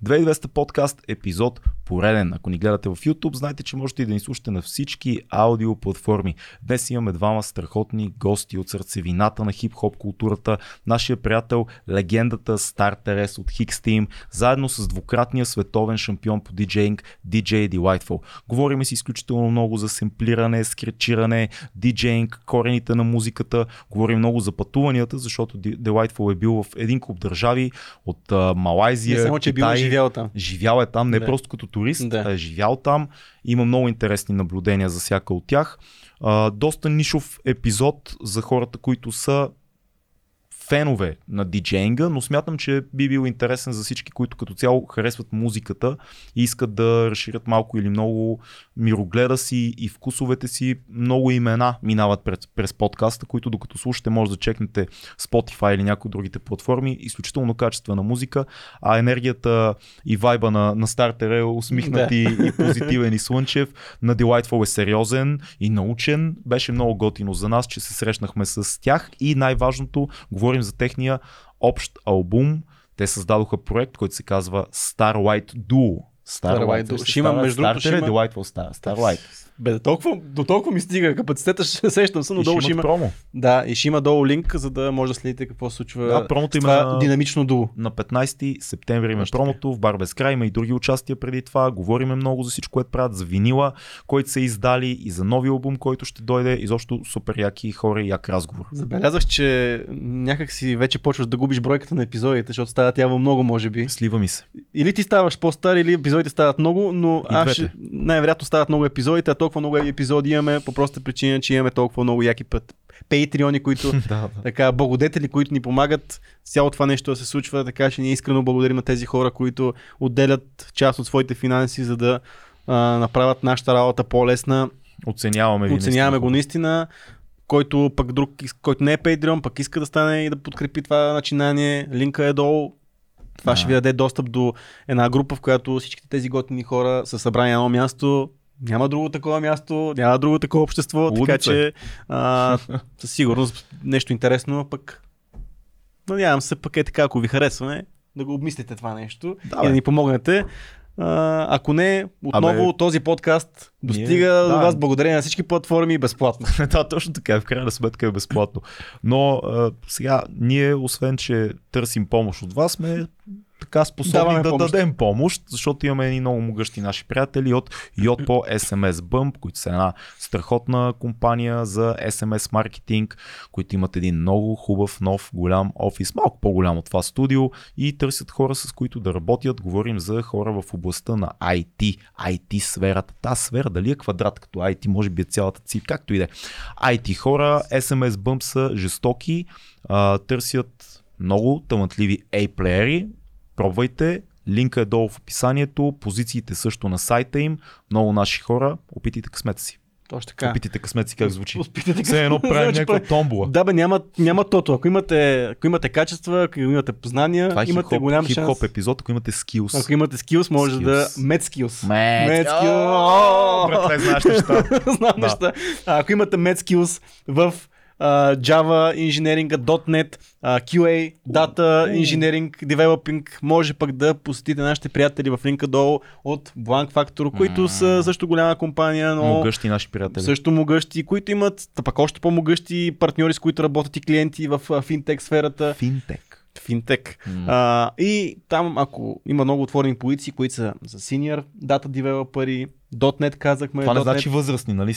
2200 подкаст, епизод пореден. Ако ни гледате в YouTube, знайте, че можете и да ни слушате на всички аудио платформи. Днес имаме двама страхотни гости от сърцевината на хип-хоп културата. Нашия приятел, легендата Стар Терес от Hicks Team, заедно с двукратния световен шампион по диджейнг DJ Delightful. Говорим си изключително много за семплиране, скречиране, диджейнг, корените на музиката. Говорим много за пътуванията, защото Delightful е бил в един клуб държави от Малайзия, Не само, че е бил Китай. живял там. Живял е там, не Да. просто като турист, Да. е живял там. Има много интересни наблюдения за всяка от тях. А, доста нишов епизод за хората, които са фенове на диджейнга, но смятам, че би бил интересен за всички, които като цяло харесват музиката и искат да разширят малко или много мирогледа си и вкусовете си. Много имена минават през, през подкаста, които докато слушате може да чекнете Spotify или някои другите платформи. Изключително качествена музика, а енергията и вайба на, на стартер е усмихнат Да. и, и позитивен и слънчев. На Delightful е сериозен и научен. Беше много готино за нас, че се срещнахме с тях и най-важното, говорим за техния общ албум. Те създадоха проект, който се казва Starlight Duo. Starlight Duo. Ще има, между другото, ще е има- Delightful Star, Starlight. Бе, до толкова, до толкова ми стига капацитета, ще сещам се, но И долу ще има. промо. Да, и ще има долу линк, за да може да следите какво се случва. Да, промото има на- динамично дуо. На 15 септември има Точно промото, в Бар без край има и други участия преди това. Говориме много за всичко, което правят, за винила, който са издали и за нови албум, който ще дойде. Изобщо супер яки хора и як разговор. Забелязах, че някак си вече почваш да губиш бройката на епизодите, защото стават явно много, може би. Слива ми се. Или ти ставаш по-стар, или епизодите стават много, но аз ще, най-вероятно стават много епизодите, а толкова много епизоди имаме по проста причина, че имаме толкова много яки път. Пейтриони, които да, да. така, благодетели, които ни помагат цяло това нещо да се случва, така че ние искрено благодарим на тези хора, които отделят част от своите финанси, за да а, направят нашата работа по-лесна. Оценяваме ви. Оценяваме го наистина. Който пък друг, който не е Patreon, пък иска да стане и да подкрепи това начинание, линка е долу. Това Да. ще ви даде достъп до една група, в която всичките тези готини хора са събрани на едно място. Няма друго такова място, няма друго такова общество, така Лудница е. че а, със сигурност нещо интересно, пък надявам се пък е така, ако ви харесваме, да го обмислите това нещо Да, и да ни помогнете. А, ако не, отново Абе, този подкаст достига ние- до да. вас благодарение на всички платформи безплатно. да, точно така. В крайна сметка е безплатно. Но а, сега, ние, освен, че търсим помощ от вас, сме така способни Даваме да помощ. дадем помощ, защото имаме едни много могъщи наши приятели от Yotpo SMS Bump, които са една страхотна компания за SMS маркетинг, които имат един много хубав, нов, голям офис, малко по-голям от това студио и търсят хора, с които да работят. Говорим за хора в областта на IT, IT сферата. Та сфера, дали е квадрат като IT, може би е цялата ЦИП, както и да е. IT хора, SMS Bump са жестоки, търсят много талантливи A-плеери, пробвайте, линка е долу в описанието, позициите също на сайта им, много наши хора, опитайте късмета си. Точно така. Опитайте късмета си как звучи. Опитайте Все едно правим някаква томбола. Да, бе, няма, няма тото. Ако имате, ако имате качества, ако имате познания, Това е имате хип-хоп, голям хип-хоп шанс. епизод, ако имате скилс. Ако имате скилс, може да... Skills. Skills. Мед, Med skills. О, Братле, знаеш неща. Знам Да. неща. Ако имате Med skills в а, Java, инженеринга, .NET, а, QA, Data, Engineering, Developing, може пък да посетите нашите приятели в линка долу от Blank Factor, които са също голяма компания, но Могъщи наши приятели. също могъщи, които имат пък още по-могъщи партньори, с които работят и клиенти в финтек сферата. Финтек. Финтек. М. А, и там, ако има много отворени позиции, които са за senior data developer, .NET казахме. Това не .NET, значи възрастни, нали,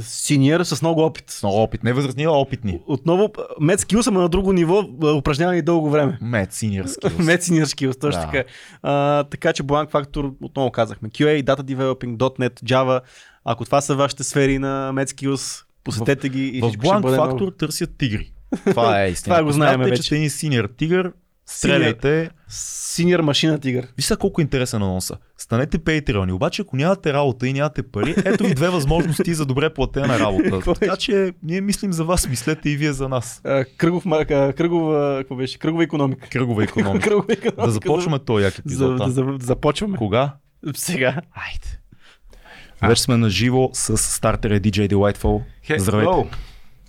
синьор? С много опит. С много опит. Не възрастни, а опитни. Отново, Med Skills ама на друго ниво, а, упражнявани дълго време. Мед, синьор скилс. Med Senior Skills, точно Да. така. А, така че Blank Factor, отново казахме, QA, Data Developing, .NET, Java. Ако това са вашите сфери на Med Skills, посетете ги и В всичко ще Blank бъде много- Factor търсят тигри. Това е истина. Това го знаем вече. че един синьор тигър, стреляйте. Senior машина тигър. Виж сега колко интересен анонса. Станете пейтреони, обаче ако нямате работа и нямате пари, ето ви две възможности за добре платена работа. Така че ние мислим за вас, мислете и вие за нас. А, Кръгов, а, кръгова, какво беше? Кръгова економика. Кръгова економика. Кръгова економика. да започваме този як За, епизод. да, за, да започваме. Кога? Сега. Айде. Вече сме на живо с стартера DJ Delightful. Здравейте. Hello.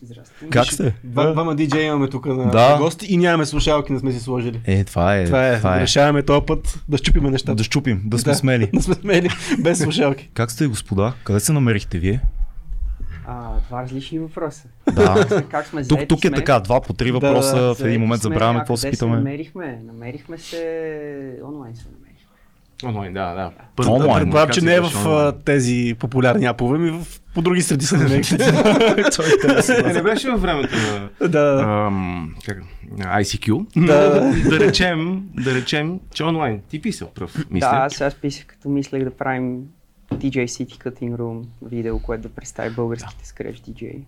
Здрасти. Как сте? Два, двама диджеи имаме тук на Да. гости и нямаме слушалки, не сме си сложили. Е, това е. Това е, решаваме този път да щупиме нещата. Да щупим, да сме смели. Да сме смели, без слушалки. Как сте, господа? Къде се намерихте вие? А, това различни въпроса. Да. Как сме Тук, тук е сме? така, два по три Да, въпроса, в Заети един момент сме, забравяме какво се питаме. намерихме? Намерихме се онлайн намерихме. Онлайн, да, да. Онлайн. Предполагам, че не е в а, беше тези популярни апове, ми в, по други среди са онлайн. Е, не беше във времето на да. ам, как, ICQ. Да. Да речем, да речем, че онлайн. Ти писал пръв, мисля. Да, аз аз писах като мислех да правим DJ City Cutting Room видео, което да представи българските скреч DJ.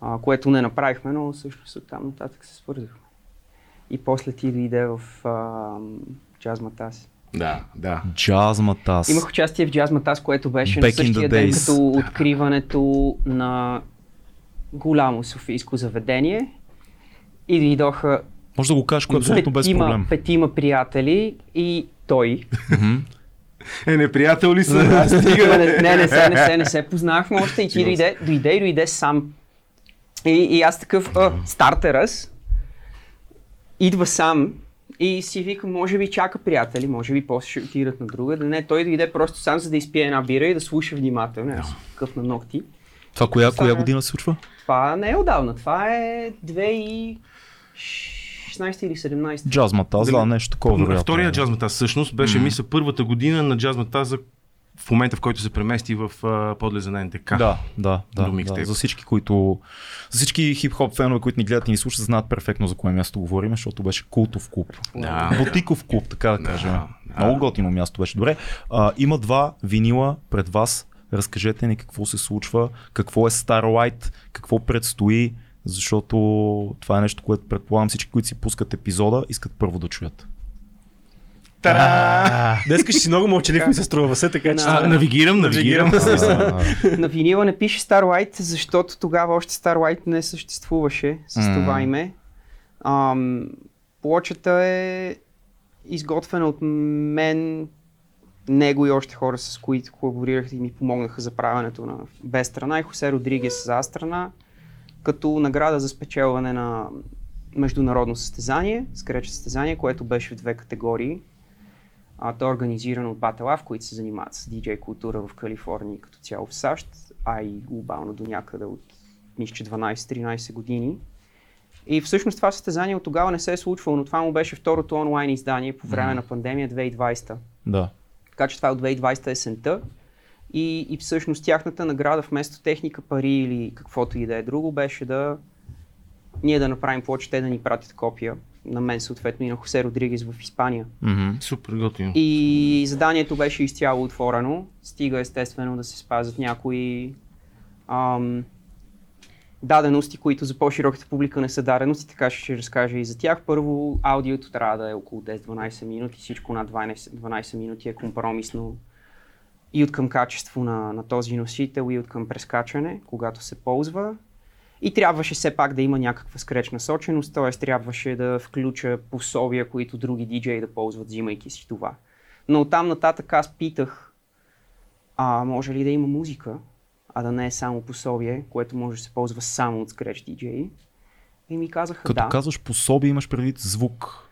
А, което не направихме, но всъщност от там нататък се свързахме. И после ти дойде в Jazz Matas. Да, да. Джаз Матас. Имах участие в Matas, което беше Back на in the същия ден days. като откриването на голямо софийско заведение. И дойдоха Може да го кажеш абсолютно без петима, проблем. петима приятели и той. Е, неприятел ли са? не, не, не се, не се, не се познахме още и ти дойде, дойде и дойде сам. И, и аз такъв, а, стартерас, идва сам и си викам, може би чака приятели, може би после ще отидат на друга. Да не, той дойде просто сам за да изпие една бира и да слуша внимателно. Аз съм такъв на ногти. Това коя, коя година се случва? Това не е отдавна, това е 2016 или 17. Джаз Матас, да, Дали- нещо такова. вероятно. Втория джазмата всъщност беше, мисля, първата година на джазмата за в момента, в който се премести в подлеза на НТК. Да, да, да, да. За всички, които. За всички хип-хоп фенове, които ни гледат и ни слушат, знаят перфектно за кое място говорим, защото беше култов клуб. Да. Бутиков клуб, така да Да, кажем. да. Много готино място беше. Добре. А, има два винила пред вас. Разкажете ни какво се случва, какво е Starlight, какво предстои, защото това е нещо, което предполагам всички, които си пускат епизода, искат първо да чуят. Днеска ще си много мълчалив ми се струва се, така че... А, навигирам, навигирам. На винила не пише Starlight, защото тогава още Starlight не съществуваше с това име. Плочата е изготвена от мен, него и още хора, с които колаборирах и ми помогнаха за правенето на Без страна и Хосе Родригес за страна, като награда за спечелване на международно състезание, скреч състезание, което беше в две категории. А, то е организирано от Battle Lab, които се занимават с DJ култура в Калифорния и като цяло в САЩ, а и глобално до някъде от мисля, че 12-13 години. И всъщност това състезание от тогава не се е случвало, но това му беше второто онлайн издание по време на пандемия 2020. да. Така че това е от 2020 есента. И, и всъщност тяхната награда вместо техника, пари или каквото и да е друго, беше да ние да направим плоча, те да ни пратят копия на мен съответно и на Хосе Родригес в Испания. Мгм. Супер готино. И заданието беше изцяло отворено, стига естествено да се спазят някои ам, дадености, които за по-широката публика не са дадености, така че ще разкажа и за тях. Първо, аудиото трябва да е около 10-12 минути, всичко над 12, 12 минути е компромисно и от към качество на, на този носител и от към прескачане, когато се ползва. И трябваше все пак да има някаква скреч насоченост, т.е. трябваше да включа пособия, които други диджеи да ползват, взимайки си това. Но оттам нататък аз питах, а може ли да има музика, а да не е само пособие, което може да се ползва само от скреч диджеи. И ми казаха Като да. казваш пособие, имаш предвид звук.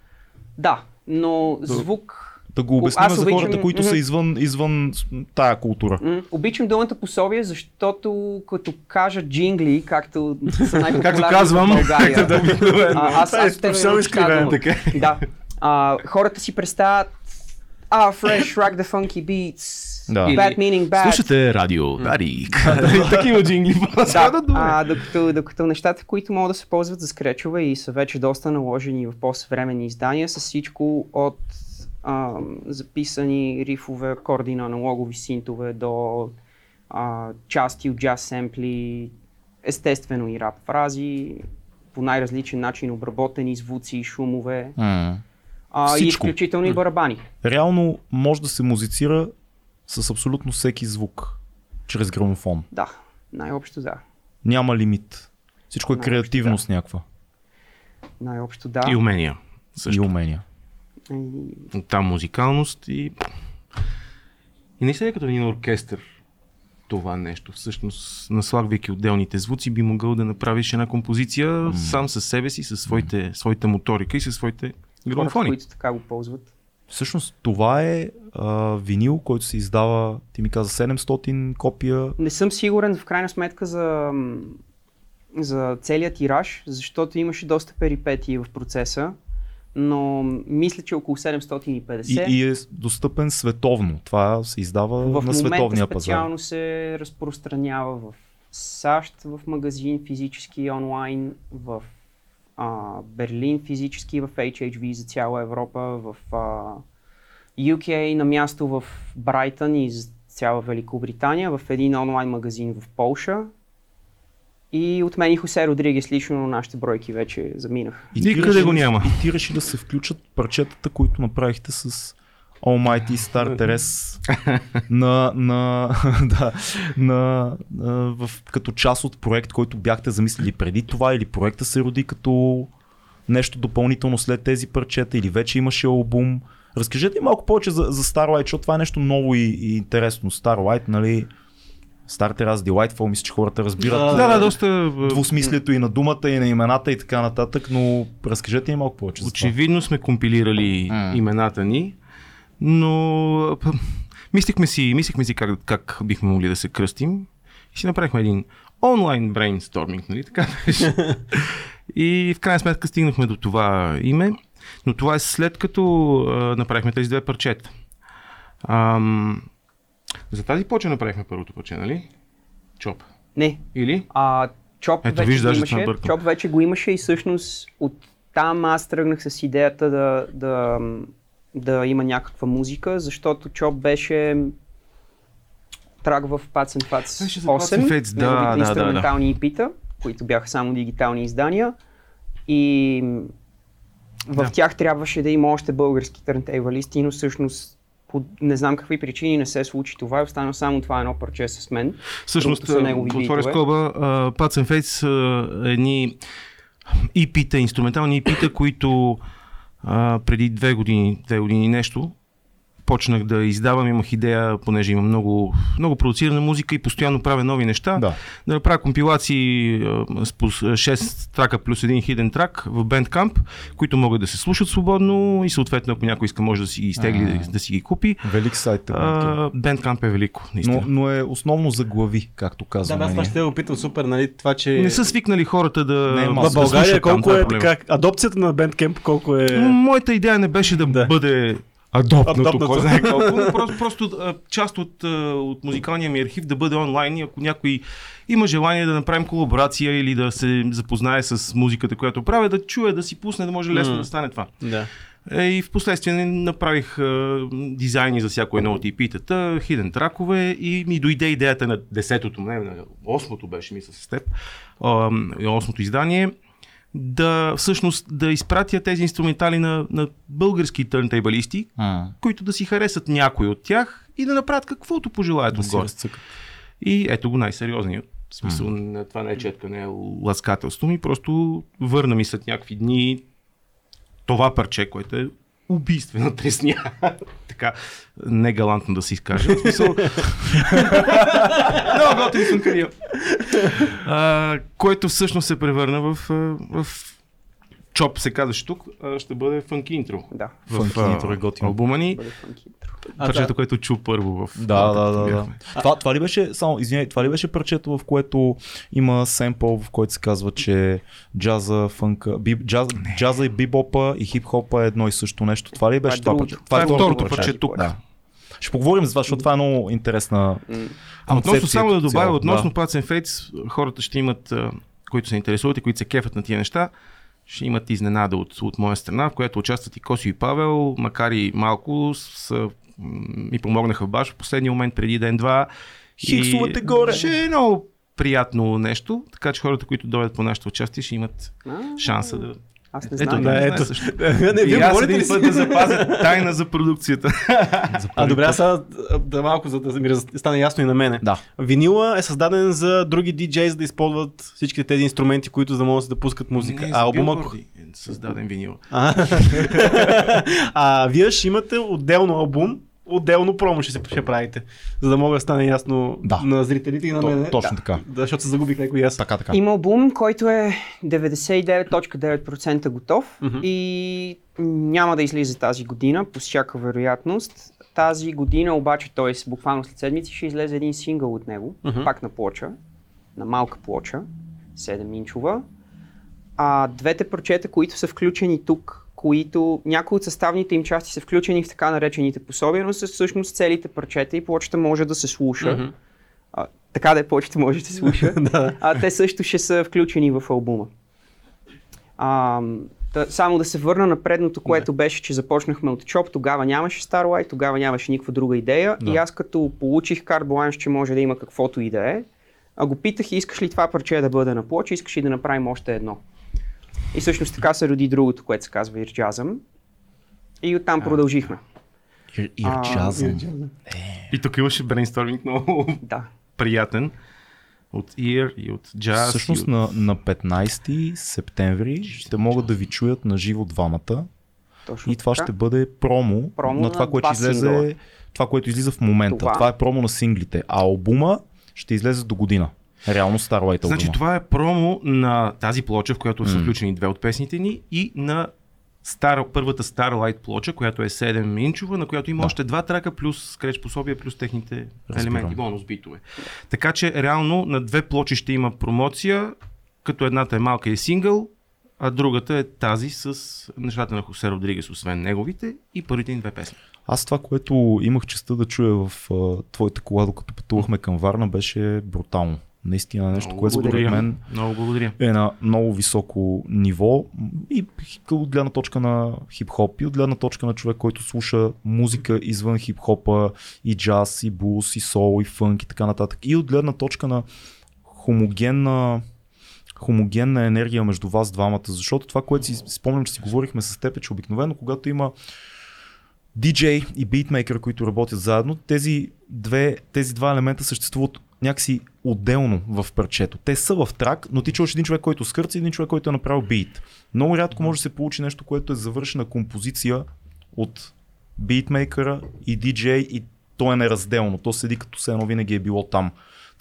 Да, но звук... Да го обясним Аз за обичам- хората, които Мгм. са извън, извън тая култура. М, Обичам думата пособие, защото като кажа джингли, както са най-популярни Както казвам, България, да. А, аз, е аз професионално изкривено, така. Да. А, хората си представят а, fresh, rock the funky beats, Да. bad meaning bad. Слушате радио Дарик. Такива джингли. да, а, докато, докато нещата, които могат да се ползват за скречове и са вече доста наложени в по-съвременни издания, са всичко от а, записани рифове, акорди на аналогови синтове до а, части от джаз семпли, естествено и рап фрази, по най-различен начин обработени звуци и шумове, М. а, и изключително и барабани. Реално може да се музицира с абсолютно всеки звук. Чрез грамофон. Да, най-общо да. Няма лимит. Всичко е Най-общо креативност някаква. Най-общо да. И умения. И Също. умения. И- Там музикалност и... И наистина е като един оркестър. това нещо. Всъщност, наслагвайки отделните звуци, би могъл да направиш една композиция mm. сам със себе си, със своите, своята моторика и със своите грамофони. които така го ползват. Всъщност това е а, винил, който се издава, ти ми каза 700 копия. Не съм сигурен в крайна сметка за, за целият тираж, защото имаше доста перипетии в процеса, но мисля, че около 750. И, и е достъпен световно. Това се издава в на момента световния пазар. специално се разпространява в САЩ в магазин физически и онлайн, в а, Берлин физически, в HHV за цяла Европа, в а, UK на място в Брайтън и за цяла Великобритания, в един онлайн магазин в Полша. И от мен и Хосе Родригес лично, но нашите бройки вече заминаха. И ти реши го да- няма. И ти реши да се включат парчетата, които направихте с Almighty Star Teres на, на, да, на, на, в, като част от проект, който бяхте замислили преди това или проекта се роди като нещо допълнително след тези парчета или вече имаше албум. Разкажете малко повече за, за Starlight, защото това е нещо ново и, и интересно. Starlight, нали? Star Terrace Delightful, мисля, че хората разбират Да, Да, да, доста. двусмислието и на думата, и на имената и така нататък, но разкажете ми малко повече. Очевидно сме компилирали М. имената ни, но мислихме си, мислихме си как, как бихме могли да се кръстим и си направихме един онлайн брейнсторминг, нали така беше. и в крайна сметка стигнахме до това име, но това е след като а, направихме тези две парчета. Ам, за тази почва направихме първото парче, нали? Чоп. Не, Или? А, Чоп Ето, вече виж, го имаше. Чоп вече го имаше и всъщност от там аз тръгнах с идеята да, да, да има някаква музика, защото Чоп беше трак в Беше за 8, Pats and Fats, да, да, да, да. инструментални епита, които бяха само дигитални издания. И в Да. тях трябваше да има още български търнтейвалисти, но всъщност по не знам какви причини не се случи това и остана само това едно парче с мен. Всъщност, отворя скоба, uh, Pats and Fates са едни EP-та, инструментални EP-та, които а, преди две години, две години нещо, почнах да издавам, имах идея, понеже имам много, много продуцирана музика и постоянно правя нови неща, Да. да направя компилации с по 6 трака плюс един хиден трак в Bandcamp, които могат да се слушат свободно и съответно, ако някой иска, може да си ги изтегли, да, да си ги купи. Велик сайт. е, А, Bandcamp е велико, но, наистина. но е основно за глави, както Да, казваме. бе, аз това ще те го питам супер, нали, това, че Не са свикнали хората да. Не е в да България там, колко това е проблема. така, адопцията на Bandcamp колко е... Моята идея не беше да, Да. бъде адопнато, Адопнато. кой знае колко, просто, просто част от, от музикалния ми архив да бъде онлайн и ако някой има желание да направим колаборация или да се запознае с музиката, която правя, да чуе, да си пусне, да може лесно М. да стане това. Да. Е, и в последствие направих а, дизайни за всяко едно от EP-тата, хиден тракове и ми дойде идеята на десетото, не, на осмото беше мисля с теб, а, осмото издание, да всъщност да изпратя тези инструментали на, на български търнтейбалисти, А, които да си харесат някой от тях и да направят каквото пожелаят да отгоре. И ето го най-сериозният. В смисъл, mm. това не е четка, не е ласкателство ми, просто върна ми след някакви дни това парче, което е убийствена тресня. така, негалантно да се изкаже. В смисъл... Много готин съм Което всъщност се превърна в, в Чоп се казваше тук, а, ще бъде фънки интро. Да, В Фънки а, интро е готино. албума ни. А, Парчето, да. което чу първо в Да, да, да, да. Това, това ли беше, само, извиняй, това ли беше парчето, в което има семпъл, в който се казва, че джаза, фънка, би, джаз, джаза и бибопа и хип-хопа е едно и също нещо. Това ли беше е това, парче? Това е второто второто парче тук. Да. Ще поговорим за това, защото това е много интересна. А относно само да добавя, относно Да. Pats and Fates, хората ще имат, а, които се интересуват и които се кефят на тия неща, ще имат изненада от, от моя страна, в която участват и Косио и Павел, макар и малко, са, ми помогнаха в баш в последния момент, преди ден-два. И Хиксовете горе! Ще е много приятно нещо, така че хората, които дойдат по нашето участие, ще имат шанса да... Аз не Ето, знам. да, ето. не, вие говорите ли си? да запазя тайна за продукцията. За А добре, аз сега да малко, за да ми стане ясно и на мене. Да. Винила е създаден за други диджеи, за да използват всички тези инструменти, които за да могат да пускат музика. Не, а албума... е създаден винил. А, а вие ще имате отделно албум, отделно промо ще, се, ще правите, за да мога да стане ясно Да. на зрителите и на мен. точно да. така. Да, защото се загубих някой и аз. Така, така. Има албум, който е 99.9% готов Мгм. и няма да излиза тази година, по всяка вероятност. Тази година обаче, т.е. буквално след седмици, ще излезе един сингъл от него, Мгм. пак на плоча, на малка плоча, 7-инчова. А двете парчета, които са включени тук, които някои от съставните им части са включени в така наречените пособия, но са всъщност целите парчета и плочата може да се слуша. Мгм. А, така да е, плочата може да се слуша. да. а те също ще са включени в албума. А, та, само да се върна на предното, което беше, че започнахме от Chop, тогава нямаше Starlight, тогава нямаше никаква друга идея Да. и аз като получих карт бланш, че може да има каквото и да е, а го питах, искаш ли това парче да бъде на плоча, искаш ли да направим още едно. И всъщност така се роди другото, което се казва Ирджазъм. И оттам продължихме. Ир- А, Ирджазъм. И тук имаше брейнсторминг много Да. приятен. От Ear и от Jazz. Всъщност от... на, на 15 септември ще могат да ви чуят на живо двамата Точно и това така. ще бъде промо, Промо на това, на което излезе, сингъла. това, което излиза в момента. Това. Това. е промо на синглите, а албума ще излезе до година. Реално Starlight албума. Значи това е промо на тази плоча, в която са включени две от песните ни и на стара, първата Starlight плоча, която е 7-инчова, на която има Да. още два трака, плюс скреч пособия, плюс техните Разбирам. елементи, бонус битове. Така че реално на две плочи ще има промоция, като едната е малка и е сингъл, а другата е тази с нещата на Хосе Родригес, освен неговите и първите ни две песни. Аз това, което имах честа да чуя в а, твоята кола, докато пътувахме към Варна, беше брутално. Наистина нещо, Много което според мен Много благодаря. е на много високо ниво и от гледна точка на хип-хоп и от гледна точка на човек, който слуша музика извън хип-хопа и джаз, и блуз, и сол, и фънк и така нататък. И от гледна точка на хомогенна хомогенна енергия между вас двамата, защото това, което си спомням, че си говорихме с теб, е, че обикновено, когато има DJ и битмейкър, които работят заедно, тези, две, тези два елемента съществуват някакси отделно в парчето. Те са в трак, но ти чуваш един човек, който скърца и един човек, който е направил бит. Много рядко може да се получи нещо, което е завършена композиция от битмейкъра и DJ и то е неразделно. То седи като се едно винаги е било там.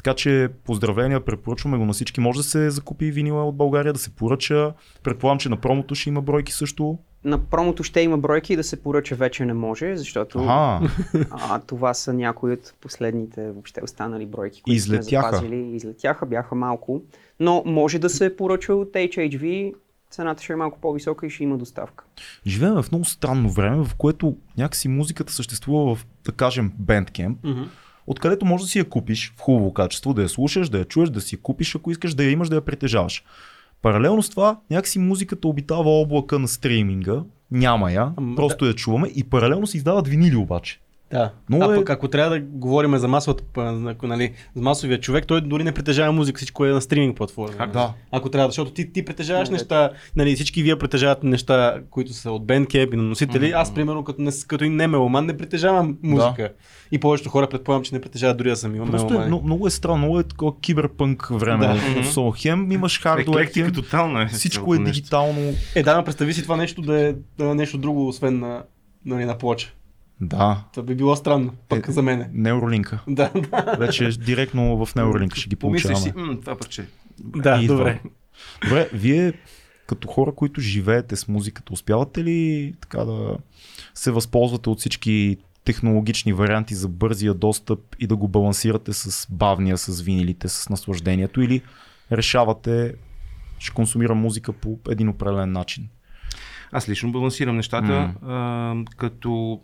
Така че поздравления, препоръчваме го на всички. Може да се закупи винила от България, да се поръча. Предполагам, че на промото ще има бройки също. На промото ще има бройки, да се поръча вече не може, защото Ага, а, това са някои от последните въобще останали бройки, които Излетяха. сме запазили. Излетяха, бяха малко. Но може да се поръча от HHV, цената ще е малко по-висока и ще има доставка. живеем в много странно време, в което някакси музиката съществува в, да кажем, Bandcamp, Мгм. Откъдето може да си я купиш в хубаво качество, да я слушаш, да я чуеш, да си купиш, ако искаш да я имаш, да я притежаваш. Паралелно с това, някакси музиката обитава облака на стриминга, няма я, Ам, просто я чуваме и паралелно се издават винили обаче. Да. Много а е- пък ако трябва да говорим за масовата, нали, за масовия човек, той дори не притежава музика, всичко е на стриминг платформа. Как да? Ако трябва, защото ти, ти притежаваш Да, неща, нали, всички вие притежават неща, които са от Bandcamp и на носители. Аз, примерно, като, не, като и не меломан, не притежавам музика. И повечето хора предполагам, че не притежават дори да съм имал Просто е, меломани. много, много е странно, много е такова киберпънк време. Да. Да. So, хем имаш хардуер, Еклектика хем тотална е. всичко е дигитално. Е, да, но представи си това нещо да е, да е нещо друго, освен на, нали, на плоча. Да, Това би било странно, пък Е, за мене. Неуролинка. Да, да. Вече директно в Неуролинка ще ги Помислиш получаваме. си, м, това парче. Да, Идва. добре. Добре, вие като хора, които живеете с музиката, успявате ли така да се възползвате от всички технологични варианти за бързия достъп и да го балансирате с бавния, с винилите, с наслаждението или решавате ще консумирам музика по един определен начин? Аз лично балансирам нещата, а, като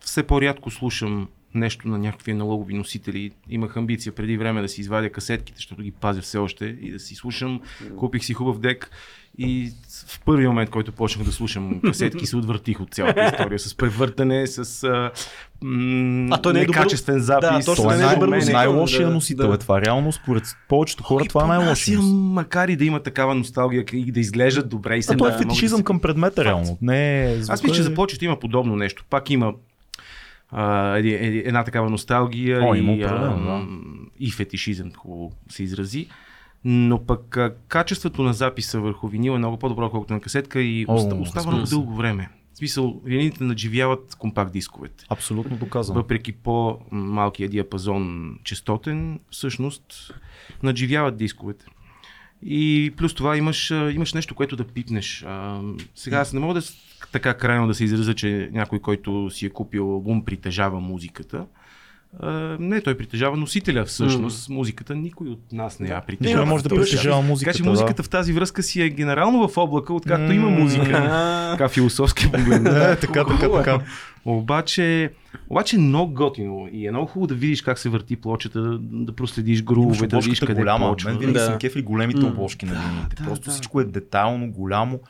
все по-рядко слушам нещо на някакви аналогови носители. Имах амбиция преди време да си извадя касетките, защото ги пазя все още и да си слушам. Купих си хубав дек и в първи момент, който почнах да слушам касетки, се отвъртих от цялата история с превъртане, с а, м- А той не е добър- некачествен запис. точно, Това е е най- добър най-лошия да, носител. да. Е това реално според повечето хора това е най-лошия макар и да има такава носталгия и да изглеждат добре и се А е да, могат да фетишизъм се- към предмета реално. Не е Аз звука мисля, че е- за има подобно нещо. Пак има а, една такава носталгия О, и, да. и фетишизъм, хубаво се изрази. Но пък а, качеството на записа върху винил е много по-добро, колкото на касетка и О, оста, остава разбира много дълго време. В смисъл, винините надживяват компакт дисковете. Абсолютно доказано. Въпреки по-малкия диапазон частотен, всъщност надживяват дисковете. И плюс това имаш, имаш нещо, което да пипнеш. А, сега аз не мога да така крайно да се изразя, че някой, който си е купил албум, притежава музиката. А, не, той притежава носителя всъщност. Музиката никой от нас не я притежава. Не може да притежава музиката. Така че музиката в тази връзка си е генерално в облака, откакто има музика. така философски поглед. Да, така, така, така. Обаче, обаче е много готино и е много хубаво да видиш как се върти плочата, да, да проследиш Имаш грувове, да видиш къде голяма. почва. Мен винаги Да. са ми кефли големите обложки на вините. да, Просто да. всичко е детайлно, голямо.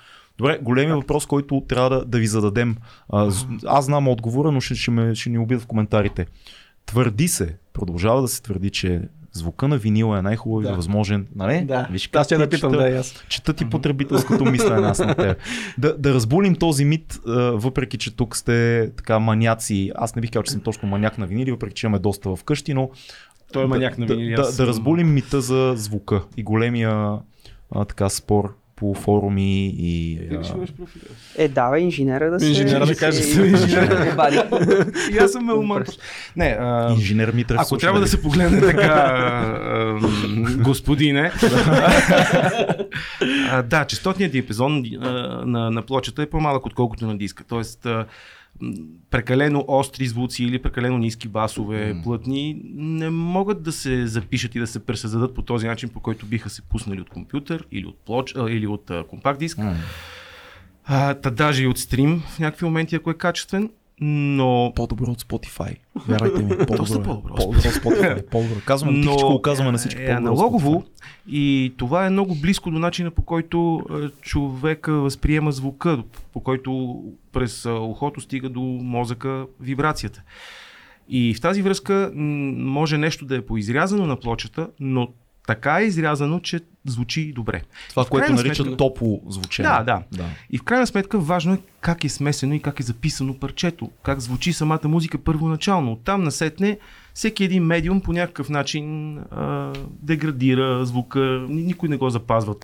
Добре, големият въпрос, който трябва да, да ви зададем. А, з- аз знам отговора, но ще, ще, ме, ще ни убият в коментарите. Твърди се, продължава да се твърди, че звука на винила е най-хубавият Да. възможен. Нали? Да, Виж аз ще ти да питам, чета- да, и аз. Чета ти потребителското мислене аз на теб. Да, да разбулим този мит, въпреки че тук сте така маняци. Аз не бих казал, че съм точно маняк на винили, въпреки че имаме доста вкъщи, но Той е маняк на да, винили. да, аз да съм- разбулим мита за звука и големия а, така спор по форуми и... Ти ли ще А, бъдеш профил? Е, давай инженера да се... Инженера да каже, се- съм инженер. да обади. И аз съм меломан. Не, а, инженер Митрев ако слуша, трябва да се погледне така, а, господине. а, да, частотният диапазон а, на, на плочата е по-малък отколкото на диска. Тоест, прекалено остри звуци или прекалено ниски басове, М. плътни, не могат да се запишат и да се пресъздадат по този начин, по който биха се пуснали от компютър или от, плоч, а, или от а, компакт диск. М. А, та даже и от стрим в някакви моменти, ако е качествен, но По-добро от Spotify. Вярвайте ми. По-добро, Доста е. по-добро. По-добро от Spotify. По-добро. Казвам, но, тихичко го казваме на всички. е аналогово и това е много близко до начина по който е, човека възприема звука, по който през е, ухото стига до мозъка вибрацията. И в тази връзка може нещо да е поизрязано на плочата, но така е изрязано, че звучи добре. Това, което наричат сметка- топло звучене. Да, да. да. И в крайна сметка важно е как е смесено и как е записано парчето, как звучи самата музика първоначално. Оттам насетне всеки един медиум по някакъв начин а, деградира звука, ни- никой не го запазва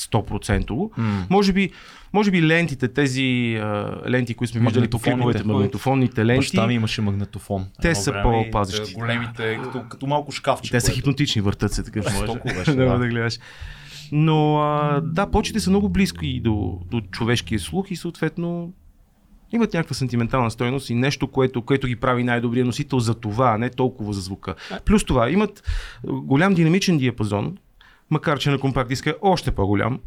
100%. М. Може би, може би лентите, тези а, ленти, които сме виждали по клиповете, магнитофонните ленти, Баща ми имаше магнитофон. Те Едно са и, по-пазещи. Големите, като, като малко шкафче. те са хипнотични, въртат се. Толкова беше, да, да. да гледаш. Но а, да, почите са много близки до, до човешкия слух и съответно имат някаква сантиментална стойност и нещо, което, което ги прави най-добрия носител за това, а не толкова за звука. Плюс това, имат голям динамичен диапазон, макар че на компакт диска е още по-голям,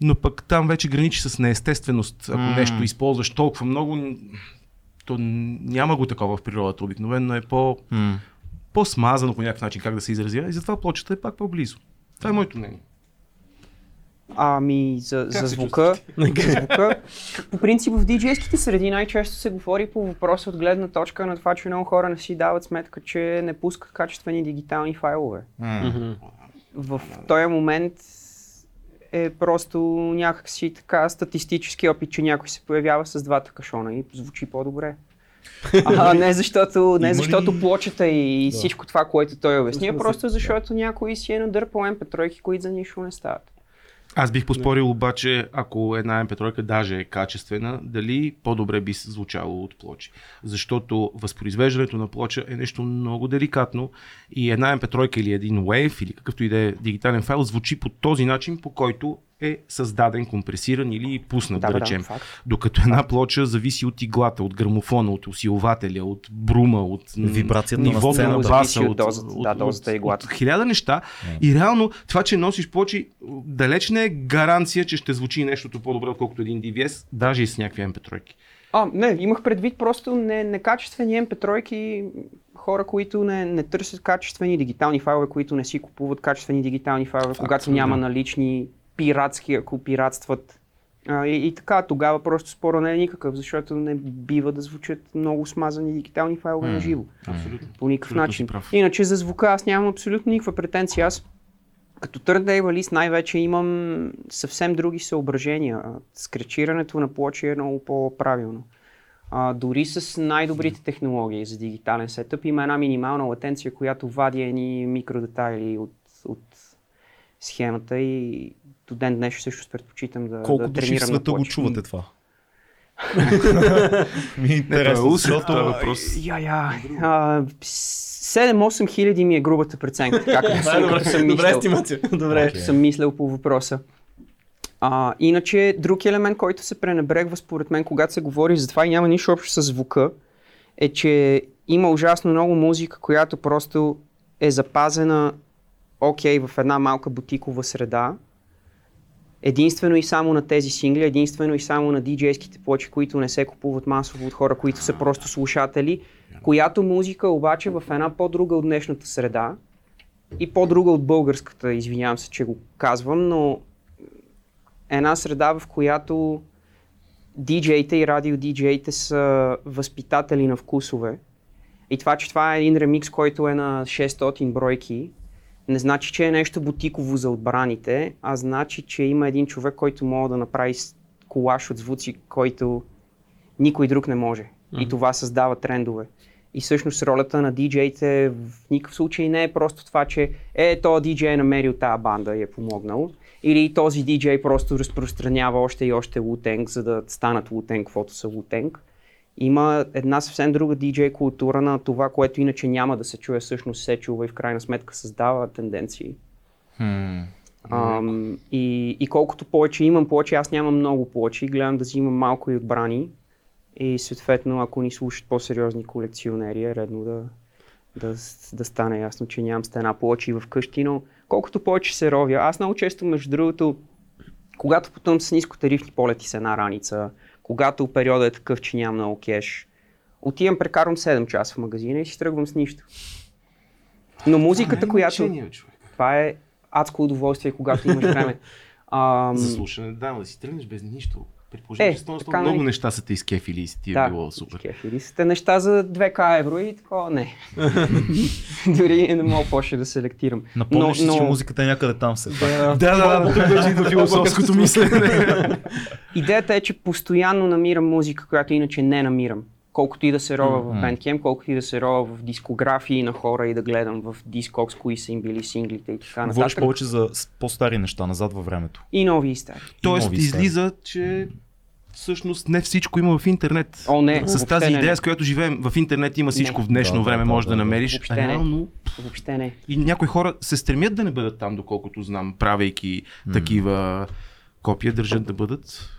но пък там вече граничи с неестественост. Ако М. нещо използваш толкова много, то няма го такова в природата. Обикновено е по, М. по-смазано по някакъв начин, как да се изразя, и затова плочата е пак по-близо. Това е моето мнение. Ами, за, Как за звука, звука. По принцип в DJ-ските среди най-често се говори по въпроса от гледна точка на това, че много хора не си дават сметка, че не пускат качествени дигитални файлове. М. В този момент е просто някакси така статистически опит, че някой се появява с двата кашона и звучи по-добре. А не защото, не защото плочата и всичко това, което той обясни, а просто защото някой си е надърпал MP3, които за нищо не стават. Аз бих поспорил обаче, ако една MP3 даже е качествена, дали по-добре би се звучало от плочи. Защото възпроизвеждането на плоча е нещо много деликатно и една MP3 или един Wave или какъвто и да е дигитален файл звучи по този начин, по който е създаден, компресиран или пуснат, да, да, да, речем. факт. Докато една плоча зависи от иглата, от грамофона, от усилвателя, от брума, от Вибрацията на нивото сцената. на Зависи баса, от дозата, да, дозата и иглата. От хиляда неща. И реално това, че носиш плочи, далеч не е гаранция, че ще звучи нещото по-добре, отколкото един DVS, даже и с някакви MP3. А, не, имах предвид просто не, некачествени MP3 хора, които не, не търсят качествени дигитални файлове, които не си купуват качествени дигитални файлове, когато няма да. налични пиратски, ако пиратстват. А, и, и така, тогава просто спора не е никакъв, защото не бива да звучат много смазани дигитални файлове на живо. Абсолютно. По никакъв Абсолютно начин. Иначе за звука аз нямам абсолютно никаква претенция. Аз като търндейвалист най-вече имам съвсем други съображения. Скречирането на плочи е много по-правилно. А, дори с най-добрите технологии за дигитален сетъп има една минимална латенция, която вади едни микродетайли от, от схемата и до ден днес всъщност предпочитам да, Колко да души в света го чувате това? Ми е интересно, защото... това е въпрос. Я, я. а, 7-8 хиляди ми е грубата преценка, така като съм, Добре, съм добре мислил. естимация. Добре. Като съм мислил по въпроса. А, иначе, друг елемент, който се пренебрегва според мен, когато се говори за това и няма нищо общо с звука, е, че има ужасно много музика, която просто е запазена окей в една малка бутикова среда. Единствено и само на тези сингли, единствено и само на диджейските плочи, които не се купуват масово от хора, които са просто слушатели, която музика обаче в една по-друга от днешната среда и по-друга от българската, извинявам се, че го казвам, но една среда, в която диджеите и радио-диджеите са възпитатели на вкусове. И това, че това е един ремикс, който е на 600 бройки, не значи, че е нещо бутиково за отбраните, а значи, че има един човек, който може да направи колаж от звуци, който никой друг не може. И това създава трендове. И всъщност ролята на диджеите в никакъв случай не е просто това, че е, този диджей е намерил тази банда и е помогнал. Или този диджей просто разпространява още и още Wu-Tang, за да станат Wu-Tang, каквото са Wu-Tang. Има една съвсем друга диджей култура на това, което иначе няма да се чуе, всъщност се чува и в крайна сметка създава тенденции. Хм. Ам, и, и колкото повече имам плочи, аз нямам много плочи, гледам да взимам малко и отбрани. И съответно, ако ни слушат по-сериозни колекционери, е редно да, да, да стане ясно, че нямам стена плочи вкъщи, но колкото повече се ровя, аз много често, между другото, когато пътувам с нискотарифни полети с една раница, когато периода е такъв, че нямам много кеш, отивам, прекарвам 7 часа в магазина и си тръгвам с нищо. Но музиката, която... Това е адско удоволствие, когато имаш време. Ам, За слушане, да, да си тръгнеш без нищо. Предположим, Е, че сто на сто така, много нали? неща са те изкефили и си ти е да, било супер. Кефили сте неща за 2к евро и такова не. Дори не мога повече да селектирам. Напомняш си, но, че но музиката е някъде там се. Да, Да, да, да, тук вече идва философското мислене. идеята е, че постоянно намирам музика, която иначе не намирам. Колкото и да се рова в Bandcamp, колкото и да се рова в дискографии на хора и да гледам в Discogs, кои са им били синглите и така Говориш нататък. повече за по-стари неща, назад във времето. И нови и стари. Тоест, нови стаи. излиза, че всъщност не всичко има в интернет. О, не, С въобще тази не, идея, не. с която живеем в интернет, има всичко Не. в днешно Да, време, да, можеш да, да, да. намериш. Въобще не. Реално Въобще не. И някои хора се стремят да не бъдат там, доколкото знам, правейки такива копия, държат да бъдат.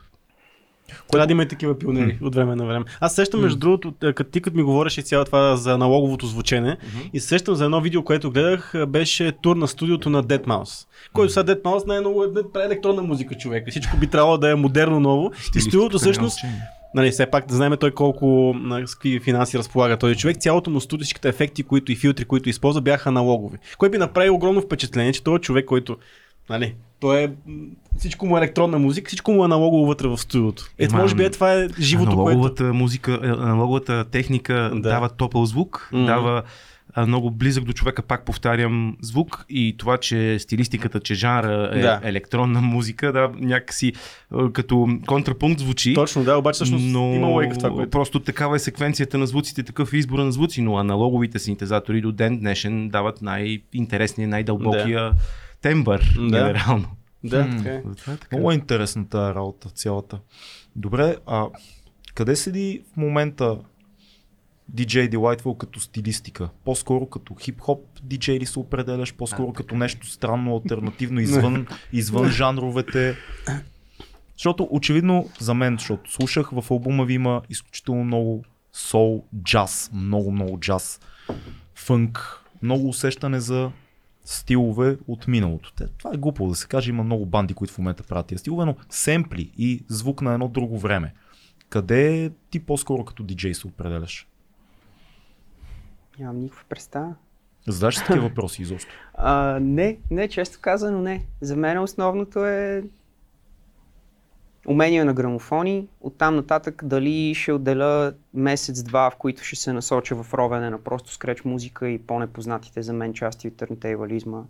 Трябва да има и такива пионери от време на време. Аз сещам, между другото, е, като ти като ми говореше цяло това за аналоговото звучене, и се сещам за едно видео, което гледах, е, беше тур на студиото на Dead Mouse. Който сега Dead Mouse не е не прави електронна музика, човек. Всичко би трябвало да е модерно ново. И студиото всъщност, нали, все пак да знаем той колко на какви финанси разполага този човек. Цялото му студио, всичките ефекти, които и филтри, които използва, бяха аналогови. Кой би направил огромно впечатление, че този човек, който Нали? Той е, всичко му е електронна музика, всичко му е аналогово вътре в студиото. Ето, може би е това е живото, което... аналоговата музика, е, аналоговата техника Да. дава топъл звук, Мгм. дава много близък до човека, пак повтарям, звук и това, че стилистиката, че жанра е Да. електронна музика, да, някакси а, като контрапункт звучи. Точно, да, обаче всъщност но има логика в това, което... просто такава е секвенцията на звуците, такъв е избора на звуци, но аналоговите синтезатори до ден днешен дават най-интересния, най-дълбокия тембър, Да. генерално. Да, М. така е. Това е така. Много е интересна тази работа, цялата. Добре, а къде седи в момента DJ Delightful като стилистика? По-скоро като хип-хоп DJ ли се определяш? По-скоро като нещо странно, альтернативно, извън, извън жанровете? Защото очевидно за мен, защото слушах в албума ви има изключително много сол, джаз, много, много джаз, фънк, много усещане за стилове от миналото. Те, това е глупо да се каже, има много банди, които в момента правят тия стилове, но семпли и звук на едно друго време. Къде ти по-скоро като диджей се определяш? Нямам никаква представа. Задаш си такива въпроси изобщо. А, не, не, често казано не. За мен основното е умения на грамофони. Оттам нататък дали ще отделя месец-два, в които ще се насоча в ровене на просто скреч музика и по-непознатите за мен части от търнтейвализма.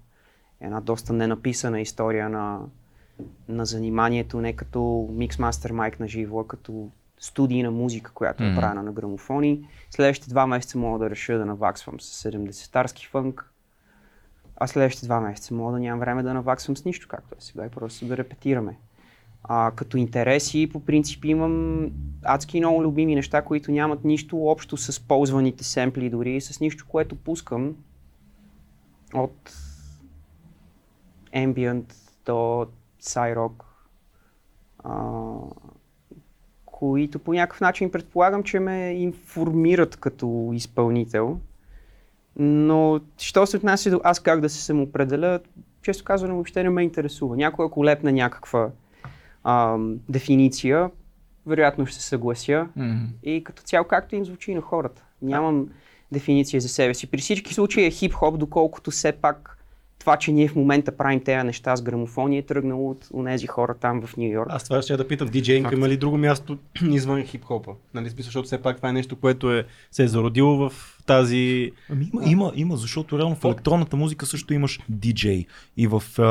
Една доста ненаписана история на, на заниманието, не като миксмастер майк на живо, а като студийна музика, която е Мгм. правена на грамофони. Следващите два месеца мога да реша да наваксвам с 70-тарски фънк, а следващите два месеца мога да нямам време да наваксвам с нищо, както е сега и просто да репетираме. А, като интереси, по принцип имам адски много любими неща, които нямат нищо общо с ползваните семпли, дори с нищо, което пускам от ambient до Cyrock, които по някакъв начин предполагам, че ме информират като изпълнител. Но, що се отнася до аз как да се самоопределя, често казвам, въобще не ме интересува. Някой ако лепне някаква а, дефиниция, вероятно ще се съглася. Мгм. И като цяло, както им звучи на хората. Нямам дефиниция за себе си. При всички случаи е хип-хоп, доколкото все пак това, че ние в момента правим тези неща с грамофони е тръгнало от тези хора там в Нью Йорк. Аз това ще да питам, диджейнг има ли друго място извън хип-хопа? Нали, смисъл, защото все пак това е нещо, което е, се е зародило в тази... Ами има, има, има, защото реално в електронната музика също имаш диджей и в, а,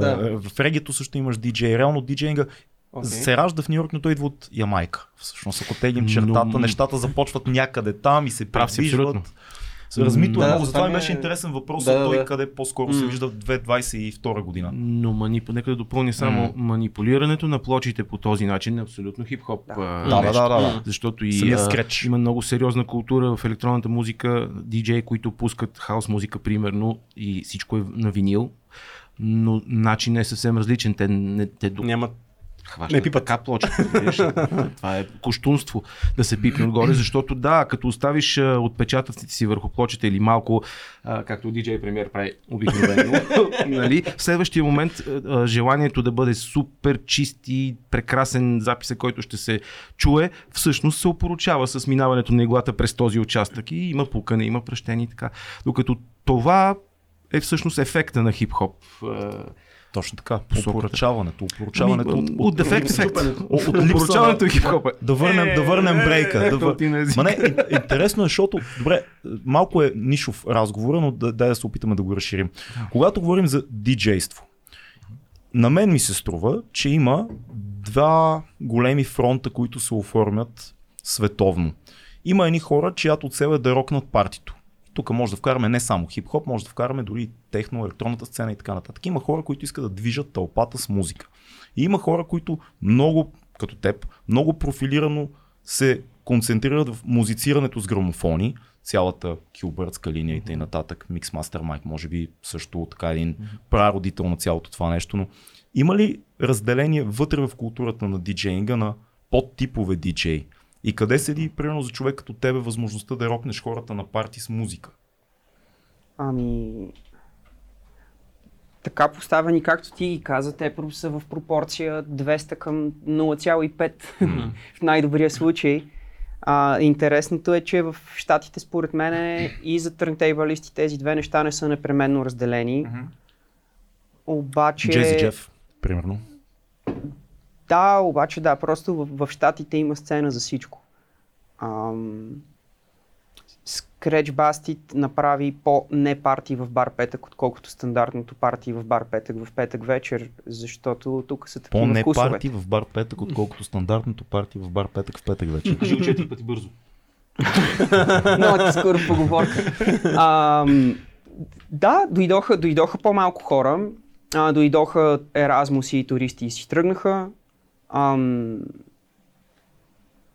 Да. а, в регето също имаш диджей. Реално диджейнга Okay. се ражда в Нью Йорк, но той идва от Ямайка. Всъщност, ако теглим чертата, Но- нещата започват някъде там и се Прав си, абсолютно. Размито е много, затова това ми беше е- интересен въпрос, Да, той да. къде по-скоро се вижда в 2022 година. Но манип... нека да допълня само М. манипулирането на плочите по този начин е абсолютно хип-хоп. Да. а, Да, да, да, да. Защото и а, има много сериозна култура в електронната музика, диджеи, които пускат хаос музика, примерно, и всичко е на винил, но начин е съвсем различен. Те, не, те до... Няма... хващат не пипат. така ли? Това е коштунство да се пипне отгоре, защото да, като оставиш отпечатъците си върху плочата или малко, а, както диджей премьер прави обикновено, нали, в следващия момент а, желанието да бъде супер чист и прекрасен записа, който ще се чуе, всъщност се опоручава с минаването на иглата през този участък и има пукане, има пръщение и така. Докато това е всъщност ефекта на хип-хоп. Точно така. Опоръчаването. Опоръчаването Ами, от, от дефект ефект. от, от Опоручаването е хип-хоп. Да върнем, да върнем брейка. Да, Ето вър... Ма не, ин- интересно е, защото, добре, малко е нишов разговора, но да, дай да се опитаме да го разширим. Когато говорим за диджейство, на мен ми се струва, че има два големи фронта, които се оформят световно. Има едни хора, чиято цел е да рокнат партито. Тук може да вкараме не само хип-хоп, може да вкараме дори техно, електронната сцена и така нататък. Има хора, които искат да движат тълпата с музика. И има хора, които много, като теб, много профилирано се концентрират в музицирането с грамофони, цялата килбъртска линия и т.н. Mixmaster Mike, може би също така един прародител на цялото това нещо, но има ли разделение вътре в културата на диджейнга на подтипове диджей? И къде седи, примерно, за човек като тебе възможността да рокнеш хората на парти с музика? Ами, така поставени, както ти ги каза, те са в пропорция 200 към 0,5 в най-добрия случай. А, интересното е, че в Штатите, според мен, и за търнтейбалисти тези две неща не са непременно разделени. Обаче... Джези Джеф, примерно. Да, обаче да, просто в, в Штатите има сцена за всичко. Ам... Scratch Bastid направи по-не парти в бар петък, отколкото стандартното парти в бар петък в петък вечер, защото тук са такива По-не вкусове. парти в бар петък, отколкото стандартното парти в бар петък в петък вече. Кажи го четири пъти бързо. Много скоро поговорка. Ам, да, дойдоха, дойдоха по-малко хора. А, дойдоха еразмуси и туристи и си тръгнаха. Ам,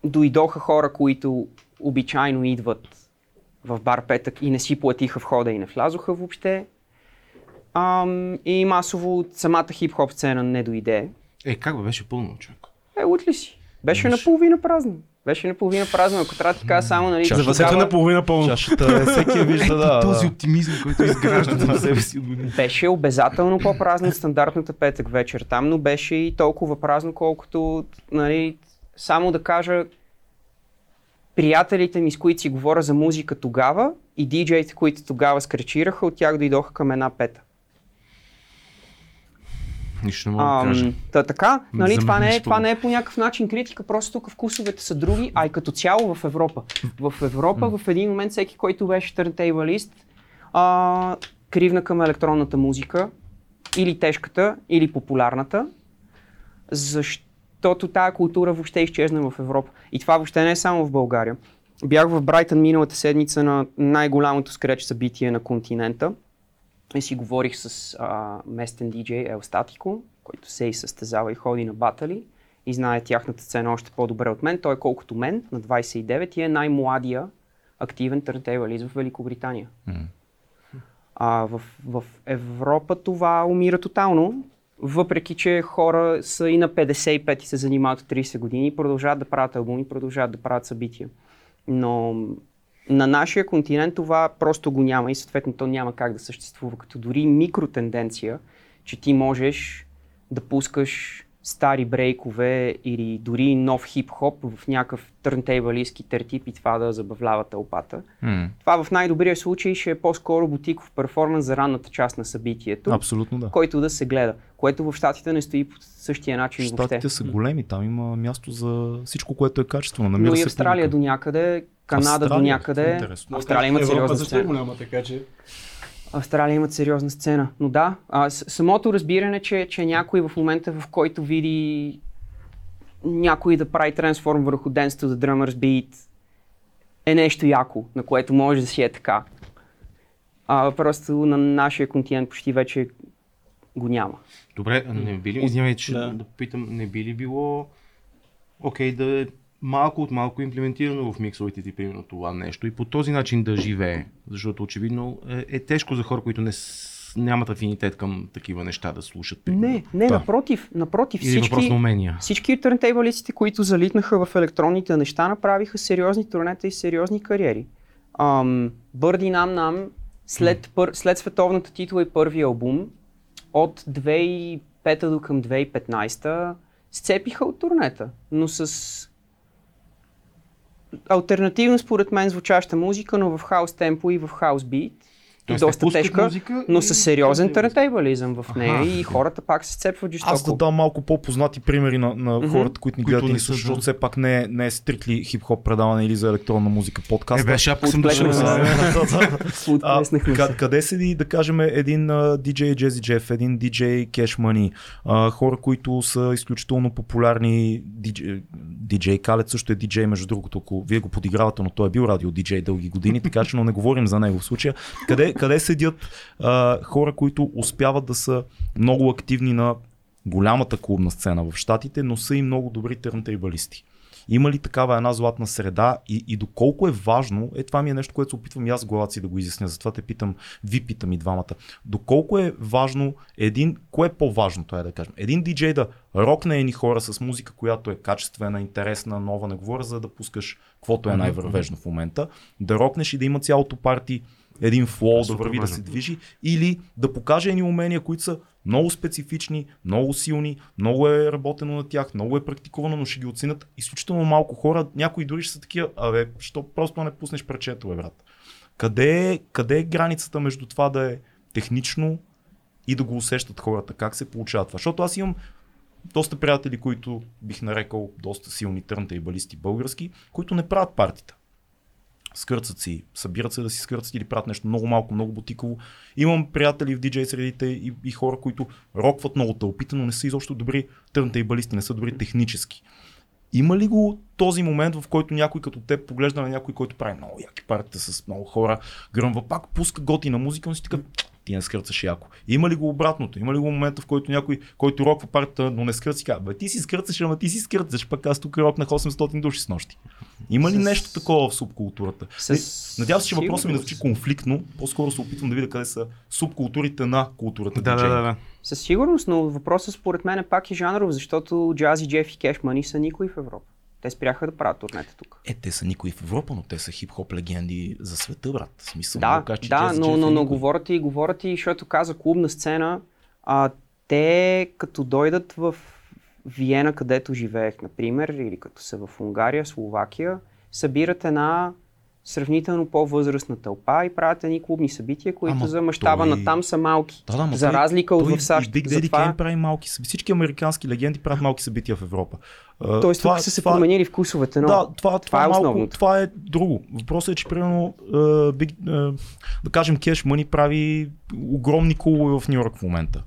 дойдоха хора, които обичайно идват в бар петък и не си платиха входа и не влязоха въобще. Ам, и масово самата хип-хоп сцена не дойде. Е, как бе, беше пълно, човек. Е, лут ли си? Беше наполовина празно. Беше наполовина празно. Ако трябва да ти кажа само, нали, За въсета тогава- на половина пълно. Чашата е всеки я вижда, да. този оптимизъм, който изгражда на себе си. Беше обязателно по-празно от стандартната петък вечер там, но беше и толкова празно, колкото, нали, само да кажа, приятелите ми, с които си говоря за музика тогава и диджеите, които тогава скречираха, от тях дойдоха към една пета. Нищо не мога да кажа. Та, така, нали, това, не е, това не е по някакъв начин критика, просто тук вкусовете са други, а и като цяло в Европа. В Европа в един момент всеки, който беше търнтейбалист, а, кривна към електронната музика, или тежката, или популярната, защото тая култура въобще изчезна в Европа. И това въобще не е само в България. Бях в Брайтън миналата седмица на най-голямото скреч събитие на континента и си говорих с а, местен диджей Ел Статико, който се и състезава и ходи на батали и знае тяхната цена още по-добре от мен. Той е колкото мен, на 29 и е най-младия активен търнтейбълист в Великобритания. А в, в Европа това умира тотално, въпреки че хора са и на 55 и се занимават от 30 години и продължават да правят албуми, продължават да правят събития. Но на нашия континент това просто го няма и съответно то няма как да съществува, като дори микротенденция, че ти можеш да пускаш стари брейкове или дори нов хип-хоп в някакъв търнтейбълистски тертип и това да забавлява тълпата. М. Това в най-добрия случай ще е по-скоро бутиков перформанс за ранната част на събитието, Абсолютно да. който да се гледа, което в щатите не стои по същия начин въобще. Щатите са големи, там има място за всичко, което е качествено. Намира Но и Австралия публика. до някъде, Канада до Австралия, някъде. интересно. Австралия имат Европа сериозна също е голяма, така че... Австралия имат сериозна сцена. Но да, а, самото разбиране, че, че някой в момента, в който види някой да прави трансформ върху Dance to the Drummers Beat, е нещо яко, на което може да си е така. А просто на нашия континент почти вече го няма. Добре, не би ли, извинявай, че Да. да. попитам, не би ли било окей да е малко от малко имплементирано в миксовете ти, примерно това нещо и по този начин да живее, защото очевидно е, е тежко за хора, които не с, нямат афинитет към такива неща да слушат. примерно. Не, не, Да. напротив, напротив. Или въпрос Всички, на умения. всички търнтейбълистите, които залитнаха в електронните неща, направиха сериозни турнета и сериозни кариери. Ам, Бърди Нам Нам, след, пър, след световната титла и първия албум, от 2005 до към 2015 сцепиха от турнета, но с альтернативно според мен звучаща музика, но в хаус темпо и в хаус бит. Тоест, доста тежка, музика но и- с сериозен търнтейбълизъм в нея Аха. и хората пак се сцепват жестоко. Аз да дам малко по-познати примери на, на хората, които ни Които гледат и слушат, защото все пак не е, не е стрикли хип-хоп предаване или за електронна музика подкаст. Е, бе, шапка съм дошъл. къде седи, да кажем, един DJ Jazzy Jeff, един DJ Cash Money, а, хора, които са изключително популярни, DJ, DJ Khaled също е DJ, между другото, ако вие го подигравате, но той е бил радио DJ дълги години, така че но не говорим за него в случая. Къде, къде седят а, хора, които успяват да са много активни на голямата клубна сцена в Штатите, но са и много добри търнтейбалисти. Има ли такава една златна среда и, и доколко е важно, е това ми е нещо, което се опитвам и аз главата си да го изясня, затова те питам, ви питам и двамата. Доколко е важно един, кое е по-важното е да кажем, един диджей да рокне едни хора с музика, която е качествена, интересна, нова, не говоря за да пускаш каквото е най-вървежно в момента, да рокнеш и да има цялото парти един флоу, да върви, да се движи, или да покаже едни умения, които са много специфични, много силни, много е работено на тях, много е практикувано, но ще ги оценят изключително малко хора. Някои дори ще са такива, абе, що просто не пуснеш пречето, бе, брат. Къде е, къде е границата между това да е технично и да го усещат хората? Как се получава това? Защото аз имам доста приятели, които бих нарекал доста силни търнтейбалисти български, които не правят партита скърцат си, събират се да си скърцат или правят нещо много малко, много бутиково. Имам приятели в диджей средите и, и хора, които рокват много тълпите, но не са изобщо добри търнтейбалисти, не са добри технически. Има ли го този момент, в който някой като теб поглежда на някой, който прави много яки партита с много хора, гръмва пак, пуска готина музика, но си така, ти не скърцаш яко. Има ли го обратното? Има ли го момента, в който някой, който роква партията, но не скърци, казва, бе, ти си скърцаш, ама ти си скърцаш, пък аз тук рокнах 800 души с нощи. Има ли С- нещо такова в субкултурата? С- Не- Надявам се, че въпросът ми да сигурност. звучи конфликтно. По-скоро се опитвам да видя къде са субкултурите на културата. Да, да, да, да. Със сигурност, но въпросът според мен е пак и жанров, защото Джази, Джеф и Кеш Мани са никой в Европа. Те спряха да правят турнета тук. Е, те са никой в Европа, но те са хип-хоп легенди за света, брат. В смисъл, Да, кажа, че да, но, но, но никой. говорят и говорят и, защото каза клубна сцена, а, те като дойдат в Виена, където живеех, например, или като са в Унгария, Словакия, събират една сравнително по-възрастна тълпа и правят едни клубни събития, които Ама за мащаба той- на там са малки. Да, да, за той- разлика от той в САЩ. Big Daddy Затова, Kane прави малки събития. Всички американски легенди правят малки събития в Европа. Тоест тук са се променили вкусовете, но Да, това, това, това е е малко, основното. това е друго. Въпросът е, че примерно, а, Big, а, да кажем, Cash Money прави огромни клубове в Нью Йорк в момента.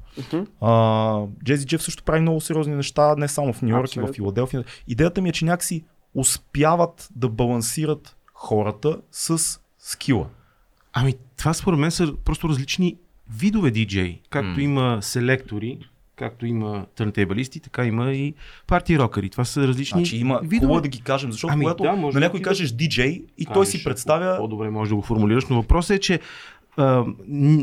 Джези Джеф също прави много сериозни неща, не само в Нью Йорк и в. Филаделфия. Идеята ми е, че някакси успяват да балансират хората с скила. Ами, това според мен са просто различни видове диджей. Както М. има селектори, както има търнтейбалисти, така има и парти рокъри. Това са различни Значи има, видове. хубаво да ги кажем, защото Ами когато да, на да някой ти кажеш диджей и той си представя По-добре може да го формулираш, но въпросът е, че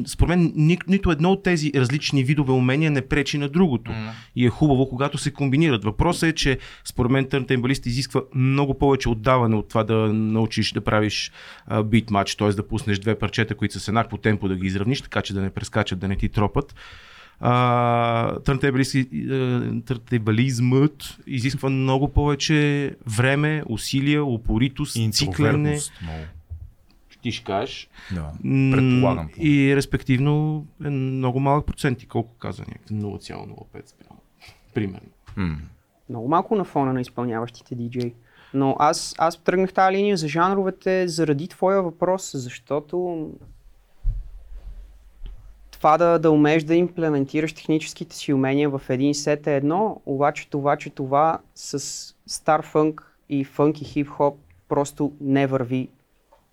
според мен ни, нито едно от тези различни видове умения не пречи на другото. М. И е хубаво, когато се комбинират. Въпросът е, че според мен търнтейбалист изисква много повече отдаване от това да научиш да правиш а, бит матч, т.е. да пуснеш две парчета, които са с еднакво темпо да ги изравниш, така че да не прескачат, да не ти тропат. Търнтейбализмът изисква много повече време, усилия, упоритост, циклене. интровертност. Много. Ти ще кажеш. Да. Предполагам. И респективно е много малък процент. И колко каза някакъв 0,05 спрямо. Примерно. М. Много малко на фона на изпълняващите диджей. Но аз, аз тръгнах тази линия за жанровете заради твоя въпрос, защото това да, да умееш да имплементираш техническите си умения в един сет е едно, обаче това, че това с стар фънк и фънк и хип-хоп просто не върви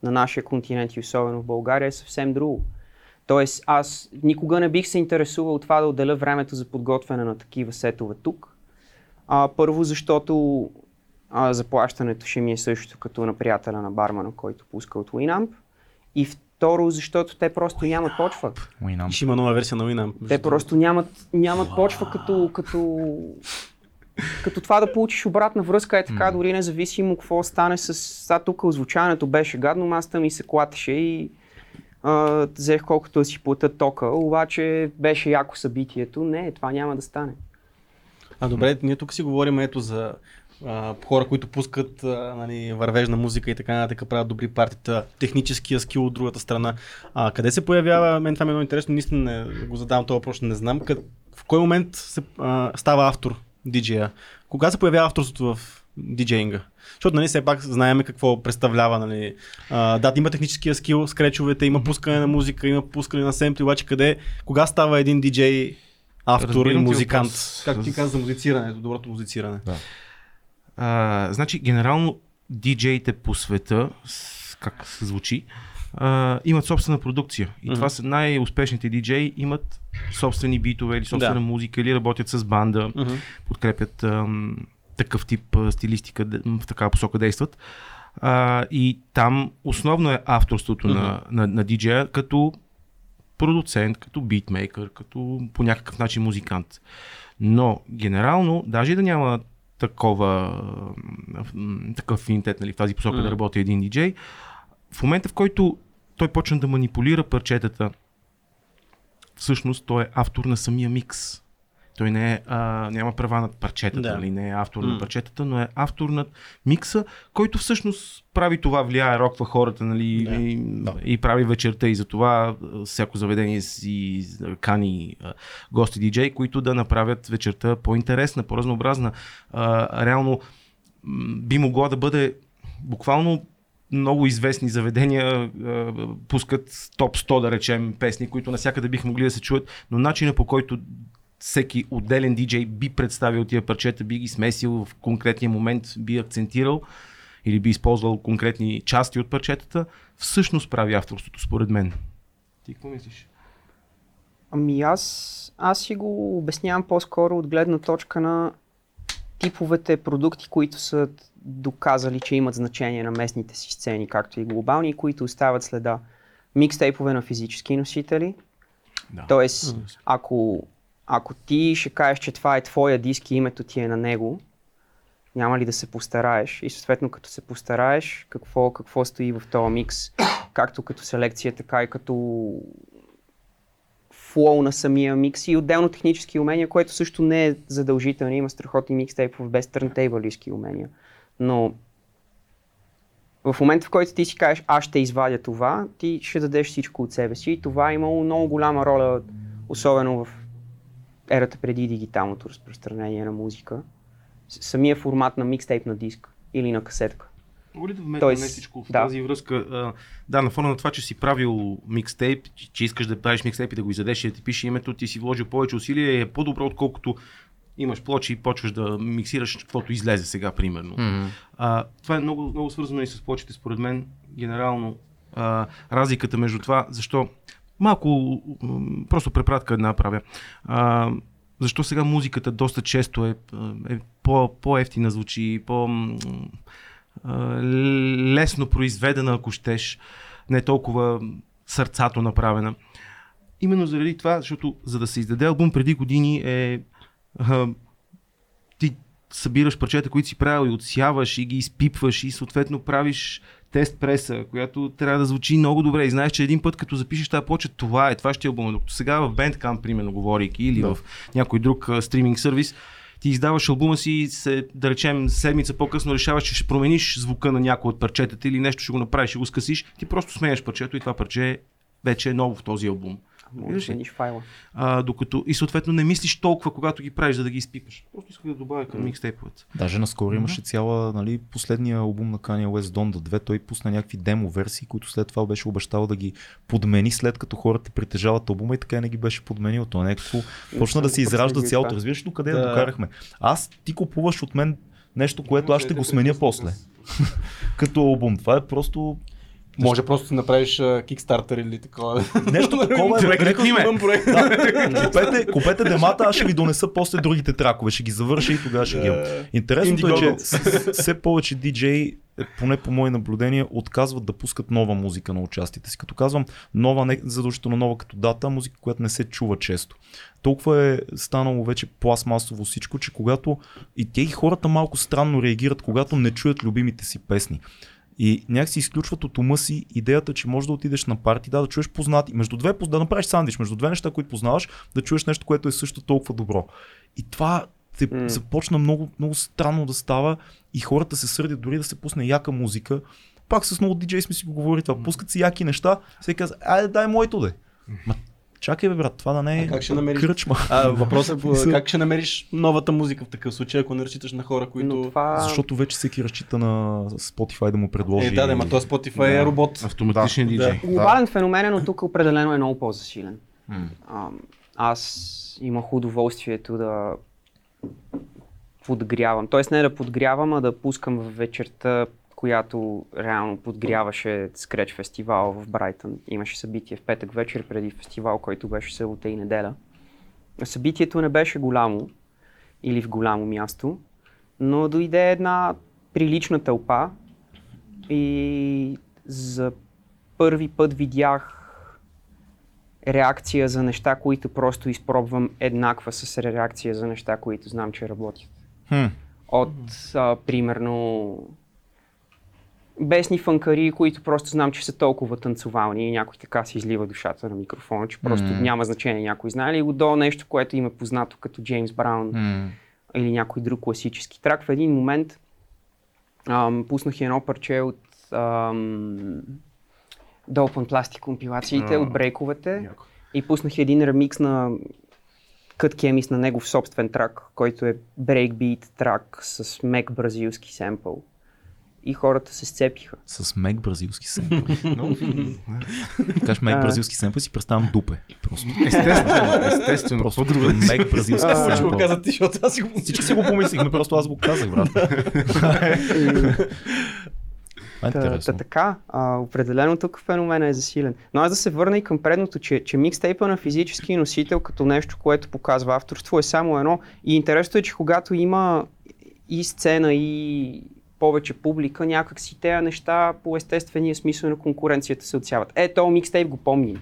на нашия континент и особено в България е съвсем друго. Тоест аз никога не бих се интересувал от това да отделя времето за подготвяне на такива сетове тук. А, първо, защото а, заплащането ще ми е същото като на приятеля на бармана, който пуска от Winamp. И второ, защото те просто нямат почва. Winamp. Ще има нова версия на Winamp. Те просто нямат, нямат почва като, като, като това да получиш обратна връзка е така, дори независимо какво стане с... Сега тук озвучаването беше гадно, маста ми се клатеше и а, взех колкото да си плата тока, обаче беше яко събитието. Не, това няма да стане. А добре, ние тук си говорим ето за а, хора, които пускат а, нали, вървежна музика и така нататък, правят добри партита, техническия скил от другата страна. А, къде се появява, мен това ми е много интересно, наистина не го задавам този въпрос, не знам, къд, в кой момент се, а, става автор диджея? Кога се появява авторството в диджеинга? Защото нали, все пак знаем какво представлява. Нали. А, да, има техническия скил, скречовете, има пускане на музика, има пускане на семпли, обаче къде, кога става един диджей автор Разбирам и ти музикант? въпрос. Как ти каза за музицирането, доброто музициране? А, значи, генерално диджеите по света, как се звучи, а, имат собствена продукция. И Мгм. това са най-успешните диджеи, имат собствени битове или собствена Да. музика, или работят с банда, Мгм. подкрепят ам, такъв тип а, стилистика, в такава посока действат. А, и там основно е авторството на, на, на диджея като продуцент, като битмейкър, като по някакъв начин музикант. Но генерално, даже да няма такова, такъв финтет нали, в тази посока Мгм. да работи един диджей, в момента в който той почна да манипулира парчетата, всъщност той е автор на самия микс. Той не е, а, няма права над парчетата, Да. нали? не е автор М. на парчетата, но е автор над микса, който всъщност прави това, влияе, роква хората нали? Да. И, Да. и прави вечерта и затова всяко заведение си кани гости диджей, които да направят вечерта по-интересна, по-разнообразна. А, реално би могло да бъде буквално много известни заведения а, пускат топ 100, да речем, песни, които навсякъде биха могли да се чуят, но начинът по който всеки отделен диджей би представил тия парчета, би ги смесил в конкретния момент, би акцентирал или би използвал конкретни части от парчетата, всъщност прави авторството, според мен. Ти какво мислиш? Ами аз, аз си го обяснявам по-скоро от гледна точка на типовете продукти, които са доказали, че имат значение на местните си сцени, както и глобални, които остават следа. Микстейпове на физически носители. Да. Тоест, ако, ако ти ще кажеш, че това е твоя диск и името ти е на него, няма ли да се постараеш? И съответно, като се постараеш, какво, какво стои в този микс, както като селекция, така и като флоу на самия микс и отделно технически умения, което също не е задължително. Има страхотни микстейпове без търнтейбълистки умения. Но в момента, в който ти си кажеш, аз ще извадя това, ти ще дадеш всичко от себе си. И това е имало много голяма роля, особено в ерата преди дигиталното разпространение на музика. Самия формат на микстейп на диск или на касетка. Мога ли да вметна Тоест, нещичко в да. тази връзка? А, да, на фона на това, че си правил микстейп, че, че искаш да правиш микстейп и да го издадеш и да ти пише името, ти си вложил повече усилия и е по-добро, отколкото имаш плочи и почваш да миксираш каквото излезе сега, примерно. М. А, това е много, много свързано и с плочите, според мен, генерално. А, разликата между това, защо малко просто препратка една правя. А, защо сега музиката доста често е, е по, по-ефтина звучи, по лесно произведена, ако щеш, не толкова сърцато направена. Именно заради това, защото за да се издаде албум преди години е а, ти събираш парчета, които си правил и отсяваш и ги изпипваш и съответно правиш тест преса, която трябва да звучи много добре и знаеш, че един път като запишеш тази плоча, това е, това ще е албума. Докато сега в Bandcamp, примерно, говорейки или Да. в някой друг а, стриминг сервис, ти издаваш албума си се, да речем, седмица по-късно решаваш, че ще промениш звука на някой от парчетата или нещо ще го направиш, ще го скъсиш, ти просто сменяш парчето и това парче вече е ново в този албум. Може Виждаш да файла. А, докато и съответно не мислиш толкова, когато ги правиш, за да ги изпипаш. Просто исках да добавя към микстейповете. Даже наскоро имаше цяла, нали, последния албум на Kanye West Donda 2, той пусна някакви демо версии, които след това беше обещал да ги подмени след като хората притежават албума и така и не ги беше подменил. То е някакво, почна да се изражда цялото. Разбираш ли докъде Да. да. докарахме? Аз, ти купуваш от мен нещо, което аз ще го сменя после. като албум. Това е просто Може просто да направиш Kickstarter или такова. нещо такова. е. Имам проект. Да, купете, купете демата, аз ще ви донеса после другите тракове, ще ги завърша и тогава ще ги имам. Интересното е, че все повече диджеи, е, поне по мои наблюдения, отказват да пускат нова музика на участите си. Като казвам нова, не задължително нова като дата, музика, която не се чува често. Толкова е станало вече пластмасово всичко, че когато и те и хората малко странно реагират, когато не чуят любимите си песни. И някакси изключват от ума си идеята, че можеш да отидеш на парти, да, да чуеш познати, между две, да направиш сандвич, между две неща, които познаваш, да чуеш нещо, което е също толкова добро. И това те М. започна много, много странно да става и хората се сърдят дори да се пусне яка музика. Пак с много диджей сме си го говорили това. Пускат си яки неща, се казва, айде дай моето де. Ма, чакай бе брат, това да не е А как ще намериш- кръчма. А, въпросът е как ще намериш новата музика в такъв случай, ако не разчиташ на хора, които... Но това... Защото вече всеки разчита на Spotify да му предложи. Е, да, да, ма то Spotify е робот. Автоматичен Да, диджей. Глобален феномен е, но тук определено е много по-засилен. Аз имах удоволствието да подгрявам. Тоест не да подгрявам, а да пускам в вечерта, която реално подгряваше Скреч фестивал в Брайтън. Имаше събитие в петък вечер преди фестивал, който беше събота и неделя. Събитието не беше голямо или в голямо място, но дойде една прилична тълпа и за първи път видях реакция за неща, които просто изпробвам еднаква с реакция за неща, които знам, че работят. Хм. От, а, примерно, бесни фанкари, които просто знам, че са толкова танцовални и някой така си излива душата на микрофона, че просто М. няма значение някой знае ли го, до нещо, което им е познато като Джеймс Браун М. или някой друг класически трак. В един момент ам, пуснах едно парче от ам, The Open Plastic компилациите, А, от брейковете и пуснах един ремикс на Cut Chemis на негов собствен трак, който е брейкбит трак с мек бразилски семпъл. И хората се сцепиха. С мек бразилски фин. Кажеш мек бразилски семпъл си представям дупе. Просто. Естествено, естествено. Просто друго мек бразилски А, Ще го каза ти, защото аз го... Всички си го помислихме, просто аз го казах, брат. Е Та, така, а, определено тук феномена е засилен. Но аз да се върна и към предното, че, че микстейпа на физически носител като нещо, което показва авторство е само едно. И интересното е, че когато има и сцена, и повече публика, някак си тези неща по естествения смисъл на конкуренцията се отсяват. Е, то микстейп го помни.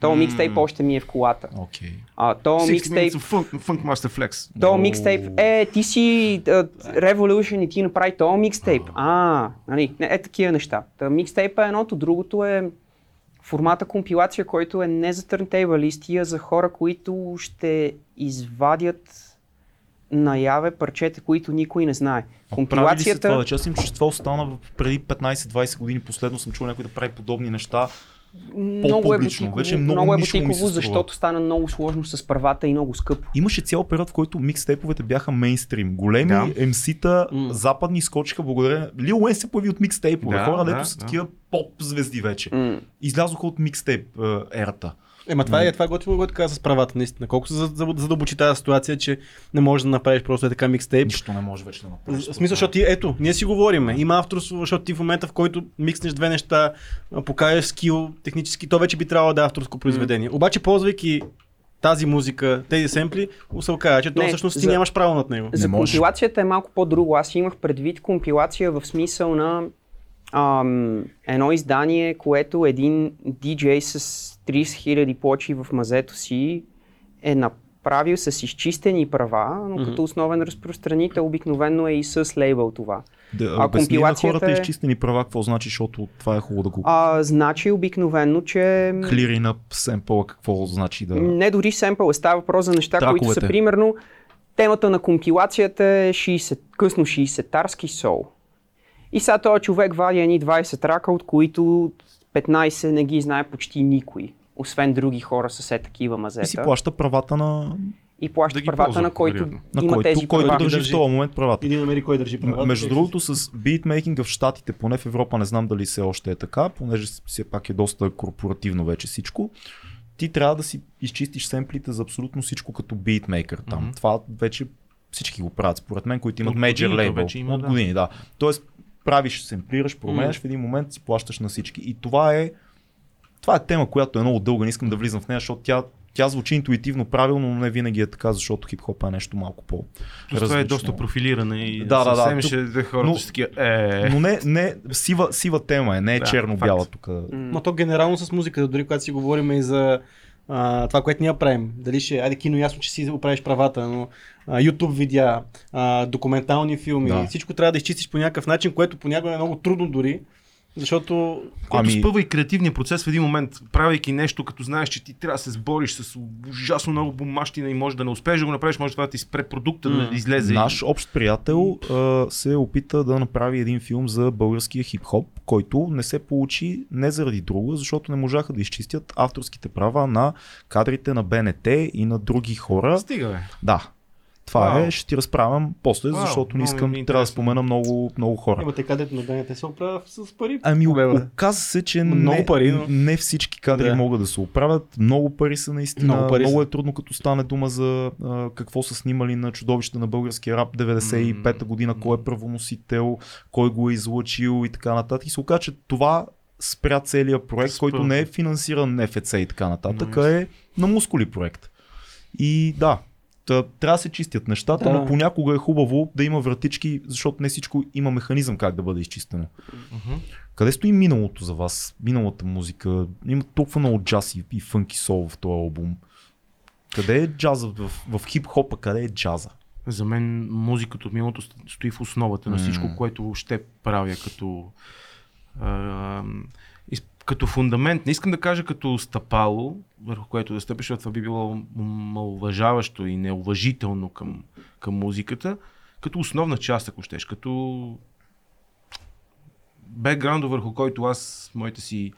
То М. микстейп още ми е в колата. Окей. А, то 60 микстейп funk, funk Master Flex. то Много- микстейп, е, ти си а, Revolution и ти направи то микстейп. А, нали, не, е такива неща. Та микстейп е едното, другото е формата компилация, който е не за търнтейбалисти, а за хора, които ще извадят наяве парчета, които никой не знае. Прави ли се Компилацията... това вече? Аз им, че това остана преди 15-20 години. Последно съм чул някой да прави подобни неща. много е по-публично, бутиково, вече много много е бутиково защото стана много сложно с правата и много скъпо. Имаше цял период, в който микстейповете бяха мейнстрим. Големи Да. MC-та, М. западни скочиха благодарение. Лил Уейн се появи от микстейпове. Да, Хора, да, дето са да. такива поп звезди вече. М. Излязоха от микстейп е, ерата. Ема това е, това е готино, което каза с правата, наистина. Колко се за- за- задълбочи тази ситуация, че не можеш да направиш просто е така микстейп. Нищо не може вече да направиш. В смисъл, защото ти, ето, ние си говориме. Има авторство, защото ти в момента, в който микснеш две неща, покажеш скил, технически, то вече би трябвало да е авторско произведение. Обаче, ползвайки тази музика, тези семпли, се оказа, че то Не, всъщност ти за- нямаш право над него. За компилацията е малко по-друго. Аз имах предвид компилация в смисъл на ам, едно издание, което един диджей с 30 000 плочи в мазето си е направил с изчистени права, но като основен разпространител обикновено е и с лейбъл това. Да, А обясни на компилацията хората е- изчистени права, какво значи, защото това е хубаво да го А, значи обикновено, че... клири на семпъла, какво значи да... Не дори семпъл, става въпрос за неща, които Траковете. са примерно темата на компилацията е 60, късно 60-тарски сол. И сега този човек вади едни 20 трака, от които 15 не ги знае почти никой, освен други хора с е такива мазета. И си плаща правата на, и плаща Да правата ползва, на който вероятно. на има който, тези който права. държи в този момент правата. Или намери кой държи правата. Между другото, с битмейкинга в Штатите, поне в Европа, не знам дали все още е така, понеже все пак е доста корпоративно вече всичко. Ти трябва да си изчистиш семплите за абсолютно всичко като битмейкър там. Мгм. Това вече всички го правят, според мен, които имат От major label. вече има, От да. години, да. Тоест, правиш, семплираш, променяш, в един момент си плащаш на всички. И това е, това е тема, която е много дълга, не искам да влизам в нея, защото тя, тя звучи интуитивно правилно, но не винаги е така, защото хип-хоп е нещо малко по Плюс това е доста профилиране и Да, да, да, тук- ще да хората но- ще такива, е, Но не, не сива, сива тема е, не е Да, черно-бяла тук. Но то генерално с музиката, дори когато си говорим и за а, това, което ние правим. Дали ще, айде кино, ясно, че си оправиш правата, но YouTube видеа, документални филми, Да. всичко трябва да изчистиш по някакъв начин, което понякога е много трудно дори, защото Който Ами- спъва и креативния процес в един момент, правейки нещо, като знаеш, че ти трябва да се сбориш с ужасно много бумащина и може да не успееш да го направиш, може това да ти спре продукта М. да излезе. Наш общ приятел а, се опита да направи един филм за българския хип-хоп, който не се получи не заради друго, защото не можаха да изчистят авторските права на кадрите на БНТ и на други хора. Стига, бе. Да. Това Вау. е, ще ти разправям после, Вау, защото не искам, е трябва да спомена много, много хора. имате кадрите на БНТ се оправя с пари. Ами, оказа се, че Много не, пари, но- не всички кадри Да. могат да се оправят. Много пари са наистина. Много пари много са. е трудно, като стане дума за а, какво са снимали на чудовище на българския рап 95-та година, кой е правоносител, кой го е излъчил и така нататък. И се оказа, че това спря целият проект, който не е финансиран НФЦ и така нататък, а е на мускули проект. И да, Та, трябва да се чистят нещата, Да. но понякога е хубаво да има вратички, защото не всичко има механизъм как да бъде изчистено. Мгм. Къде стои миналото за вас? Миналата музика? Има толкова много джаз и, и фънки сол в този албум. Къде е джаза? В, в хип-хопа къде е джаза? За мен музиката от миналото стои в основата на всичко, което ще правя като, а, из- като фундамент. Не искам да кажа като стъпало, върху което да стъпиш, защото това би било м- маловажаващо и неуважително към, към музиката, като основна част, ако щеш, като бекграунда, върху който аз, моите си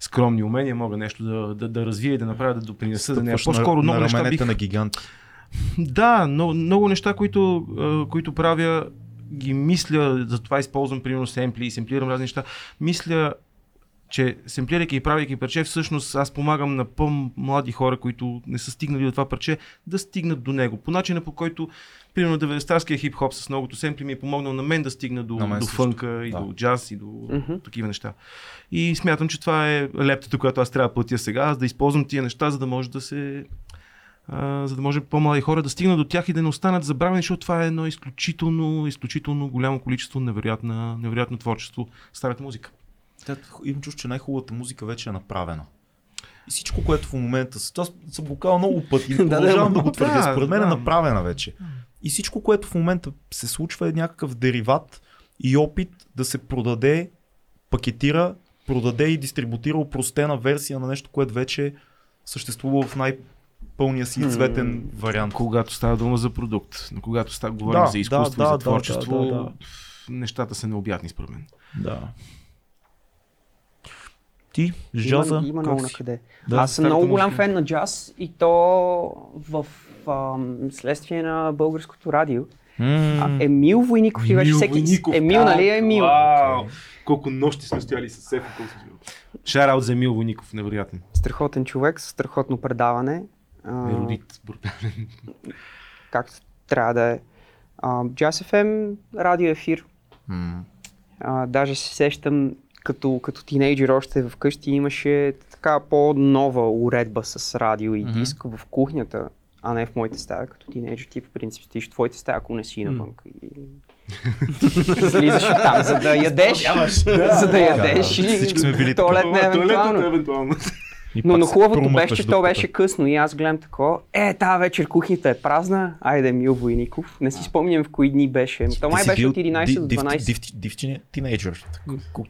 скромни умения, мога нещо да, да, да развия и да направя, да допринеса за. Стъпваш По-скоро на, много на неща бих... на гиганти. Да, но, много неща, които, които правя, ги мисля, затова използвам примерно семпли и семплирам разни неща. Мисля, че семплирайки и правейки парче, всъщност аз помагам на по-млади хора, които не са стигнали до това парче, да стигнат до него. По начина по който, примерно, 90-тарския хип-хоп с многото семпли ми е помогнал на мен да стигна до, до също. фънка и Да. до джаз и до Мгм. такива неща. И смятам, че това е лептата, която аз трябва да платя сега, аз да използвам тия неща, за да може да се а, за да може по-млади хора да стигнат до тях и да не останат забравени, защото това е едно изключително, изключително голямо количество невероятна, невероятно творчество старата музика. Имам чувство, че най-хубавата музика вече е направена. И всичко, което в момента... Аз съм го казал много пъти и продължавам да, го твърдя. Според мен е направена вече. И всичко, което в момента се случва е някакъв дериват и опит да се продаде, пакетира, продаде и дистрибутира упростена версия на нещо, което вече съществува в най-пълния си М. цветен вариант. Когато става дума за продукт, но когато става говорим Да, за изкуство да, и за да, творчество, да, да, да. нещата са необятни според мен. Да. Ти, с Има, джаза, има как много си? на къде. Да, Аз съм много голям фен на джаз и то в ам, следствие на българското радио. А, Емил Войников ли беше? Всеки... Емил, нали е Емил? Вау! Колко нощи сме стояли с Сефа, колко сме Шараут за Емил Войников, невероятен. Страхотен човек, страхотно предаване. А, Еродит, брутален. както трябва да е. Jazz FM, радио ефир. м. А, даже се сещам като, като тинейджър още вкъщи имаше така по-нова уредба с радио и диск в кухнята, а не в моите стая. Като тинейджър ти по принцип стоиш в твоите стая, ако не си навън. И... Слизаш там, за да ядеш. за да ядеш и Всички сме били туалет не Туалетната евентуално. И Но, но хубавото беше, че то беше късно и аз гледам такова. Е, тази вечер кухнята е празна. Айде, Мил Войников. Не си спомням в кои дни беше. То май си беше от 11 до ди- див- 12. див- Див див- тинейджър.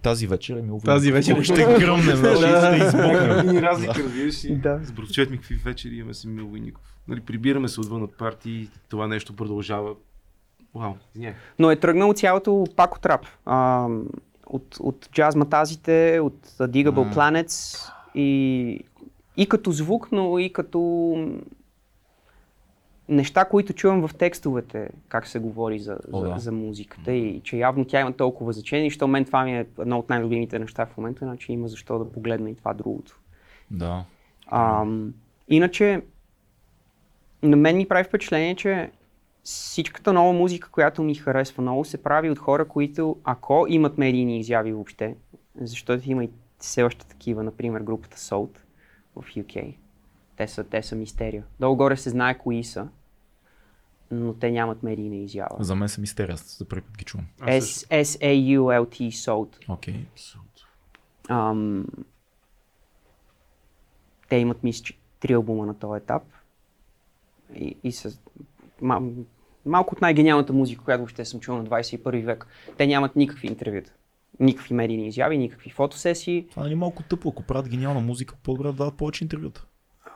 Тази вечер е мил. Тази вечер ще гръмне, ще избухнем. Ни разлика, разбираш ли? Да. С братовчет ми какви вечери имаме с Емил Войников. Нали, прибираме се отвън от партии, това нещо продължава. Вау. Но е тръгнал цялото пак от рап. От, от джаз матазите, от Digable Planets и, и като звук, но и като неща, които чувам в текстовете, как се говори за, О, за, да. за музиката и че явно тя има толкова значение, и що мен това ми е едно от най-любимите неща в момента, значи има защо да погледна и това другото. Да. Ам, иначе, на мен ми прави впечатление, че всичката нова музика, която ми харесва много, се прави от хора, които, ако имат медийни изяви въобще, защото има и все още такива, например групата Salt в UK. Те са, те са мистерия. Долу-горе се знае кои са, но те нямат медийна изява. За мен са мистерия, за първи път ги чувам. S-A-U-L-T Salt. Окей. Ам, те имат, мисля, три албума на този етап. И, и са мал, малко от най-гениалната музика, която въобще съм чул на 21 век. Те нямат никакви интервюта. Никакви медийни изяви, никакви фотосесии. Това е малко тъпо, ако правят гениална музика, по-добре да дадат повече интервюта.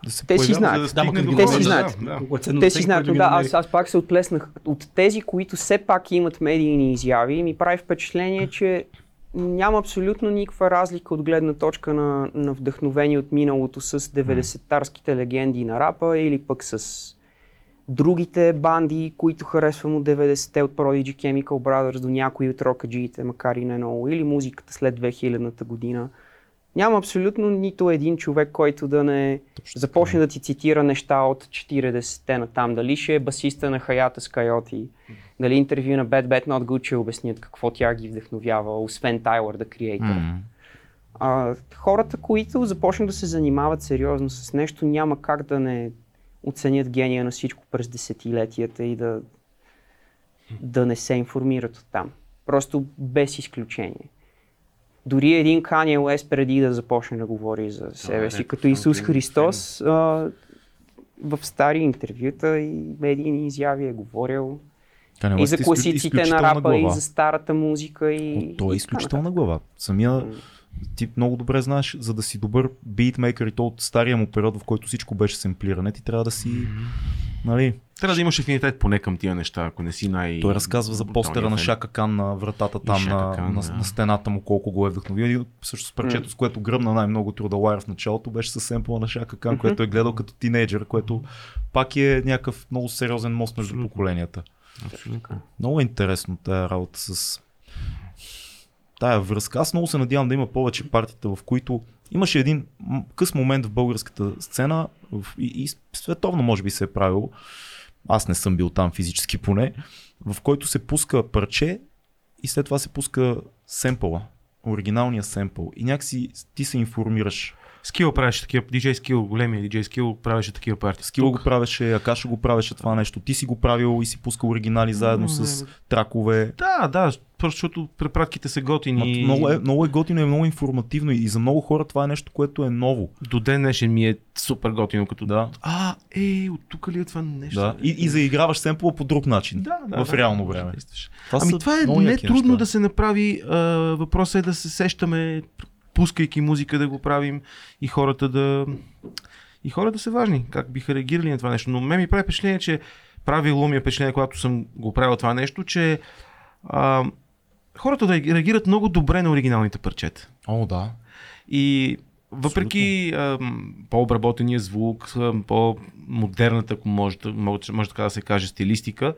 Да се Те си знаят. Да Да, до ма, те си знаят. Да, да. Те си знаят, да, аз, аз пак се отплеснах. От тези, които все пак имат медийни изяви, ми прави впечатление, че няма абсолютно никаква разлика от гледна точка на, на вдъхновение от миналото с 90-тарските легенди на рапа или пък с другите банди, които харесвам от 90-те, от Prodigy Chemical Brothers до някои от рокаджиите, макар и не много, или музиката след 2000-та година. Няма абсолютно нито един човек, който да не Точно започне да ти цитира неща от 40-те на там. Дали ще е басиста на Хаята с Койоти, дали интервю на Bad Bad Not Good ще обяснят какво тя ги вдъхновява, освен Тайлър да Creator. М. А, хората, които започнат да се занимават сериозно с нещо, няма как да не оценят гения на всичко през десетилетията и да, да не се информират от там. Просто без изключение. Дори един Kanye West преди да започне да говори за себе си, като Исус. Христос, а, в стари интервюта и медийни изяви е говорил Kanye и за класиците на рапа, и глава. за старата музика. И... Той е изключителна глава. Самия ти много добре знаеш, за да си добър битмейкър и то от стария му период, в който всичко беше семплиране, ти трябва да си, нали, Трябва да имаш афинитет поне към тия неща, ако не си най... той разказва за постера на Шака Кан на вратата там на, Кан, на, да. на, стената му, колко го е вдъхновил. И също с парчето, с което гръмна най-много Wire в началото, беше с семпла на Шака Кан, което е гледал като тинейджър, което пак е някакъв много сериозен мост между поколенията. Абсолютно. Много е интересно тая работа с тая връзка. Аз много се надявам да има повече партита, в които имаше един къс момент в българската сцена и, и световно може би се е правило. Аз не съм бил там физически поне, в който се пуска парче и след това се пуска семпъла, оригиналния семпъл и някакси ти се информираш. Скил правеше такива, DJ Скил, големия DJ Скил правеше такива партии. Скило го правеше, Акаша го правеше това нещо, ти си го правил и си пускал оригинали заедно с тракове. Да, да, просто защото препратките са готини. Ма, Много е, много е готино и много информативно и за много хора това е нещо, което е ново. До ден днешен ми е супер готино, като Да. А, е, от тук ли е това нещо? Да. И, и заиграваш семпла по друг начин. Да, да, в да. реално време. Това ами това е не трудно неща. да се направи. А, въпросът е да се сещаме, пускайки музика да го правим и хората да... И хората са важни, как биха реагирали на това нещо. Но мен ми прави впечатление, че правило ми е впечатление, когато съм го правил това нещо, че а, хората да реагират много добре на оригиналните парчета. О, да. И въпреки ам, по-обработения звук, ам, по-модерната, ако може, може, може така да се каже, стилистика,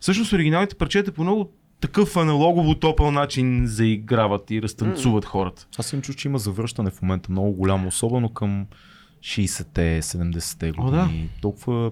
всъщност оригиналните парчета по много такъв аналогово топъл начин заиграват и разтанцуват хората. Аз им чух, че има завръщане в момента много голямо, особено към 60-те, 70-те О, да. години. Толкова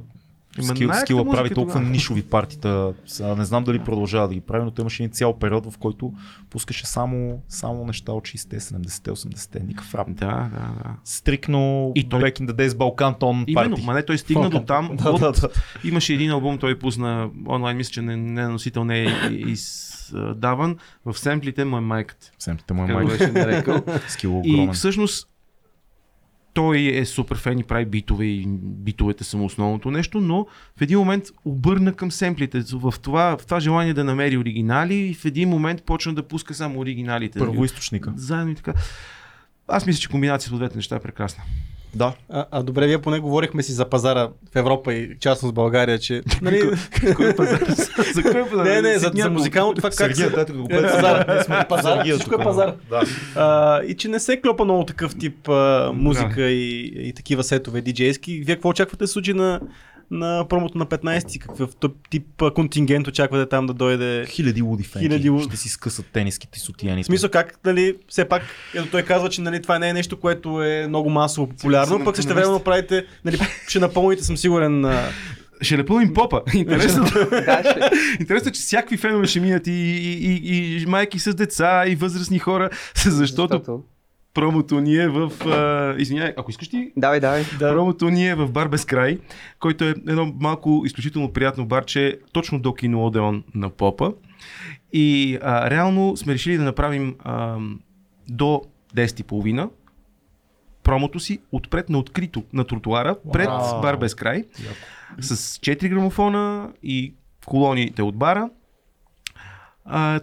Скил, скила прави толкова тогава. нишови партита. Сега не знам дали продължава да ги прави, но той имаше един цял период, в който пускаше само, само неща от 60-те, 70-те, 80-те, никакъв рап. Да, да, да. Стрикно И той- Back in the Days Балкан тон Именно, ма не, той стигна до там. Да, от- да, да. Имаше един албум, той пусна онлайн, мисля, че не, не е носител, не е издаван. В семплите му е майката. Семплите му е Как го майка. беше нарекал. Скил И огромен. всъщност той е супер фен и прави битове и битовете са му основното нещо, но в един момент обърна към семплите. В това, в това желание да намери оригинали и в един момент почна да пуска само оригиналите. Първоисточника. Заедно и така. Аз мисля, че комбинацията от двете неща е прекрасна. Да. А, а добре, вие поне говорихме си за пазара в Европа и частност България, че... Нали, Кой пазар? За кой пазар? не, не, за, за музикалното това как Сергия, се... дайте да го Е, пазар. Пазар. Сергия Всичко е пазар. Да. А, и че не се клопа много такъв тип а, музика и, и такива сетове диджейски. Вие какво очаквате да случи на, на промото на 15-ти? Какъв тип- контингент очаквате там да дойде? Хиляди луди фенки. Хиляди луди. Ще си скъсат тениските сутиени. В смисъл как, нали, все пак, ето той казва, че нали, това не е нещо, което е много масово популярно, се пък също намести. времено правите, нали, ще напълните, съм сигурен, а, Ще напълним попа. Интересно, Да, интересно, е, че всякакви фенове ще минат и, и, и, и майки с деца, и възрастни хора, защото промото ни е в... А, извинявай, ако искаш ти Давай, давай. Да. Промото ни е в бар без край, който е едно малко изключително приятно барче, точно до кино Одеон на Попа. И а, реално сме решили да направим а, до 10.30 промото си отпред на открито на тротуара, пред Вау. бар без край, с 4 грамофона и колониите от бара.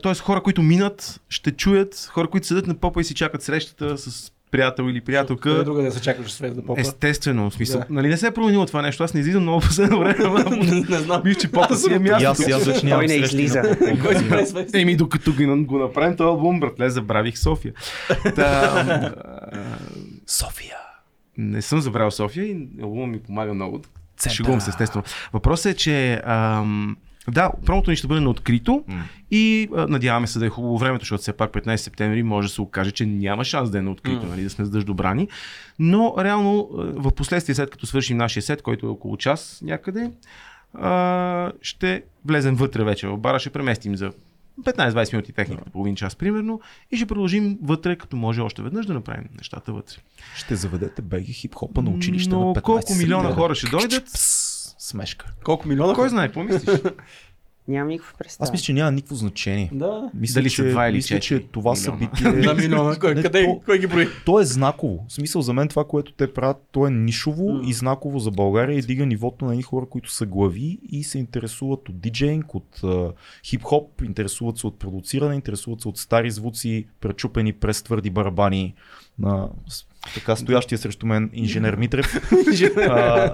Тоест хора, които минат, ще чуят, хора, които седят на попа и си чакат срещата с приятел или приятелка. къде друга да се чакаш свет да попа. Естествено, в смисъл. Да. Нали не се е променило това нещо. Аз не излизам много в последно време. не знам. Мисля, че попа си е място. аз, и аз вече нямам Той не излиза. Еми, докато го, го направим този албум, братле, забравих София. София. не съм забравил София и албумът ми помага много. Шегувам се, естествено. Въпросът е, че ам, да, промото ни ще бъде на открито М. и а, надяваме се да е хубаво времето, защото все пак 15 септември може да се окаже, че няма шанс да е на открито, М. нали, да сме с дъждо брани. Но реално в последствие, след като свършим нашия сет, който е около час някъде, а, ще влезем вътре вече в бара, ще преместим за 15-20 минути техника, половин час примерно, и ще продължим вътре, като може още веднъж да направим нещата вътре. Ще заведете беги хип-хопа на училище Но на 15 колко милиона хора ще дойдат? Пс, Смешка. Колко милиона? Кой знае, какво мислиш? Нямам никаква представа. Аз мисля, че няма никакво значение. Да. Мисля, Дали че, са два или мисля, че четири това милиона? събитие... Два милиона. Кой, къде, то- кой ги брои? То е знаково. В смисъл за мен това, което те правят, то е нишово М. и знаково за България и дига нивото на едни хора, които са глави и се интересуват от диджейнг, от а, хип-хоп, интересуват се от продуциране, интересуват се от стари звуци, пречупени през твърди барабани на така стоящия срещу мен инженер Митрев. а,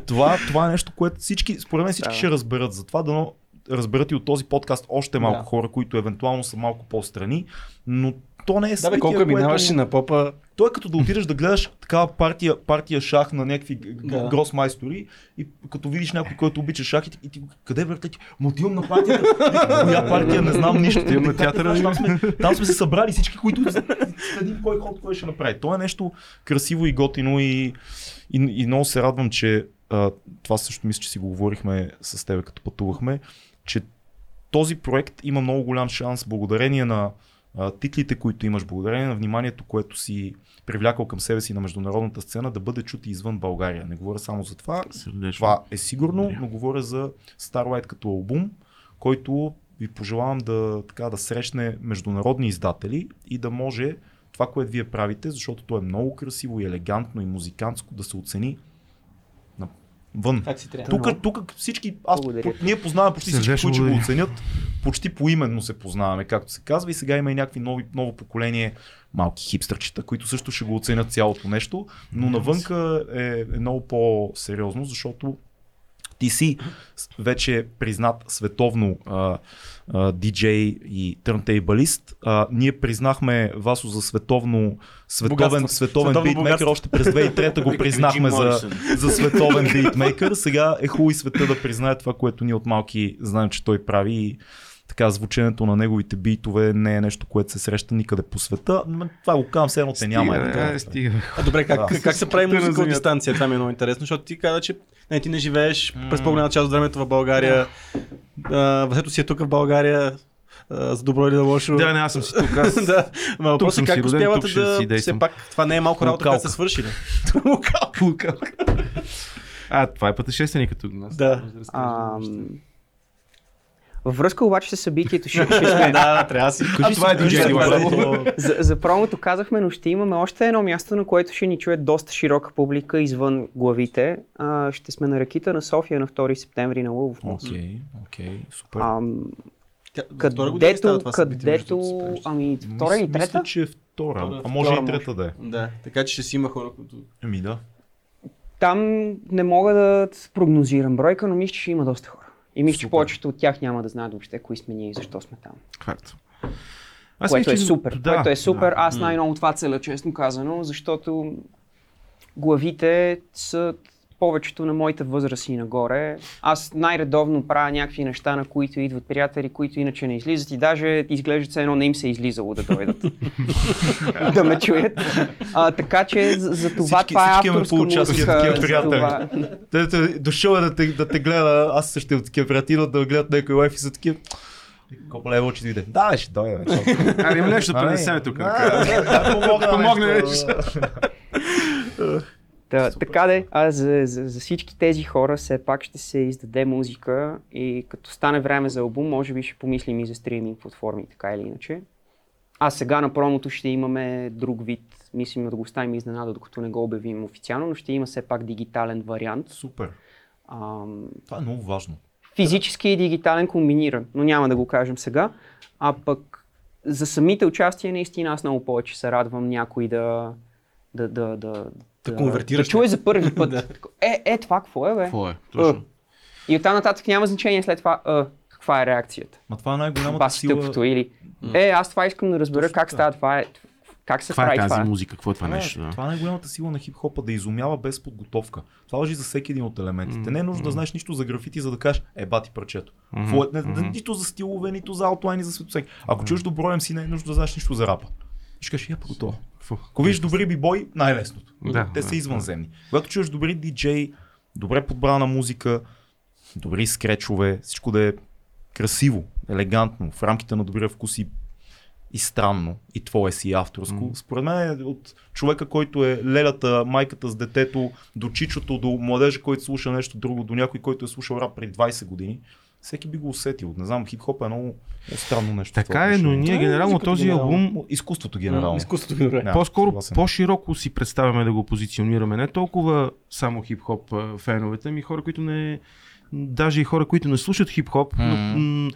това, това е нещо, което всички, според мен всички Да. ще разберат. Затова дано разберат и от този подкаст още малко Да. хора, които евентуално са малко по-страни, но то не е Да, бе, събитие, колко което- минаваш на попа? той е като да отидеш да гледаш такава партия, партия шах на някакви Да. да. гросмайстори и като видиш някой, който обича шах и ти, и ти къде бе, ти, му отивам на партията, Викам, коя партия, не знам нищо. Отивам на театъра. Там сме, там сме се събрали всички, които следим кой ход кой ще направи. То е нещо красиво и готино и, и, и много се радвам, че а, това също мисля, че си го говорихме с теб, като пътувахме, че този проект има много голям шанс благодарение на а, титлите, които имаш, благодарение на вниманието, което си привлякал към себе си на международната сцена, да бъде чут и извън България. Не говоря само за това. Сърдечно. Това е сигурно, но говоря за Starlight като албум, който ви пожелавам да, така, да срещне международни издатели и да може това, което вие правите, защото то е много красиво и елегантно и музикантско, да се оцени. Вън. Тук, тук всички, аз, Благодаря. по, ние познаваме почти всички, Сърдечно които ще го оценят. Почти поименно се познаваме, както се казва. И сега има и някакви нови, ново поколение малки хипстърчета, които също ще го оценят цялото нещо. Но навънка е, е много по-сериозно, защото ти си вече признат световно а, а, диджей и търнтейбалист. А, ние признахме Васо за световно, световен, Богатство. световен Световно битмейкър. Още през 2003 го признахме за, за световен битмейкър. Сега е хубаво и света да признае това, което ние от малки знаем, че той прави. И така звученето на неговите битове не е нещо, което се среща никъде по света. Това го казвам, все едно те няма. Стига, е така. е, стига. А добре, как, Да. как, се прави музика от дистанция? Това ми е много интересно, защото ти каза, че не, ти не живееш през по-голяма част от времето в България. А, Васето си е тук в България, а, за добро или за лошо. Да, не, аз съм си тук. Аз... да. Ма въпросът е как си роден, успявате да... си Все пак, това не е малко работа, която сте свършили. Лукалка. А, това е пътешественика тук. Нас. Да. Неща. Във връзка обаче с събитието ще, ще сме... да, трябва да си. А, това е е- за, за промото казахме, но ще имаме още едно място, на което ще ни чуе доста широка публика извън главите. А, ще сме на рекита на София на 2 септември на Лъвов мост. Окей, окей, супер. Става където, това където, ами, втора или Мисля, трета? че е втора. Втора, А може втора и трета да е. Да, така че ще си има хора, които... Еми да. Там не мога да прогнозирам бройка, но мисля, че ще има доста хора. И мисля, че повечето от тях няма да знаят въобще кои сме ние и защо сме там. Факт. което е мисля, че- супер. Да, което е супер. да. Аз най-много това целя, честно казано, защото главите са повечето на моите възраст и нагоре. Аз най-редовно правя някакви неща, на които идват приятели, които иначе не излизат и даже изглеждат все едно не им се е излизало да дойдат. да ме чуят. А, така че за, за това Всички- това е всички имаме авторска музика. такива това- дошъл е да те, да те гледа, аз също от такива приятели да гледат някой лайф и са такива. Колко лева ще дойде? Да, ще дойде. Аре, има нещо да пренесем тук. Помогне нещо. Та, така де, а за, за, за всички тези хора все пак ще се издаде музика и като стане време за албум, може би ще помислим и за стриминг платформи, така или иначе. А сега на промото ще имаме друг вид, мислим да го оставим изненада, докато не го обявим официално, но ще има все пак дигитален вариант. Супер. Ам, Това е много важно. физически и дигитален комбиниран, но няма да го кажем сега. А пък за самите участия наистина аз много повече се радвам някой да да, да, да, Да конвертираш да чуе за първи път. е, е, това какво е, бе? Какво е? Е. Точно. И оттам нататък няма значение след това е, каква е реакцията. Ма това е най-голямата Бас сила. тъпото или е, аз това искам да разбера Точно как става това, е, как се Каква е прави тази това. музика? Какво е това Това е, нещо? да? това е най-голямата сила на хип-хопа, да изумява без подготовка. Това важи за всеки един от елементите. Не е нужно да знаеш нищо за графити, за да кажеш, е бати пръчето. Е- не- не- Нито за стилове, нито за аутлайни, за светосек. Ако чуеш добро MC, не е нужно да знаеш нищо за рапа. И ще кажеш, я готово. Какво? Ако видиш добри бибой, най-лесното. Да, Те да, са извънземни. Когато чуеш добри диджей, добре подбрана музика, добри скречове, всичко да е красиво, елегантно, в рамките на добрия вкус и, и странно, и твое си авторско. Мгм. Според мен е от човека, който е лелята, майката с детето, до чичото, до младежа, който слуша нещо друго, до някой, който е слушал рап преди 20 години, всеки би го усетил. Не знам, хип-хоп е много, странно нещо. Така е, но ние е генерално музиката този генерално. албум Изкуството генерално. Изкуството добре. Да, по-скоро съгласен. по-широко си представяме да го позиционираме. Не толкова само хип-хоп феновете, ми хора, които не... Даже и хора, които не слушат хип-хоп, но, Мгм. м,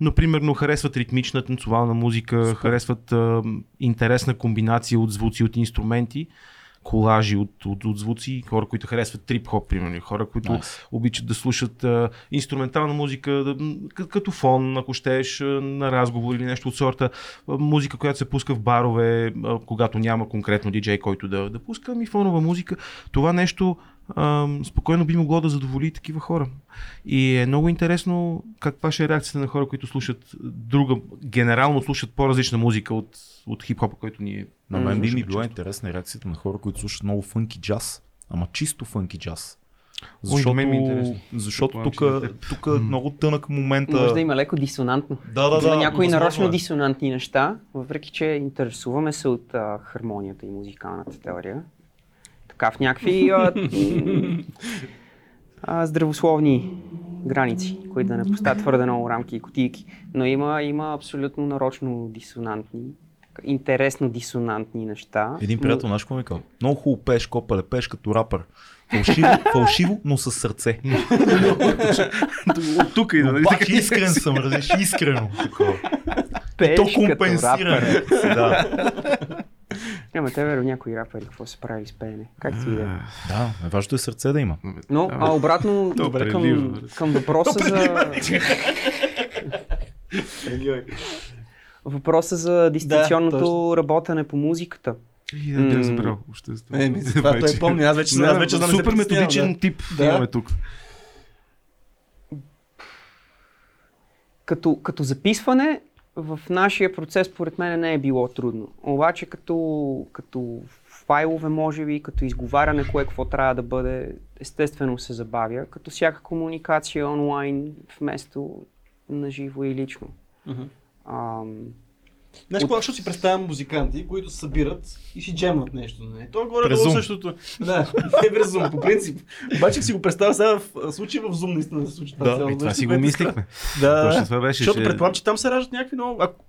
но примерно харесват ритмична танцовална музика, Супер. харесват а, интересна комбинация от звуци, от инструменти, колажи от, от, от звуци, хора, които харесват трип-хоп, примерно, хора, които Найс. обичат да слушат а, инструментална музика, да, като фон, ако щеш, на разговор или нещо от сорта, а, музика, която се пуска в барове, а, когато няма конкретно диджей, който да, да пуска, ми фонова музика. Това нещо спокойно би могло да задоволи такива хора. И е много интересно каква ще е реакцията на хора, които слушат друга, генерално слушат по-различна музика от, от хип-хопа, който ние На мен би ми била интересна реакцията на хора, които слушат много фънки джаз, ама чисто фънки джаз. Ой, Защото, мен ми е интересно. защото тук, тук е много тънък момента. Може да има леко дисонантно. Да, да, да. има някои нарочно е. дисонантни неща, въпреки че интересуваме се от а, хармонията и музикалната теория. Така в някакви а, а, здравословни граници, които да не поставят твърде много рамки и кутийки. Но има, има абсолютно нарочно дисонантни, интересно дисонантни неща. Един приятел наш какво ми казал? Много хубаво пееш, копале, пееш като рапър. Фалшиво, фалшиво, но с сърце. От тук и да нали? Обаче искрен съм, разбираш, искрено. Такова. Пееш То като рапър. Да, Ама те веро някои рапъри какво се прави с пеене. Както и да е. да, важното е сърце да има. Но а обратно Добре, към, ливо. към въпроса за... въпроса за дистанционното точно. работене по музиката. И да бях забрал. Още с това. Еми, това той помни, аз вече, аз вече знам да Супер методичен да. тип Да. имаме тук. като, като записване, в нашия процес, според мен, не е било трудно. Обаче, като, като файлове, може би, като изговаряне, кое какво трябва да бъде, естествено се забавя, като всяка комуникация онлайн, вместо на живо и лично. Ам, Знаеш, От- защото си представям музиканти, които се събират и си джемнат нещо. Не? То е горе долу същото. Да, не през Zoom, по принцип. Обаче си го представя сега в случай в Zoom наистина да се случи това. Да, цяло това си го мислихме. Да, Точно това беше, защото че- предполагам, че там се раждат някакви много... Ако...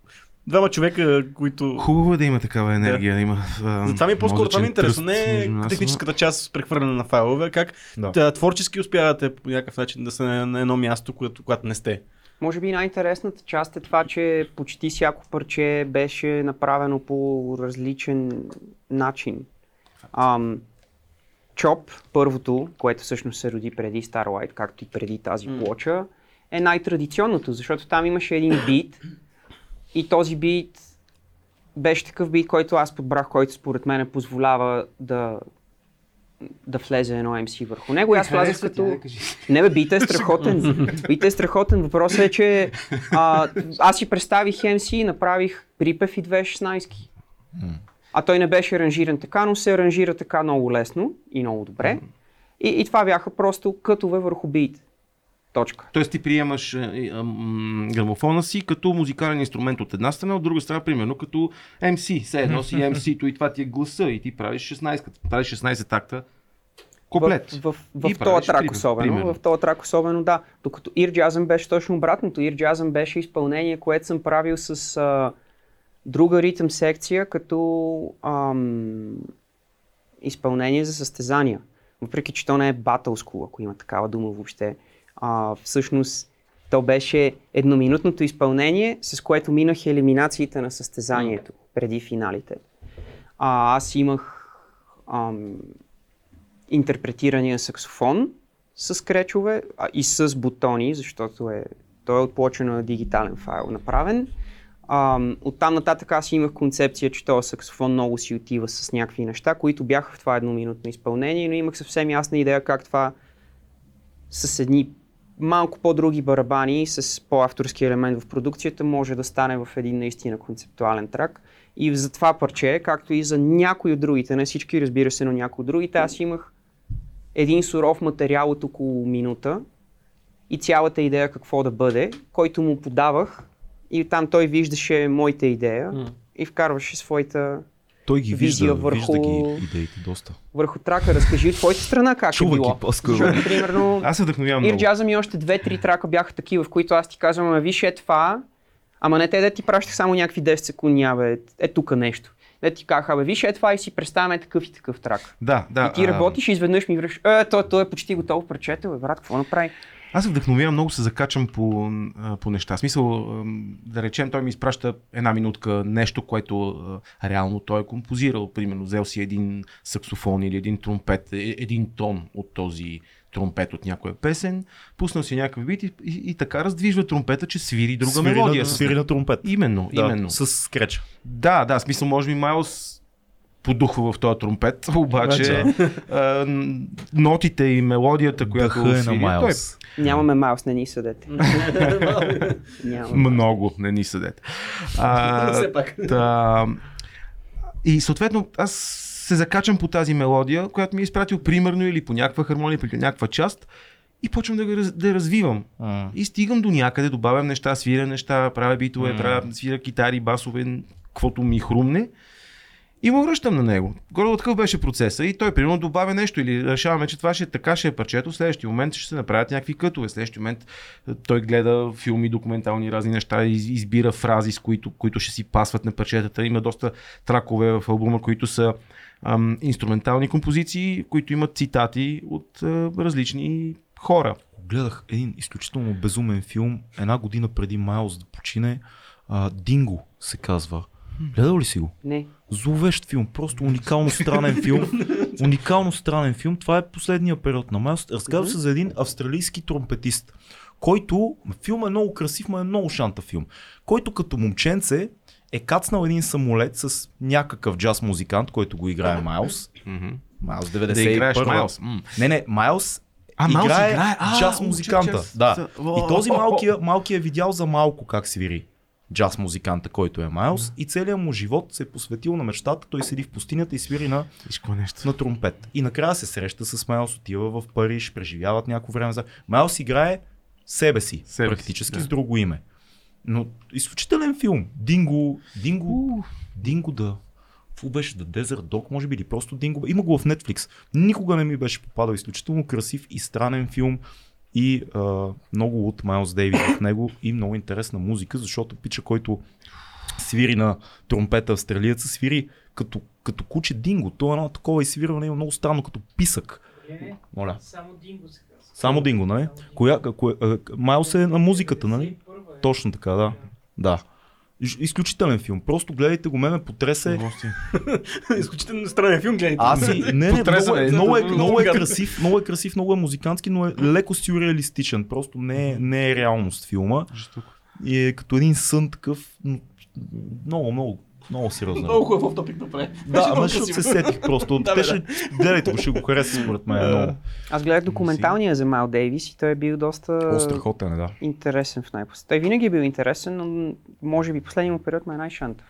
Двама човека, които... Хубаво е да има такава енергия, да, има. а, Затова ми е по-скоро това ми е интересно. Не но- техническата част с прехвърляне на файлове, как Да. да. творчески успявате по някакъв начин да сте на, на едно място, което, когато не сте. Може би най-интересната част е това, че почти всяко парче беше направено по различен начин. Ам, Chop, първото, което всъщност се роди преди Starlight, както и преди тази плоча, е най-традиционното, защото там имаше един бит и този бит беше такъв бит, който аз подбрах, който според мен позволява да, да влезе едно MC върху него. И аз влязах като... Не бе, бита е страхотен. бита е страхотен. Въпросът е, че а, аз си представих MC и направих припев и две 16 А той не беше аранжиран така, но се аранжира така много лесно и много добре. И, и това бяха просто кътове върху бит. Точка. Тоест ти приемаш е, е, грамофона си като музикален инструмент от една страна, от друга страна, примерно като MC. Все едно си MC-то и това ти е гласа и ти правиш 16, правиш 16 такта комплет. В, в, в, в този трак особено. примерно. В този трак особено, да. Докато Earjazm беше точно обратното. Earjazm беше изпълнение, което съм правил с а, друга ритъм секция, като ам, изпълнение за състезания. Въпреки, че то не е school, ако има такава дума въобще. А, всъщност, то беше едноминутното изпълнение, с което минах елиминациите на състезанието преди финалите. А, аз имах ам, интерпретирания саксофон с кречове а, и с бутони, защото е, той е отплочен на дигитален файл направен. Ам, оттам нататък аз имах концепция, че този саксофон много си отива с някакви неща, които бяха в това едноминутно изпълнение, но имах съвсем ясна идея как това с едни малко по-други барабани, с по-авторски елемент в продукцията, може да стане в един наистина концептуален трак. И за това парче, както и за някои от другите, не всички разбира се, но някои от другите, аз имах един суров материал от около минута и цялата идея какво да бъде, който му подавах и там той виждаше моята идея М. и вкарваше своята Той ги вижда, върху- вижда ги идеите доста. върху трака. Разкажи от твоята страна как Чува е било. ги по-скоро. Защото, примерно, Аз се вдъхновявам много. Earjazm и още две-три трака бяха такива, в които аз ти казвам, виж е това, ама не те да ти пращах само някакви 10 секунди, абе, е тук нещо. Де ти казаха, абе, виж е това и си представяме такъв и такъв трак. Да, да. и ти а, работиш и изведнъж ми връщаш, е, то, то е почти готово бе, брат, какво направи? Аз се вдъхновявам, много се закачам по, по неща. Смисъл, да речем, той ми изпраща една минутка нещо, което реално той е композирал. Примерно, взел си един саксофон или един тромпет, е- един тон от този тромпет от някоя песен, пуснал си някакъв бит и, и, и така раздвижва тромпета, че свири друга свири мелодия. На, свири на тромпет. Именно, да, именно. С скреч. Да, да, смисъл, може би Майлз подухва в този тромпет, обаче а, н- нотите и мелодията, която Дъха е на Майлз. Нямаме Майлс, не ни съдете. Той много не ни съдете. А. Та, и съответно аз се закачам по тази мелодия, която ми е изпратил примерно или по някаква хармония, или по някаква част и почвам да, да я развивам. М. И стигам до някъде, добавям неща, свиря неща, правя битове, правя, свиря китари, басове, каквото ми хрумне. И му връщам на него. Горе такъв беше процеса и той примерно добавя нещо или решаваме, че това ще е така, ще е парчето, в следващия момент ще се направят някакви кътове, в следващия момент е, той гледа филми, документални разни неща, из, избира фрази, с които, които ще си пасват на парчетата. Има доста тракове в албума, които са ам, инструментални композиции, които имат цитати от а, различни хора. Гледах един изключително безумен филм една година преди Майлз да почине. А, Динго се казва. Гледал ли си го? Не. Зловещ филм, просто уникално странен филм. уникално странен филм. Това е последния период на Майлз. Разказва се за един австралийски тромпетист, който, филм е много красив, но е много шанта филм, който като момченце е кацнал един самолет с някакъв джаз музикант, който го играе Майлз. Майлз 91. Да играеш Майлз. Не, не, Майлз А, играе, играе. А, джаз музиканта. Да. И този малкия, малкия е видял за малко как свири джаз музиканта, който е Майлз и целият му живот се е посветил на мечтата. Той седи в пустинята и свири на, какво нещо. на тромпет. И накрая се среща с Майлз, отива в Париж, преживяват някакво време. За... Майлз играе себе си, Себе си, практически да. с друго име. Но изключителен филм. Динго, Динго, Динго да. Какво беше? The Desert Dog, може би, или просто Динго. Има го в Netflix. Никога не ми беше попадал. Изключително красив и странен филм и а, много от Майлз Дейвид в него и много интересна музика, защото пича, който свири на тромпета австралиеца, свири като, като куче Динго. То е едно такова изсвирване, има много странно, като писък. Моля. Само Динго се казва. Само Динго, нали? Коя, коя, Майлз е на музиката, нали? Точно така, да. Да. Из- Изключителен филм. Просто гледайте го, ме ме потресе. Гости. Изключително странен филм, гледайте. Аз си, не, не, много, е, е. много, е, Много много е красив, много е красив, много е музикантски, но е леко сюрреалистичен. Просто не е, не е реалност филма. Жестоко. И е като един сън такъв, много, много, много сериозно. Много хубав топик да прави. Да, ама защото се сетих просто. Да, Те бе, ще, гледайте го, ще го хареса според мен. Много. Аз гледах документалния за Майл Дейвис и той е бил доста О, страхотен е, да. интересен в най-после. Той винаги е бил интересен, но може би последния му период ме е най-шантов.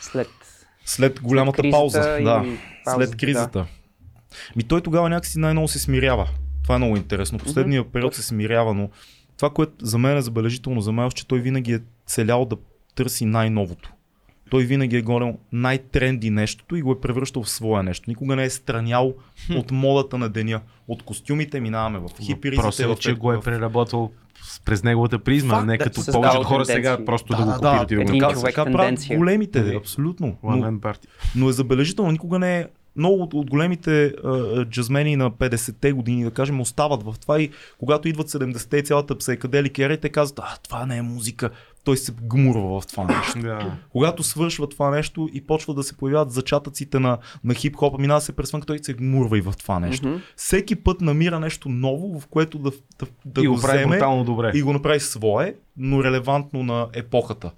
След След голямата кризата пауза. и Да. паузата, След кризата. Ми той тогава някакси най-много се смирява. Това е много интересно. Последния период се смирява, но това, което за мен е забележително за Майлз, че той винаги е целял да търси най-новото. Той винаги е гонил най-тренди нещото и го е превръщал в свое нещо. Никога не е странял от модата на деня. От костюмите минаваме в хипиризите. Въпросът е, в- че го е преработвал през неговата призма, Факт, не да, като повечето хора сега просто да, Да, го да, копират и да го един така, правят големите, Нали? абсолютно. Но, но е забележително, никога не е много от, от големите а, джазмени на 50-те години, да кажем, остават в това и когато идват 70-те и цялата псайкаделика ера, те казват, а, това не е музика. Той се гмурва в това нещо. Да. Когато свършва това нещо и почва да се появяват зачатъците на, на хип-хопа, минава се през фънк, той се гмурва и в това нещо. Мгм. Всеки път намира нещо ново, в което да, да, да и го го прави вземе добре. и го направи свое, но релевантно на епохата.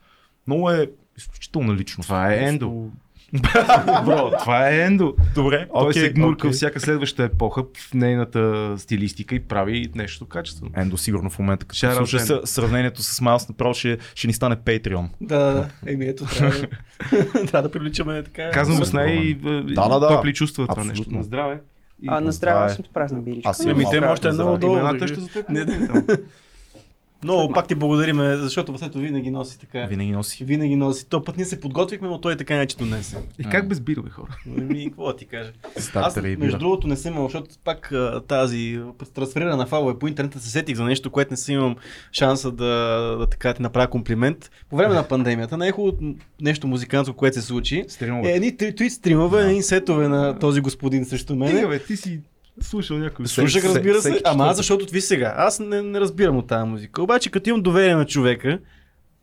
Много е изключителна личност. Това е Ендо. Бро, това е Ендо. Добре, Той окей, се гмурка окей. всяка следваща епоха в нейната стилистика и прави нещо качествено. Ендо сигурно в момента, като out слуша с- сравнението с Майлз, направо ще, ще ни стане Patreon. Да, да, да. Еми ето, трябва да, трябва да привличаме така. Казвам го с най Да, да, да. топли чувства това Абсолютно. нещо. На здраве. И А, на здраве, е- аз съм с празна биличка. Аз имам още е много долу. Имената държи. ще за теб. Не. Много пак ти благодариме, защото Васето винаги носи така. Винаги носи. Винаги носи. То път ние се подготвихме, но той така не че донесе. И как без бирове хора? Еми, какво ти кажа? Аз, и между другото, не съм имал, защото пак тази трансферирана файлове по интернета се сетих за нещо, което не съм имал шанса да, да така ти направя комплимент. По време на пандемията, най-хубаво нещо музикантско, което се случи, Стримове. е едни три- твит стримове, едни сетове на този господин срещу мен. бе, ти си слушал някой. Слушах, разбира се, ама аз защото ви сега, аз не, не разбирам от тази музика. Обаче като имам доверие на човека,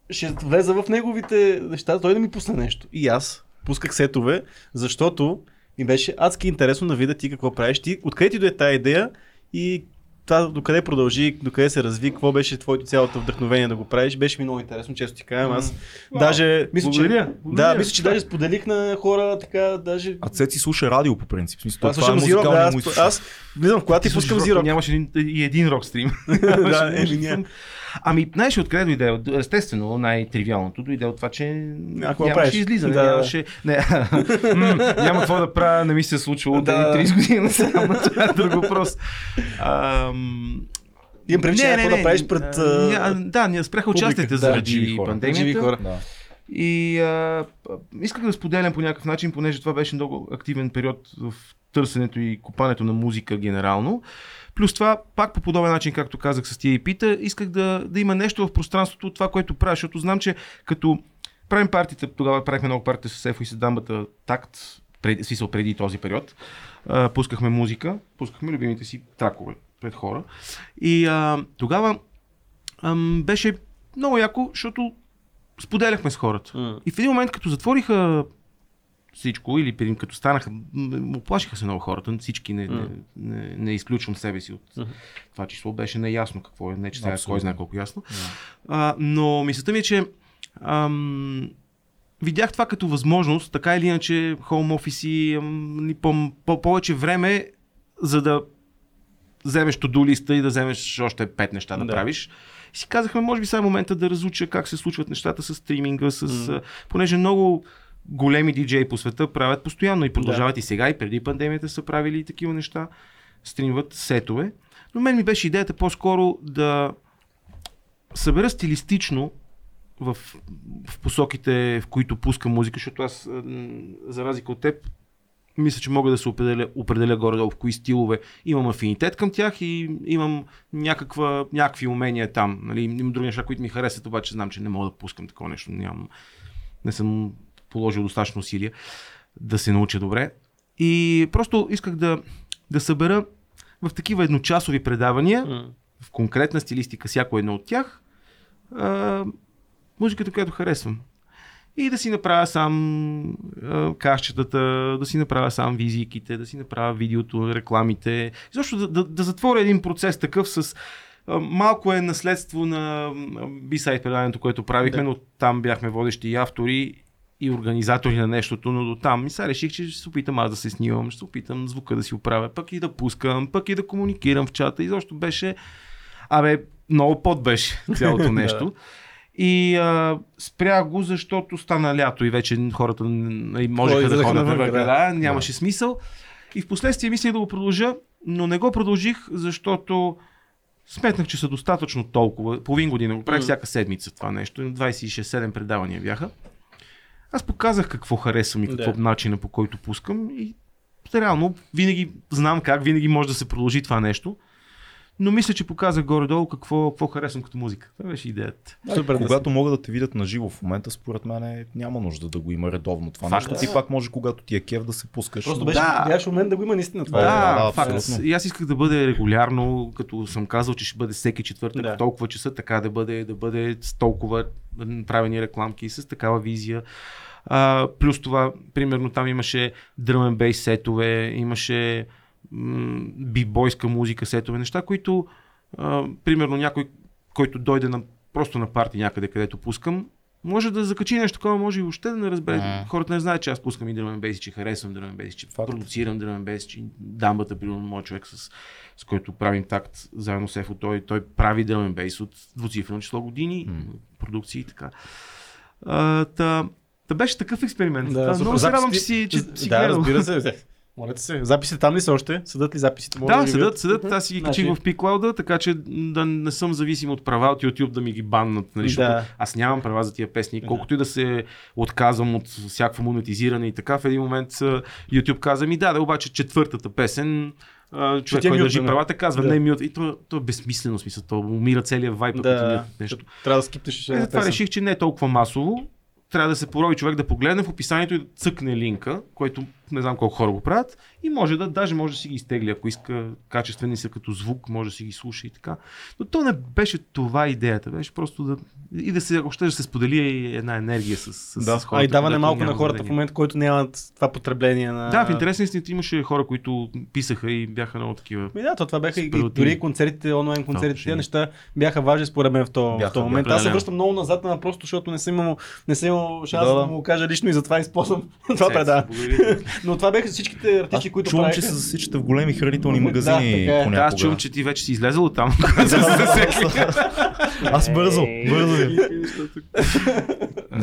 ще влеза в неговите неща, той да ми пусне нещо. И аз пусках сетове, защото ми беше адски интересно да видя ти какво правиш. Ти, откъде ти дойде тази идея и това докъде продължи, докъде се разви, какво беше твоето цялото вдъхновение да го правиш, беше ми много интересно, често ти кажа. Аз даже, мисля, че, Благодаря, да, мисля, че даже споделих на хора, така, даже А Цеци слуша радио по принцип. Смисъл, аз това е слушам Зирок, да, аз, аз влизам в колата и пускам Зирок. Нямаше един, и един рок стрим. да, няма. Ами, знаеш откъде дойде? Естествено, най-тривиалното дойде от това, че какво нямаше правиш? излизане, Да. нямаше... Не, няма какво да правя, не ми се е случвало Да. да. 30 години насам, това е друг въпрос. Ам, Имам предвид, че не, да правиш не, пред, а, Да, ние спряха участите да, заради живи хора. пандемията. живи хора. Да. И а, исках да споделям по някакъв начин, понеже това беше много активен период в търсенето и копането на музика генерално. Плюс това, пак по подобен начин, както казах с тия и пита, исках да, да има нещо в пространството от това, което правя, защото знам, че като правим партията, тогава правихме много партия с Ефо и с Дамбата такт, преди, смисъл преди този период, а, пускахме музика, пускахме любимите си тракове пред хора. И а, тогава ам, беше много яко, защото споделяхме с хората. М. И в един момент, като затвориха всичко, или при- като станаха, оплашиха се много хората, всички не, не, не, не изключвам себе си от Мгм. това число, беше неясно какво е, не че сега кой знае колко ясно. А, но мисълта ми е, че ам, видях това като възможност, така или иначе, хоум офиси, повече време, за да вземеш to листа и да вземеш още пет неща да, Да. правиш. И си казахме, може би сега е момента да разуча как се случват нещата с стриминга, с, а, понеже много големи диджеи по света правят постоянно и продължават и сега, и преди пандемията са правили и такива неща, стримват сетове. Но мен ми беше идеята по-скоро да събера стилистично в, в посоките, в които пускам музика, защото аз, за разлика от теб, мисля, че мога да се определя, определя горе-долу в кои стилове имам афинитет към тях и имам някаква, някакви умения там. Нали? Има други неща, които ми харесват, обаче знам, че не мога да пускам такова нещо. Нямам, не съм положил достатъчно усилия да се науча добре. И просто исках да, да събера в такива едночасови предавания, М. в конкретна стилистика, всяко едно от тях, а, музиката, която харесвам. И да си направя сам а, кашчетата, да си направя сам визийките, да си направя видеото, рекламите. Защо да, да, да затворя един процес такъв с а, малко е наследство на B-Side предаването, което правихме, Да. но там бяхме водещи и автори и организатори на нещото, но до там и сега реших, че ще се опитам аз да се снимам, ще се опитам звука да си оправя, пък и да пускам, пък и да комуникирам в чата. И защо беше, абе, много под беше цялото нещо. И а, спрях го, защото стана лято и вече хората н- можеха да излезаха ходят навън, навън. да. Да, нямаше смисъл. И в последствие мислех да го продължа, но не го продължих, защото сметнах, че са достатъчно толкова. Половин година го правих всяка седмица това нещо. 26-7 предавания бяха. Аз показах какво харесвам и какво Да. начина по който пускам и реално винаги знам как, винаги може да се продължи това нещо. Но мисля, че показах горе-долу какво, какво харесвам като музика. Това беше идеята. Супер, да когато могат да те видят на живо в момента, според мен е, няма нужда да го има редовно това Факт. нещо. Ти пак може, когато ти е кев да се пускаш. Просто беше, Да. беше момент да го има наистина това. Да, Да, да, факт. абсолютно. И аз исках да бъде регулярно, като съм казал, че ще бъде всеки четвъртък Да. толкова часа, така да бъде, да бъде с толкова правени рекламки, с такава визия. А, плюс това, примерно там имаше drum and bass сетове, имаше м- бибойска музика сетове, неща, които а, примерно някой, който дойде на, просто на парти някъде, където пускам, може да закачи нещо такова, може и въобще да не разбере. Мгм. Хората не знаят, че аз пускам и drum bass, че харесвам drum bass, че Факт. продуцирам drum bass, че дамбата, примерно, мой човек, с, с който правим такт заедно с Ефо, той, той прави drum bass от двуцифрено число години, М. продукции и така. А, та, та беше такъв експеримент. Да, много се радвам, че си, че си да, гледал. разбира се. Моля те се. Записите там ли са още? Съдат ли записите? Може Да, седат, видят? седат, аз си ги качих Значи- в пиклауда, така че да не съм зависим от права от YouTube да ми ги баннат. Нали, Да. Аз нямам права за тия песни. Колкото и да се отказвам от всякакво монетизиране и така, в един момент YouTube каза ми, да, да, обаче четвъртата песен, а, човек, ти е който държи мютнена. правата, казва, Да. не е мют. И то, то е безсмислено смисъл, то умира целият вайп, ако ти Да, мют нещо. трябва да скипнеш. Е, песен. реших, че не е толкова масово. Трябва да се порови човек да погледне в описанието и да цъкне линка, който не знам колко хора го правят. И може да, даже може да си ги изтегли, ако иска качествени са като звук, може да си ги слуша и така. Но то не беше това идеята. Беше просто да. И да се, ако ще да се сподели и една енергия с, с, Да, с хората. а и даване малко на хората в заведение. момента, който нямат това потребление на... Да, в интерес на истината имаше хора, които писаха и бяха много такива. Ми да, то това бяха и, дори концертите, онлайн концертите, тези неща бяха важни според мен в този, Бяха, в момент. бяха, Аз се връщам много назад на просто, защото не съм имал, не съм имал шанс Да, да, да. му го кажа лично и затова използвам това предаване. Но това бяха всичките Аз артисти, които чувам, правиха. че се засичате в големи хранителни Да, магазини е. понякога. Да, аз чувам, че ти вече си излезъл от там. Аз бързо, Ей. бързо. ви.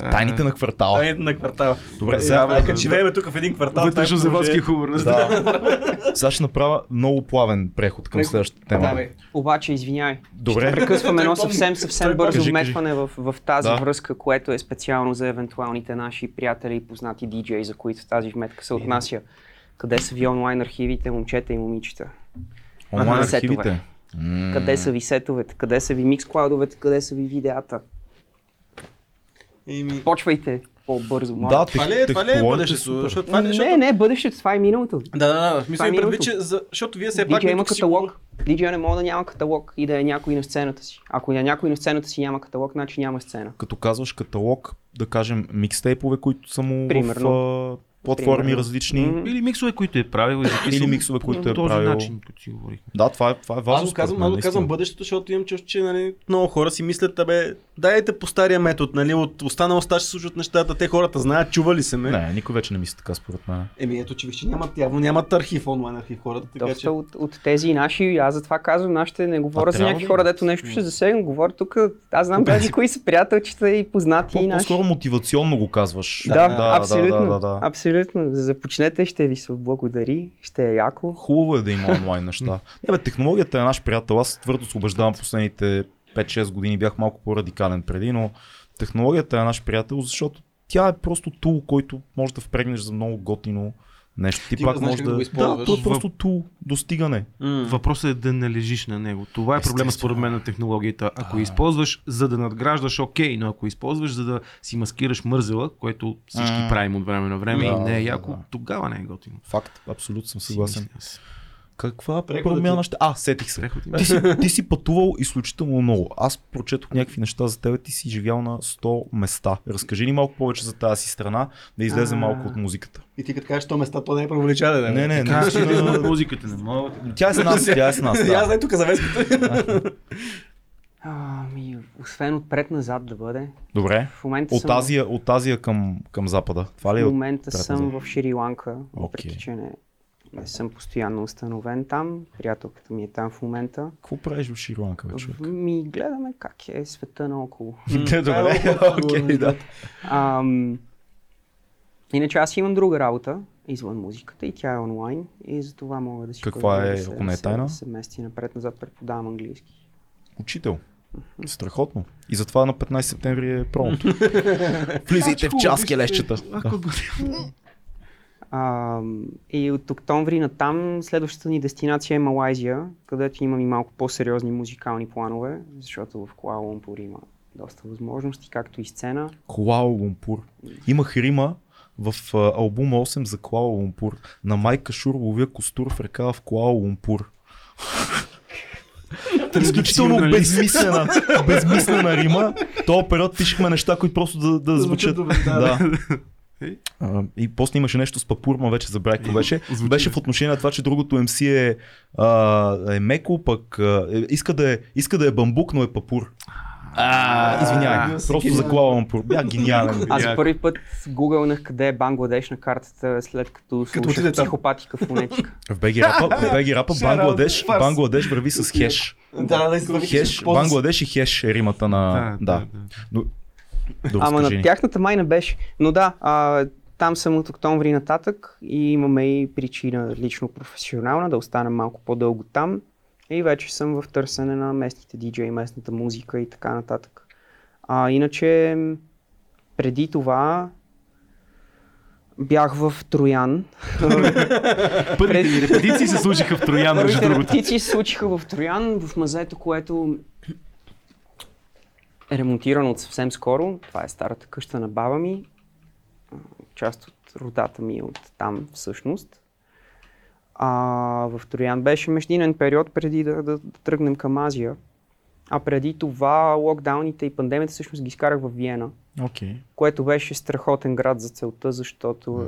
Тайните на квартала. Тайните на квартала. Добре, Е, сега, като живеем тук в един квартал. това е Вътрешно-заводски положение. хумор. да. сега ще направя много плавен преход към следващата тема. Да. Обаче, извиняй. Добре. Прекъсваме едно съвсем, съвсем бързо вметване в, в тази Да. връзка, което е специално за евентуалните наши приятели и познати диджеи, за които тази вметка се отнася. Къде са ви онлайн архивите, момчета и момичета? Онлайн архивите. Къде са ви сетовете? Къде са ви микс-клаудовете? Къде са ви видеята? Еми, Почвайте по-бързо. Да, Това ли е, това ли е бъдещето? Защото това е, не, защото... не, бъдещето, това е миналото. Да, да, да. Мисля Това е ми предвид, че за... защото вие все пак... Ние има тук си каталог. Диджей не може да няма каталог и да е някой на сцената си. Ако е някой на сцената си няма каталог, значи няма сцена. Като казваш каталог, да кажем микстейпове, които са му Примерно. в платформи Примерно. различни. Или миксове, които е правил и записал. Или миксове, които е този правил. начин, като си говорихме. Да, това е, това е важно. Аз го казвам, аз казвам бъдещето, защото имам чувство, че нали, много хора си мислят, абе, дайте по стария метод, нали, от останал стаж се служат нещата, те хората знаят, чували се ме. Не, никой вече не мисли така според мен. Еми ето, че вече нямат, явно нямат архив, онлайн архив хората, така Доста че... от, от тези наши, аз затова казвам, нашите не говоря А, за някакви да хора, дето нещо ще засегна, говоря тук, аз знам даже кои са приятелчета и познати. По-скоро мотивационно го казваш. Да, абсолютно. Абсолютно. Започнете, ще ви се благодари, ще е яко. Хубаво е да има онлайн неща. Не, бе, технологията е наш приятел. Аз твърдо се убеждавам последните 5-6 години. Бях малко по-радикален преди, но технологията е наш приятел, защото тя е просто тул, който може да впрегнеш за много готино нещо. Ти, Ти пак може да да... го да, използваш. то е просто тул, достигане. М. Въпросът е да не лежиш на него. Това е проблема според мен на технологията. Ако използваш за да надграждаш, окей, но ако използваш за да си маскираш мързела, което всички М. правим от време на време Да, и не е яко, да. тогава не е готино. Факт, абсолютно съм Си съгласен. аз. Каква Преходът промяна е- ще... А, сетих се. Ти си, ти си пътувал изключително много. Аз прочетох някакви неща за теб. Ти си живял на 100 места. Разкажи ни малко повече за тази си страна, да излезе малко от музиката. И ти като кажеш, то места, то не е провеличане, да. Не, не, наистина- излизам от музиката, не мога. Тя е с нас, тя е с нас. Аз знае тук завеската. Ами, освен отпред-назад да бъде. Добре. В момента От съм, Азия, от Азия към, към Запада. Това ли е? в момента съм в Шри-Ланка, въпреки Окей. че не, не съм постоянно установен там. Приятелката ми е там в момента. Какво правиш в Шри-Ланка, бе, човек? Ми гледаме как е света наоколо. Добре, окей, да. Ам, иначе аз имам друга работа извън музиката и тя е онлайн и за това мога да си Каква е, да ако не е тайна? се мести напред-назад, преподавам английски. Учител. Страхотно. И затова на 15 септември е промото. Влизайте в час, келещчета. Ако го А, и от октомври натам следващата ни дестинация е Малайзия, където имам и малко по-сериозни музикални планове, защото в Куала Лумпур има доста възможности, както и сцена. Куала Лумпур. Имах рима в а, албума 8 за Куала Лумпур. На майка Шур ловя костур в река в Куала Лумпур. Изключително безмислена, безмислена рима. То период пишехме неща, които просто да, да звучат. добре, да, А, и после имаше нещо с папур, ма вече забравих какво беше. Беше в отношение на това, че другото MC е, а, е меко, пък а, е, иска, да е, иска да е бамбук, но е папур. А, извинявай, просто за гениален. Куала. Бях гениален. Аз първи път гугълнах къде е Бангладеш на картата, след като слушах психопатика фонетика. В БГ Рапа, в БГ Рапа Бангладеш. Бангладеш върви с хеш. Да, да, да, Хеш, Бангладеш и хеш е римата на... Да, Да. Да, Ама на тяхната май не беше. Но да, а, там съм от октомври нататък и имаме и причина лично професионална да остана малко по-дълго там. И вече съм в търсене на местните диджеи, местната музика и така нататък. А, иначе, преди това бях в Троян. Първите ми репетиции се случиха в Троян, между другото. репетиции се случиха в Троян, в мазето, което е ремонтирано от съвсем скоро. Това е старата къща на баба ми. Част от родата ми е от там всъщност. А, в Троян беше междинен период преди да, да, да тръгнем към Азия. А преди това локдауните и пандемията всъщност ги изкарах в Виена, Окей. което беше страхотен град за целта, защото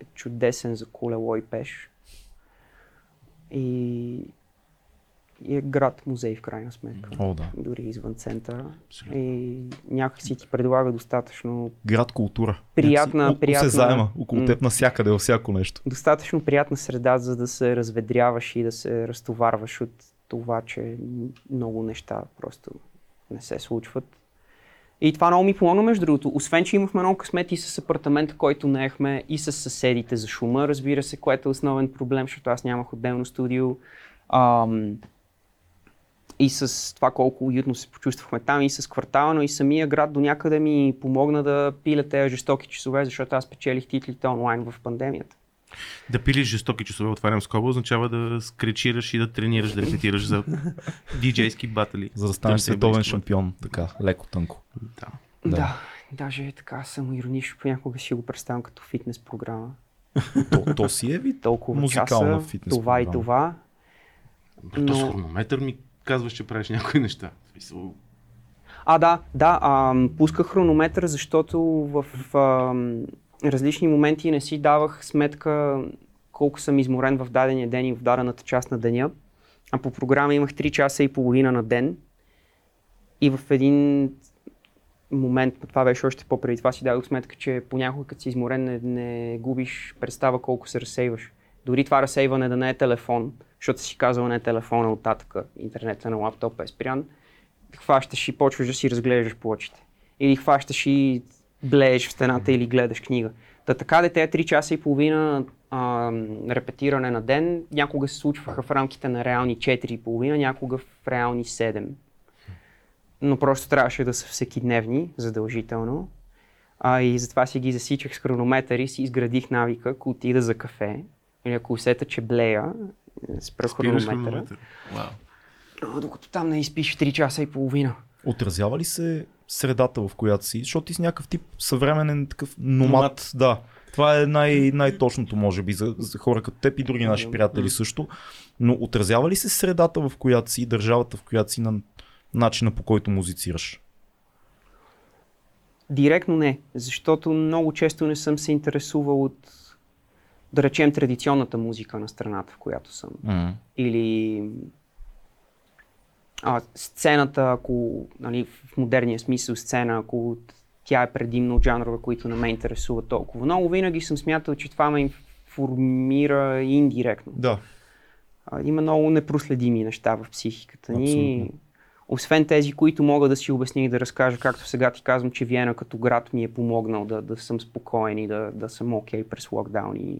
е чудесен за колело и пеш. И, и е град музей в крайна сметка. О, да. Дори извън центъра. И някакси ти предлага достатъчно, Град култура. Приятна- Някакси приятна- Осезаема около М. теб навсякъде, във всяко нещо. достатъчно приятна среда, за да се разведряваш и да се разтоварваш от това, че много неща просто не се случват. И това много ми помогна, между другото. Освен, че имахме много късмет и с апартамента, който наехме, и с съседите за шума, разбира се, което е основен проблем, защото аз нямах отделно студио. Ам, и с това колко уютно се почувствахме там, и с квартала, но и самия град до някъде ми помогна да пиля тези жестоки часове, защото аз печелих титлите онлайн в пандемията. Да пилиш жестоки часове, отварям скоба, означава да скречираш и да тренираш, да репетираш за диджейски батали. За да станеш Тънка световен шампион. Така, леко тънко. Да. Да. Да. Даже така само иронично понякога си го представям като фитнес програма. То, то си е вид. Толкова Музикална часа, фитнес това и това. Но... То с Но- хронометър ми казваш, че правиш някои неща. Смисъл, А, да, да, ам, пусках хронометър, защото в ам, различни моменти не си давах сметка колко съм изморен в дадения ден и в дадената част на деня. А по програма имах 3 часа и половина на ден. И в един момент, това беше още по-преди това, си дадох сметка, че понякога като си изморен не, не губиш представа колко се разсейваш. Дори това разсейване да не е телефон, защото си казал не е телефона от татъка, интернета на лаптопа е спрян, хващаш и почваш да си разглеждаш плочите. Или хващаш и блееш в стената или гледаш книга. Та така дете 3 часа и половина а, репетиране на ден, някога се случваха в рамките на реални 4,5, някога в реални 7. Но просто трябваше да са всеки дневни, задължително. А, и затова си ги засичах с хронометър и си изградих навика, ако отида за кафе, или ако усета, че блея, спра хронометъра. Wow. Докато там не изпиш 3 часа и половина. Отразява ли се средата, в която си? Защото ти си някакъв тип съвременен такъв номад. Номад. Да. Това е най- най-точното, може би, за, за хора като теб и други наши приятели също. Но отразява ли се средата, в която си, държавата, в която си, на начина по който музицираш? Директно не, защото много често не съм се интересувал от, да речем, традиционната музика на страната, в която съм. Mm. Или а, сцената, ако нали, в модерния смисъл сцена, ако тя е предимно от жанрове, които не ме интересуват толкова много, винаги съм смятал, че това ме информира индиректно. Да. А, има много непроследими неща в психиката ни. Абсолютно. Освен тези, които мога да си обясня и да разкажа, както сега ти казвам, че Виена като град ми е помогнал да, да съм спокоен и да, да съм окей okay през локдаун и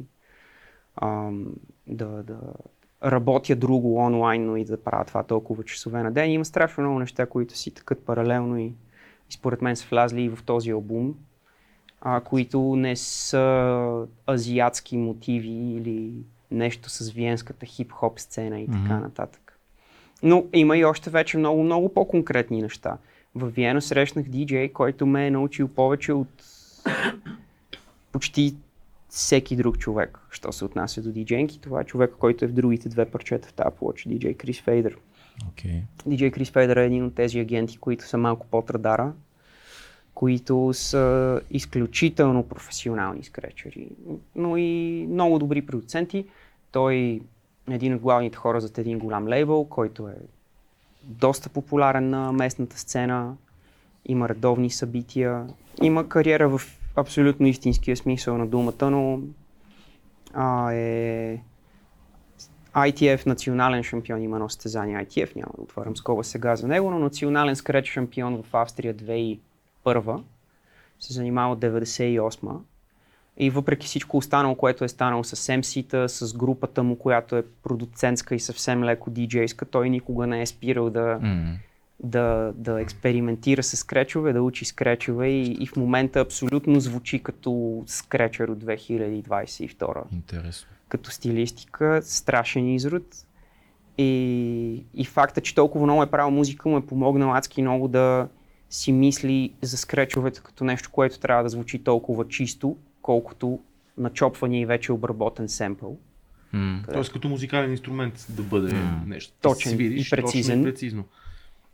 ам, да, да работя друго онлайн, но и да правя това толкова часове на ден. Има страшно много неща, които си такът паралелно и, и според мен са влязли и в този албум, а, които не са азиатски мотиви или нещо с виенската хип-хоп сцена и така нататък. Но има и още вече много, много по-конкретни неща. В Виена срещнах диджей, който ме е научил повече от почти всеки друг човек, що се отнася до диджейнки. Това е човек, който е в другите две парчета в тази плоча, диджей Крис Фейдър. Okay. DJ Крис Фейдър е един от тези агенти, които са малко под радара, които са изключително професионални скречери, но и много добри продуценти. Той е един от главните хора зад един голям лейбъл, който е доста популярен на местната сцена, има редовни събития, има кариера в абсолютно истинския смисъл на думата, но а, е ITF национален шампион. Има едно състезание ITF, няма да отварям скоба сега за него, но национален скреч шампион в Австрия 2001 се занимава от 98 и въпреки всичко останало, което е станало с MC-та, с групата му, която е продуцентска и съвсем леко диджейска, той никога не е спирал да, Mm. Да, да експериментира с скречове, да учи скречове и, и в момента абсолютно звучи като скречер от 2022 Интересно. като стилистика, страшен изрод. И, и факта, че толкова много е правил музика, му е помогнал адски много да си мисли за скречовете като нещо, което трябва да звучи толкова чисто, колкото начопвания и вече обработен семпъл. Mm. Тоест като музикален инструмент да бъде М. нещо. Точен да свириш, и прецизен. Точно и прецизно.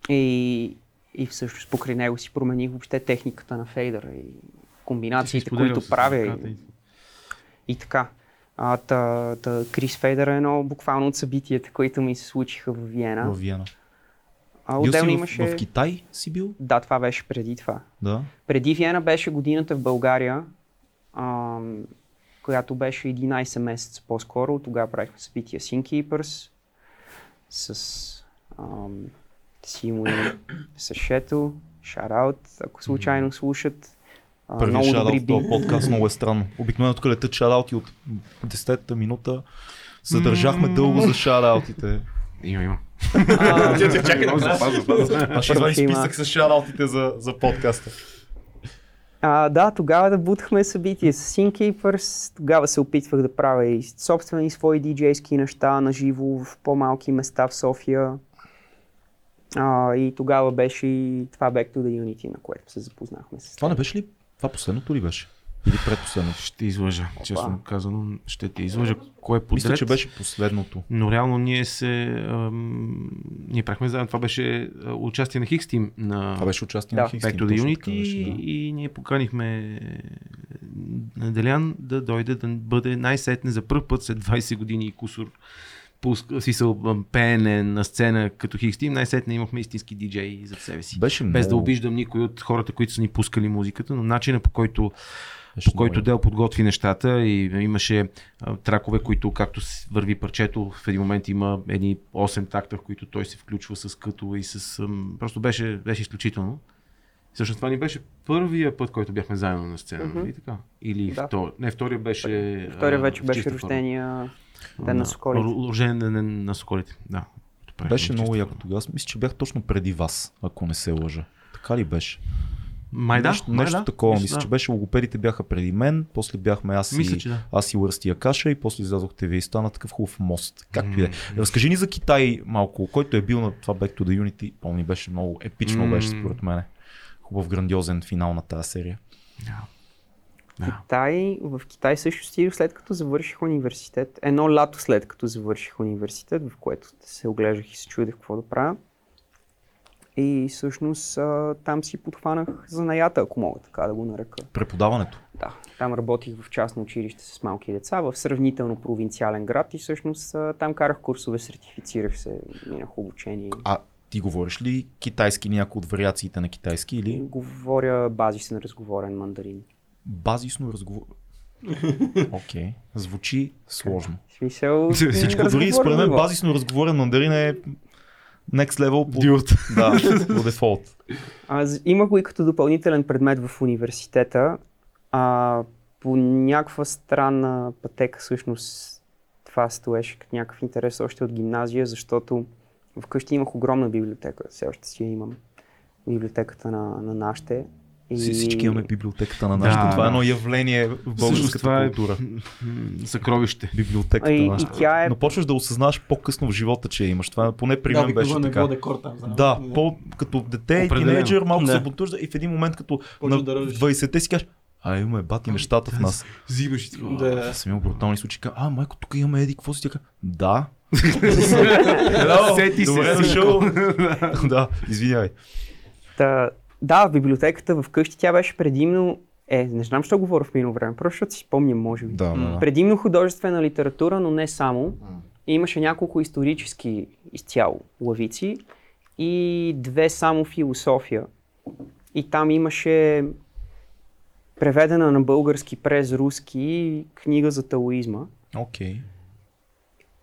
И, и всъщност покрай него си промених въобще техниката на фейдъра и комбинациите, които правя. И, и така. А, та, та, Крис Фейдър е едно буквално от събитията, които ми се случиха в Виена. В Виена. А Бил отделно си в, имаше... в Китай си бил? Да, това беше преди това. Да. Преди Виена беше годината в България, ам, която беше 11 месеца по-скоро. Тогава правихме събития Synkeepers с ам, Симо и с Шето. Шараут, ако случайно слушат. Първи много добри в този подкаст много е странно. Обикновено тук летят шараути от 10-та минута. Задържахме дълго за шараутите. Има, има. А, Чакай. Аз ще извадим списък с шараутите за, за подкаста. А, да, тогава да бутахме събитие с Synkeepers. Тогава се опитвах да правя и собствени свои диджейски неща на живо в по-малки места в София. А, и тогава беше и това Back to the Unity, на което се запознахме с Това не беше ли? Това последното ли беше? Или предпоследното? Ще излъжа, честно казано. Ще те излъжа. Кое е подред? Мисля, че беше последното. Но реално ние се... Ам, ние правихме заедно. Това беше участие на Хикс Team на Това беше участие Да. на Хикс Back to the Unity беше, да. и ние поканихме Делян да дойде да бъде най-сетне за първ път след 20 години и кусор пуск, смисъл, пеене на сцена като Хикс Тим, най-сетне имахме истински диджей за себе си. Беше Без да много- обиждам никой от хората, които са ни пускали музиката, но начина по който по който много Дел подготви нещата и имаше а, тракове, които както върви парчето, в един момент има едни 8 такта, в които той се включва с като и с... ам, просто беше, беше изключително. Всъщност това ни беше първия път, който бяхме заедно на сцена, Мгм. нали така? Или Да. втори? Не, втория беше... Втория вече беше рождения ден на Соколите. Рожден ден на Соколите, да. Беше много яко тогава. Мисля, че бях точно преди вас, ако не се лъжа. Така ли беше? Май да, нещо, май нещо да. такова. Мисля, Мисля, да. че беше логопедите бяха преди мен, после бяхме аз Мисля, и, да. аз и Лърстия Каша и после излязохте вие и стана такъв хубав мост. Както и да е. Разкажи ни за Китай малко, който е бил на това Back to the Unity. Помни, беше много епично, М. беше според мен. Хубав, грандиозен финал на тази серия. Да. Да. Китай, в Китай също стигах след като завърших университет. Едно лято след като завърших университет, в което се оглеждах и се чудех какво да правя. И всъщност там си подхванах занаята, ако мога така да го нарека. Преподаването. Да, там работих в частно училище с малки деца, в сравнително провинциален град и всъщност там карах курсове, сертифицирах се, минах обучение. А ти говориш ли китайски, някои от вариациите на китайски или Говоря базисен разговорен мандарин. базисно разговор? Окей. Звучи сложно. В смисъл, Всичко, дори разговорен според мен базисно разговорен мандарин е next level по, Дюд. да, по дефолт. Аз имах го и като допълнителен предмет в университета. А, по някаква странна пътека всъщност това стоеше като някакъв интерес още от гимназия, защото вкъщи имах огромна библиотека. Все още си я имам. Библиотеката на, на нашите. И... Си- Всички имаме библиотеката на нашата. Да. това е едно явление в българската това е култура. съкровище. Библиотеката А, и- на и нашата. тя е- Но почваш да осъзнаваш по-късно в живота, че я имаш. Това поне при Да, мен беше обикновено е така. било декор там. знам. Да, по, като дете и тинейджър малко Да. се бутужда и в един момент като Почва на да ръжеш. 20-те си кажеш, а имаме бати нещата в нас. Взимаш и това. Да. Аз съм имал брутални случаи. А, майко, тук имаме еди, какво си тяка? Да. Сети се, дошъл. да, извинявай. Та, да, в библиотеката вкъщи тя беше предимно... Е, не знам, защо говоря в минало време, просто защото си спомням, може би. Да, да, да. Предимно художествена литература, но не само. И имаше няколко исторически изцяло лавици и две само философия. И там имаше преведена на български през руски книга за таоизма, Окей.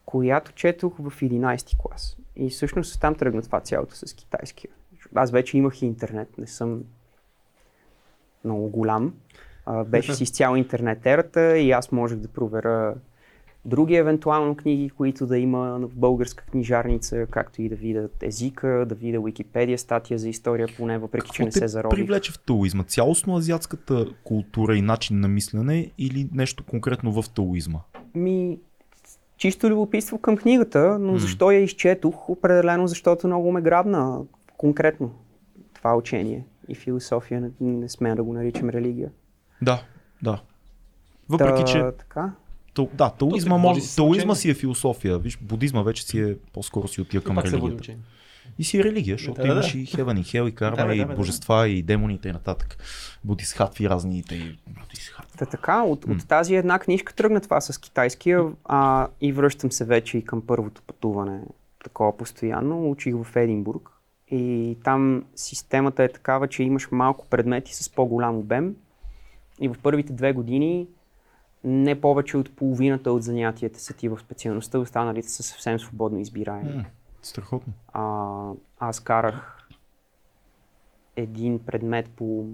която четох в 11 клас. И всъщност там тръгна това цялото с китайския. Аз вече имах и интернет, не съм много голям. А, беше си изцяло интернет ерата и аз можех да проверя други евентуално книги, които да има в българска книжарница, както и да видя езика, да видя Википедия, статия за история поне, въпреки че не се те заробих. привлече в таоизма? Цялостно азиатската култура и начин на мислене или нещо конкретно в таоизма? Ми, чисто любопитство към книгата, но М. защо я изчетох? Определено, защото много ме грабна конкретно това учение и философия. Не, не смея да го наричам религия. Да, да. Въпреки, Та, че Така. Та- Да, таоизма, се може, таоизма си е философия. Виж, будизма вече си е по-скоро си отива към религията. И си е религия, защото Да, да, имаш да. и heaven и hell и карма Да, бе, и да, бе, да. божества и демони и т.н. Будисхатви разните и будисхатви. Та, така, от, от тази една книжка тръгна това с китайския а, и връщам се вече и към първото пътуване такова постоянно. Учих в Единбург и там системата е такава, че имаш малко предмети с по-голям обем и в първите две години не повече от половината от занятията са ти в специалността, останалите са съвсем свободно избираеми. Страхотно. А, аз карах един предмет по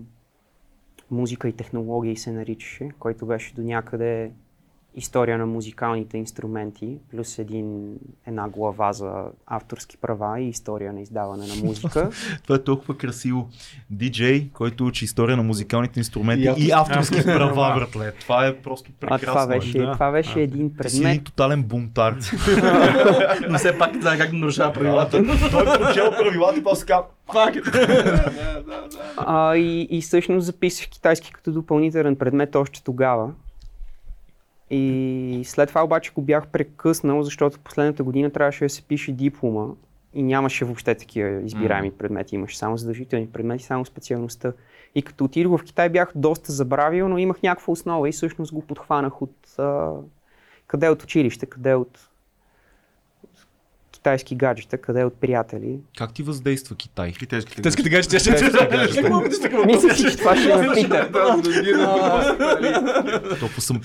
музика и технологии се наричаше, който беше до някъде история на музикалните инструменти, плюс един, една глава за авторски права и история на издаване на музика. Това е толкова красиво. Диджей, който учи история на музикалните инструменти И и, авторски- авторски права, братле. Това е просто а прекрасно. това беше, да. това беше А, един Ти си един предмет. тотален бунтар. Но все пак знае как да нарушава правилата. Той е прочел правилата и после казва, Пак. А, и, и всъщност записах китайски като допълнителен предмет още тогава. И след това обаче го бях прекъснал, защото последната година трябваше да се пише диплома. и нямаше въобще такива избираеми предмети, имаше само задължителни предмети, само специалността. И като отидох в Китай бях доста забравил, но имах някаква основа и всъщност го подхванах от а, къде от училище, къде от китайски гаджета, къде от приятели. Как ти въздейства Китай? Китайските Теските гаджета ще Мислех, че това ще ме пита. Толкова съм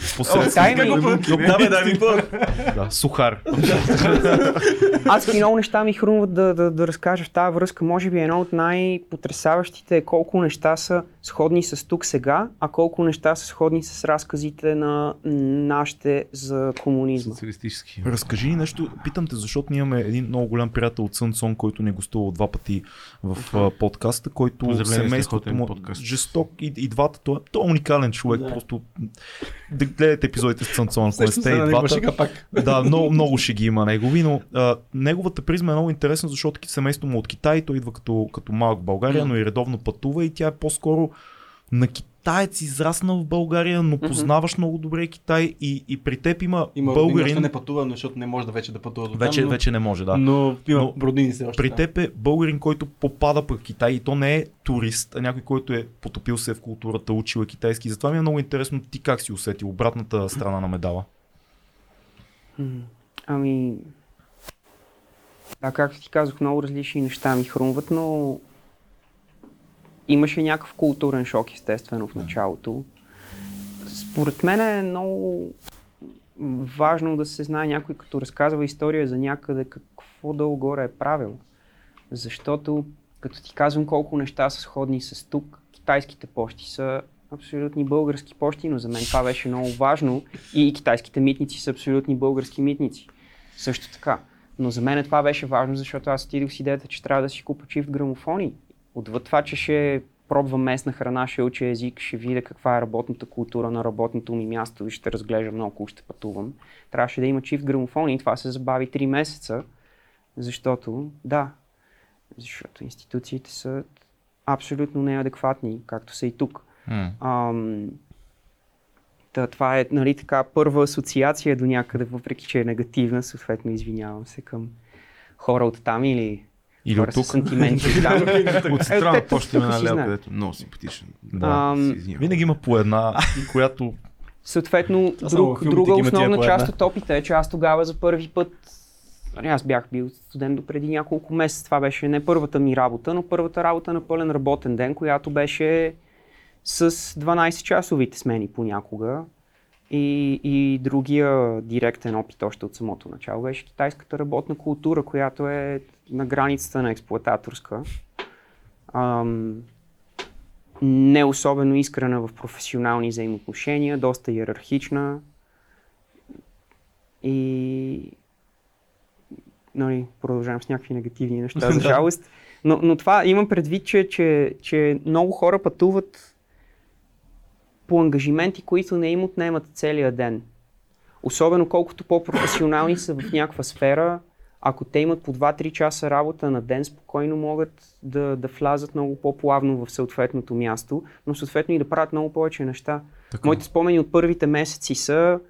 ми- Да, сухар. Аз много неща ми хрумват да, разкажа в тази връзка. Може би едно от най-потрясаващите е колко неща са сходни с тук сега, а колко неща са сходни с разказите на нашите за комунизма. Социалистически. Разкажи ни нещо, питам те, защото ние имаме един много голям приятел от Сънсон, който ни гостува два пъти в подкаста, който Поздравления, семейството му подкаст. жесток и, и двата, той, той е уникален човек, просто да гледате епизодите с Сънсон, ако не сте и двата. пак. Да, много, много ще ги има негови, но а, неговата призма е много интересна, защото семейството му е от Китай, той идва като, като малък в България, но и редовно пътува и тя е по-скоро на китаец израснал в България, но познаваш много добре Китай и, и при теб има, Има българин, не пътува, защото не може да вече да пътува до вече, там, но, вече не може, да. но има Но родини се още. При теб е българин, който попада пък в Китай и то не е турист, а някой, който е потопил се в културата, учил е китайски. Затова ми е много интересно ти как си усетил обратната страна на медала. Ами, да, както ти казах, много различни неща ми хрумват, но имаше някакъв културен шок, естествено, в началото. Според мен е много важно да се знае някой, като разказва история за някъде, какво долу-горе е правил. Защото, като ти казвам колко неща са сходни с тук, китайските почти са абсолютни български почти, но за мен това беше много важно и китайските митници са абсолютни български митници. Също така. Но за мен това беше важно, защото аз отидох с идеята, че трябва да си купа чифт грамофони. Отвъд това, че ще пробвам местна храна, ще уча език, ще видя каква е работната култура на работното ми място и ще разглеждам много, ще пътувам. Трябваше да има чифт грамофони и това се забави 3 месеца, защото, да, защото институциите са абсолютно неадекватни, както са и тук. Ам, та, това е нали, така, първа асоциация до някъде, въпреки че е негативна, съответно извинявам се към хора от там или, Или хора от тук. с сантименти от там. От Е, централна те почта има една лева, където е много симпатичен. Да. Ам. Винаги има по една, която Съответно, друг, друга основна част от опита е, че аз тогава за първи път, нали, аз бях бил студент до преди няколко месеца, това беше не първата ми работа, но първата работа на пълен работен ден, която беше с 12-часовите смени понякога. И, и другия директен опит още от самото начало беше китайската работна култура, която е на границата на експлуататорска. Ам, не особено искрена в професионални взаимоотношения, доста иерархична и нали, продължавам с някакви негативни неща, за жалост. Но, но това имам предвид, че, че, че много хора пътуват по ангажименти, които не им отнемат целия ден. Особено колкото по-професионални са в някаква сфера, ако те имат по 2-3 часа работа на ден, спокойно могат да, да влязат много по-плавно в съответното място, но съответно и да правят много повече неща. Така. Моите спомени от първите месеци са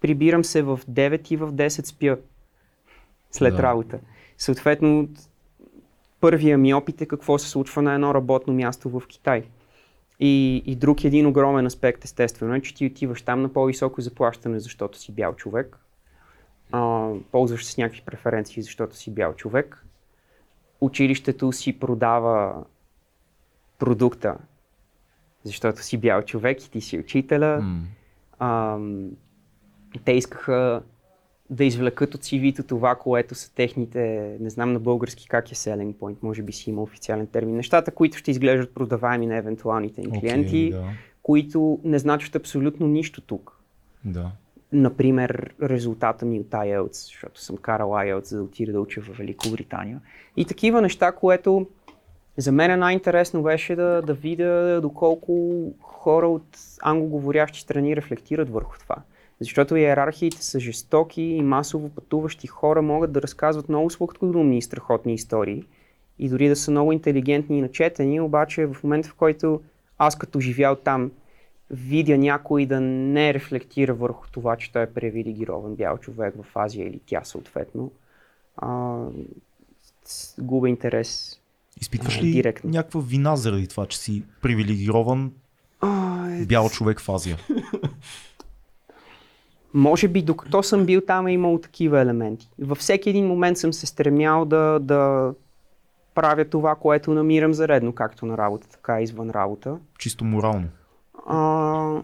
прибирам се в 9 и в 10 спя след Да. работа. Съответно, първия ми опит е какво се случва на едно работно място в Китай. И, и друг един огромен аспект, естествено, е, че ти отиваш там на по-високо заплащане, защото си бял човек. А, ползваш с някакви преференции, защото си бял човек. Училището си продава продукта, защото си бял човек и ти си учителя. М. Ам, те искаха да извлекат от CV-то това, което са техните, не знам на български как е selling point, може би си има официален термин, нещата, които ще изглеждат продаваеми на евентуалните им клиенти, да. които не значат абсолютно нищо тук. Да. Например, резултата ми от IELTS, защото съм карал IELTS за да отида да уча в Великобритания. И такива неща, което за мен е най-интересно беше да, да видя доколко хора от англоговорящи страни рефлектират върху това. Защото иерархиите са жестоки и масово пътуващи хора могат да разказват много сладкодумни и страхотни истории. И дори да са много интелигентни и начетени, обаче в момента в който аз като живял там видя някой да не рефлектира върху това, че той е привилегирован бял човек в Азия или тя съответно, а, губя интерес. Изпитваш ли Директно. някаква вина заради това, че си привилегирован А, бял човек в Азия? Може би докато съм бил там е имало такива елементи. Във всеки един момент съм се стремял да, да правя това, което намирам за редно, както на работа, така и извън работа. Чисто морално. А,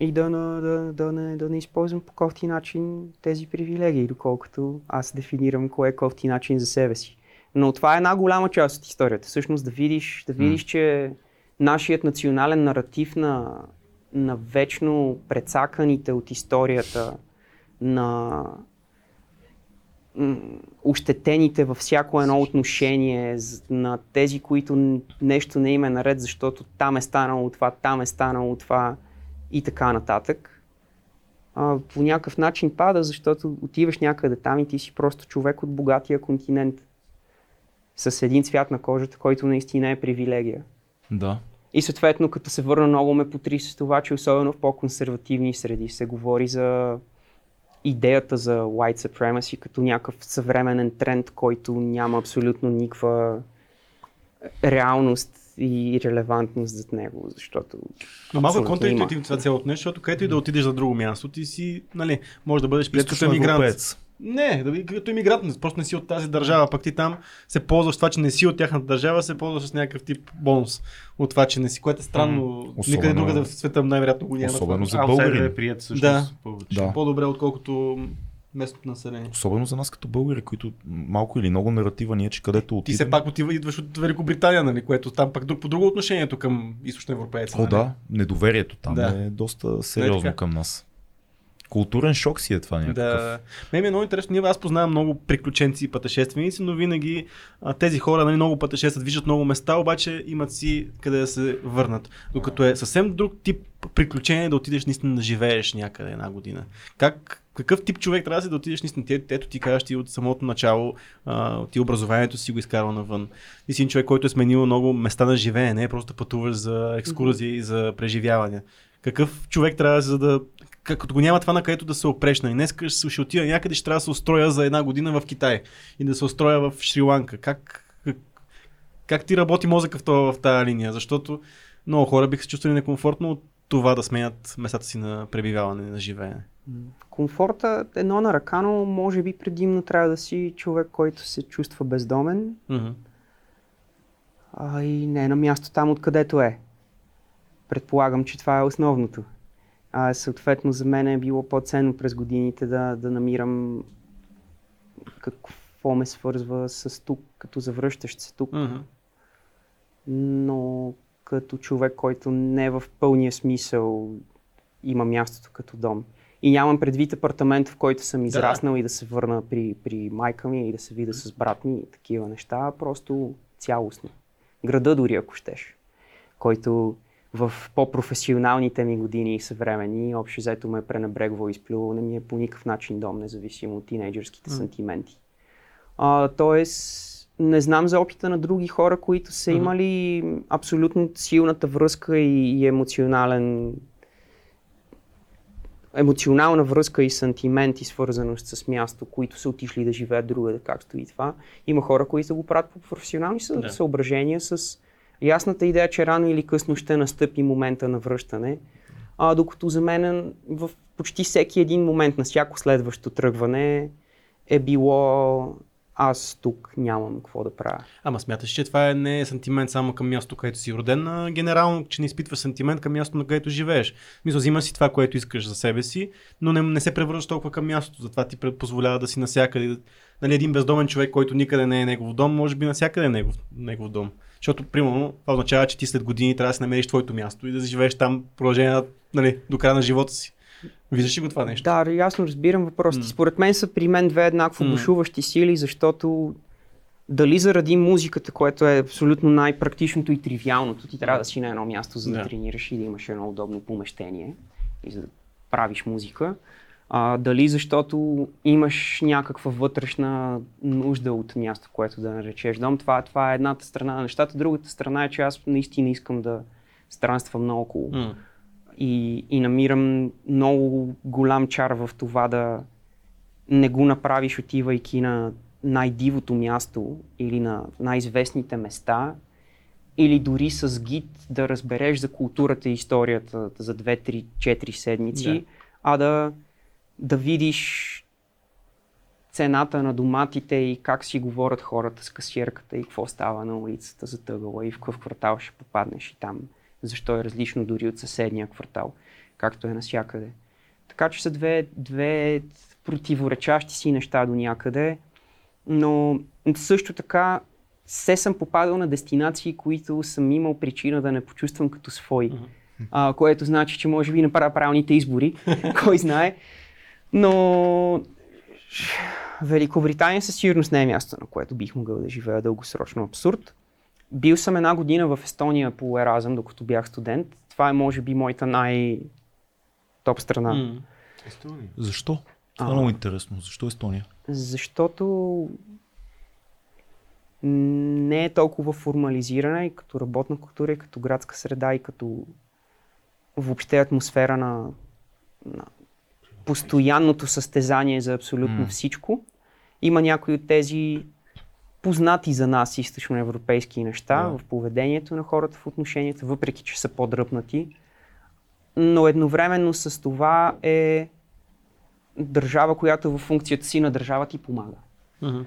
и да, на, да, да, не, да не използвам по кофти начин тези привилегии, доколкото аз дефинирам кое е кофти начин за себе си. Но това е една голяма част от историята. Всъщност да видиш, да видиш че нашият национален наратив на, на вечно прецаканите от историята, на ощетените във всяко едно отношение, на тези, които нещо не им е наред, защото там е станало това, там е станало това и така нататък. А, по някакъв начин пада, защото отиваш някъде там и ти си просто човек от богатия континент. С един цвят на кожата, който наистина е привилегия. Да. И съответно, като се върна много ме потри с това, че особено в по-консервативни среди се говори за идеята за white supremacy като някакъв съвременен тренд, който няма абсолютно никаква реалност и релевантност зад него, защото Но малко Абсолютно контраинтуитивно това цялото нещо, защото където и да отидеш за друго място, ти си, нали, може да бъдеш Източно емигрант. европеец. Не, да като иммигрант, просто не си от тази държава, пък ти там се ползваш това, че не си от тяхната държава, се ползваш с някакъв тип бонус от това, че не си, което е странно. Особено- Никъде другаде в света най-вероятно го няма. Особено това. за българин. е прият всъщност Да. повече. Да. По-добре, отколкото местното население. Особено за нас като българи, които малко или много наратива ние, че където Ти отидем... все пак отива, идваш от Великобритания, нали, което там пък друг, по друго отношението към източно европейци. О, да, недоверието там Да. е доста сериозно така. към нас. Културен шок си е това някакъв. Да. Мен е много интересно. Ние аз познавам много приключенци и пътешественици, но винаги а, тези хора нали, много пътешестват, виждат много места, обаче имат си къде да се върнат. Докато е съвсем друг тип приключение да отидеш наистина да живееш някъде една година. Как, какъв тип човек трябва да си да отидеш наистина? Ти, ето ти кажеш ти от самото начало, а, ти образованието си го изкарал навън. Ти си човек, който е сменил много места на живеене, не е просто пътуваш за екскурзии и за преживявания. Какъв човек трябва да си, за да като го няма това на където да се опрещна. И днес ще, отида някъде, ще трябва да се устроя за една година в Китай и да се устроя в Шри-Ланка. Как, как, как ти работи мозъка в, това, в тази линия? Защото много хора биха се чувствали некомфортно от това да сменят местата си на пребиваване, на живеене. комфорта е едно на ръка, но може би предимно трябва да си човек, който се чувства бездомен, Мгм. а и не е на място там, откъдето е. Предполагам, че това е основното. А съответно за мен е било по-ценно през годините да, да намирам какво ме свързва с тук, като завръщащ се тук, Мгм. но като човек, който не в пълния смисъл има мястото като дом. И нямам предвид апартамент, в който съм израснал и да се върна при, при майка ми и да се видя с брат ми и такива неща, просто цялостно. Града дори, ако щеш, който в по-професионалните ми години и съвремени, общо взето ме е пренебрегвал и изплювал, не ми е по никакъв начин дом, независимо от тинейджърските сантименти. А, тоест, не знам за опита на други хора, които са имали абсолютно силната връзка и, и емоционален емоционална връзка и сантименти, свързаност с място, които са отишли да живеят другаде, как стои това. Има хора, които го правят по професионални Да. съображения с ясната идея, че рано или късно ще настъпи момента на връщане. А, докато за мен в почти всеки един момент на всяко следващо тръгване е било аз тук нямам какво да правя. Ама смяташ, че това е не е сантимент само към мястото, където си роден, а генерално, че не изпитваш сантимент към мястото, на където живееш. Мисля, взимаш си това, което искаш за себе си, но не, не се превръщаш толкова към мястото. Затова ти позволява да си насякъде. Нали, един бездомен човек, който никъде не е негов дом, може би насякъде е негов, негов дом. Защото, примерно, това означава, че ти след години трябва да си намериш твоето място и да живееш там продължение на, нали, до края на живота си. Виждаш ли го това нещо? Да, ясно разбирам въпросите. М. Според мен са при мен две еднакво М. бушуващи сили, защото дали заради музиката, което е абсолютно най-практичното и тривиалното, ти трябва да си на едно място, за да, Да. тренираш и да имаш едно удобно помещение и за да правиш музика. А, дали защото имаш някаква вътрешна нужда от място, което да наречеш дом. Това, това е едната страна на нещата. Другата страна е, че аз наистина искам да странствам наоколо М. и, и намирам много голям чар в това да не го направиш отивайки на най-дивото място или на най-известните места, или дори с гид да разбереш за културата и историята за 2-3-4 седмици, Да. а да, да видиш цената на доматите и как си говорят хората с касиерката и какво става на улицата за тъгъла и в какъв квартал ще попаднеш и там. Защо е различно дори от съседния квартал, както е навсякъде. Така че са две, две противоречащи си неща до някъде, но също така се съм попадал на дестинации, които съм имал причина да не почувствам като свои. А, което значи, че може би не правя правилните избори, кой знае. Но Великобритания със сигурност не е място, на което бих могъл да живея дългосрочно. Абсурд. Бил съм една година в Естония по Еразъм, докато бях студент. Това е може би моята най-топ страна. М. Защо? Това е А. много интересно. Защо Естония? Защото не е толкова формализирана и като работна култура, и като градска среда, и като въобще атмосфера на, на постоянното състезание за абсолютно М. всичко. Има някои от тези познати за нас източноевропейски неща Да. в поведението на хората в отношенията, въпреки че са по-дръпнати. Но едновременно с това е държава, която във функцията си на държава ти помага. Мгм.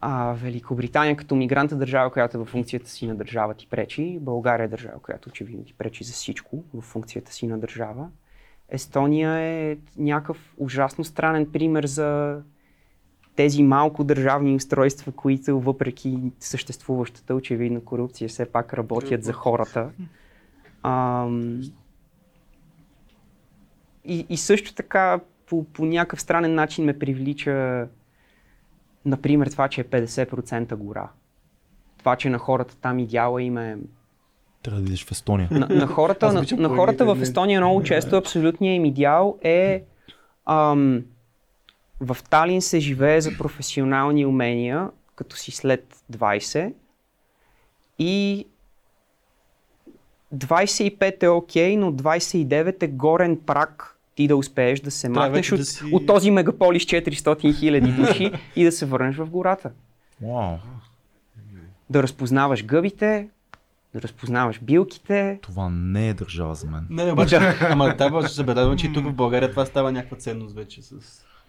А Великобритания като мигранта държава, която във функцията си на държава ти пречи. България е държава, която очевидно ти пречи за всичко в функцията си на държава. Естония е някакъв ужасно странен пример за тези малко държавни устройства, които въпреки съществуващата очевидна корупция все пак работят за хората. Ам... И, и също така по, по някакъв странен начин ме привлича Например, това, че е 50% гора. Това, че на хората там идеала им е... Трябва да видиш в Естония. На, на хората, на, на хората в Естония много често абсолютният им идеал е ам, в Талин се живее за професионални умения, като си след 20 и 25 е окей, но 29 е горен прак ти да успееш да се Трябва махнеш вече от, да си- от този мегаполис 400 хиляди души и да се върнеш в гората. Вау. Да разпознаваш гъбите, да разпознаваш билките. Това не е държава за мен. Не, обаче, ама да забелязва, че и тук в България това става някаква ценност вече с,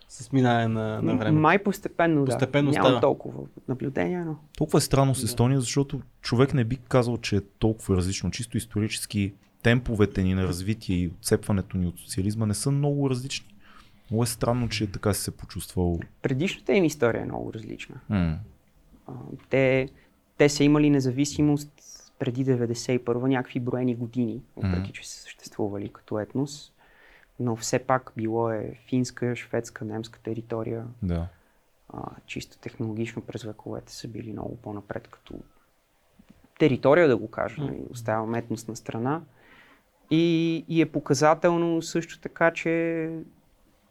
с минаване на, на време. Май постепенно, Постепенно да. Няма става. толкова наблюдения, но... Толкова е странно с Естония, защото човек не би казал, че е толкова различно. Чисто исторически темповете ни на развитие и отцепването ни от социализма не са много различни. Много е странно, че така си се почувствал. Предишната им история е много различна. А, те, те са имали независимост преди 91 някакви броени години, въпреки че са съществували като етнос. Но все пак било е финска, шведска, немска територия. Да. а, чисто технологично през вековете са били много по-напред като територия, да го кажа, нали, оставям етнос на страна. И, и е показателно също така, че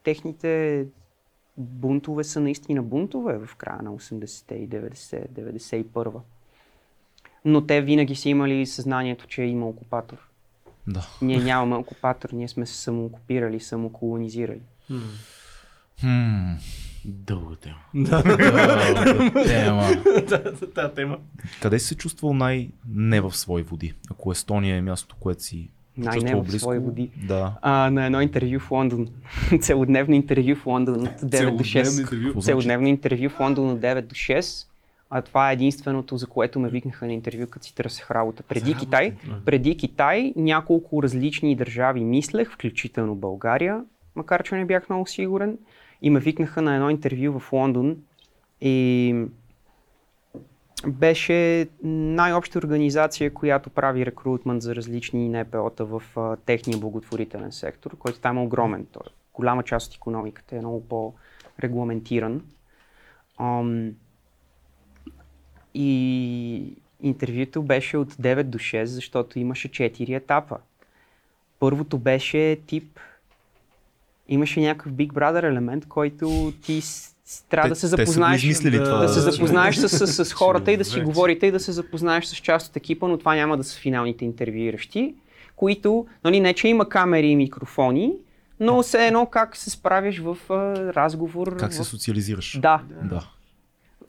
техните бунтове са наистина бунтове в края на 80-те и 90 91 Но те винаги са имали съзнанието, че има окупатор. Да. Ние нямаме окупатор, ние сме се самоокупирали, самоколонизирали. Хм. Дълга тема. Тема. Тази тема. Къде си се чувствал най-не в свои води? Ако Естония е място, което си Най-не в близко. свои води. Да. а, на едно интервю в Лондон. Целодневно интервю в Лондон от 9 до 6. Какво значи? Целодневно интервю в Лондон от 9 до 6. А това е единственото, за което ме викнаха на интервю, като си търсех работа. Преди Китай, преди Китай, няколко различни държави мислех, включително България, макар че не бях много сигурен. И ме викнаха на едно интервю в Лондон. И беше най-обща организация, която прави рекрутмент за различни НПО-та в а, техния благотворителен сектор, който там е огромен. Той, голяма част от економиката е много по-регламентиран. Ам, и интервюто беше от 9 до 6, защото имаше 4 етапа. Първото беше тип имаше някакъв Big Brother елемент, който ти трябва да се те са го запознаеш да- това. да се Да, запознаеш с, с, с хората и да си Човек. говорите и да се запознаеш с част от екипа, но това няма да са финалните интервюиращи, които, нали, не че има камери и микрофони, но все едно как се справяш в а, разговор. Как се в... социализираш? Да. Да.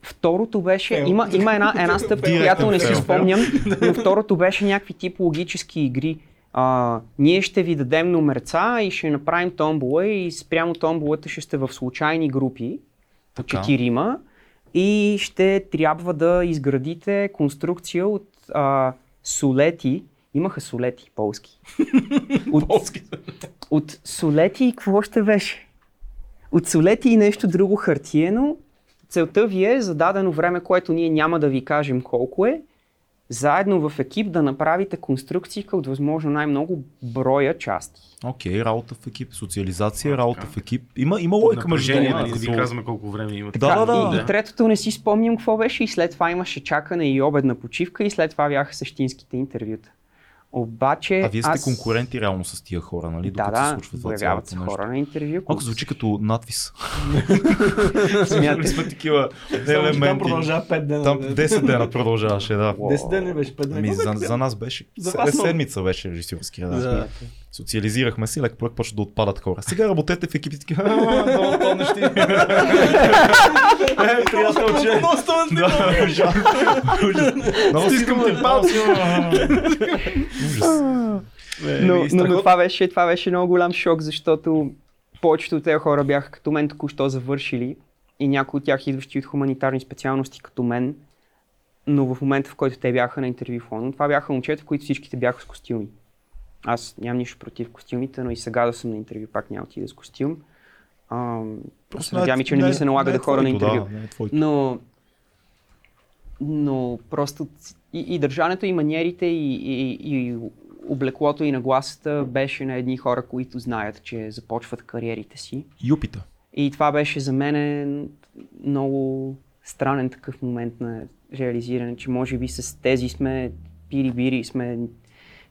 Второто беше, Фейл. има, има една, една стъпка, която не си спомням, но второто беше някакви тип логически игри. А, ние ще ви дадем номерца и ще направим томбола и спрямо томболата ще сте в случайни групи, по четирима, и ще трябва да изградите конструкция от а, солети. Имаха солети, полски. От, от солети и какво ще беше? От солети и нещо друго хартиено. Целта ви е за дадено време, което ние няма да ви кажем колко е, заедно в екип да направите конструкции от възможно най-много броя части. Окей, работа в екип, социализация, работа в екип. Има, има лойка между нали, да ви казваме колко време имате. Да, да, да. И, и третото не си спомням какво беше и след това имаше чакане и обедна почивка и след това бяха същинските интервюта. Обаче А вие сте аз... конкуренти реално с тия хора, нали? Да, Докато се да, случва това появяват се хора на интервю. Малко звучи като надвис. смятат. сме такива че там елементи. продължава 5 дена. Там да. 10 дена продължаваше, да. 10 дена беше 5 дена. Ами, за, нас беше. Се- седмица беше режисьорския. Да. Социализирахме си, лек пък почва да отпадат хора. Сега работете в екипи такива. «А, Много то. Е. Много стискам те палци. Ужас. но, но, но това, беше, това беше много голям шок, защото повечето от тези хора бяха като мен току-що завършили и някои от тях идващи от хуманитарни специалности като мен, но в момента в който те бяха на интервю в Лондон, това бяха момчета, които всичките бяха с костюми. Аз нямам нищо против костюмите, но и сега да съм на интервю пак няма да отида с костюм. Ам, Просто надявам, че не ми се налага да хора на интервю. Да, не е. Но, но просто и, и държането, и маниерите, и, и, и облеклото, и нагласата беше на едни хора, които знаят, че започват кариерите си. Юпита. И това беше за мен много странен такъв момент на реализиране, че може би с тези сме пири-бири, сме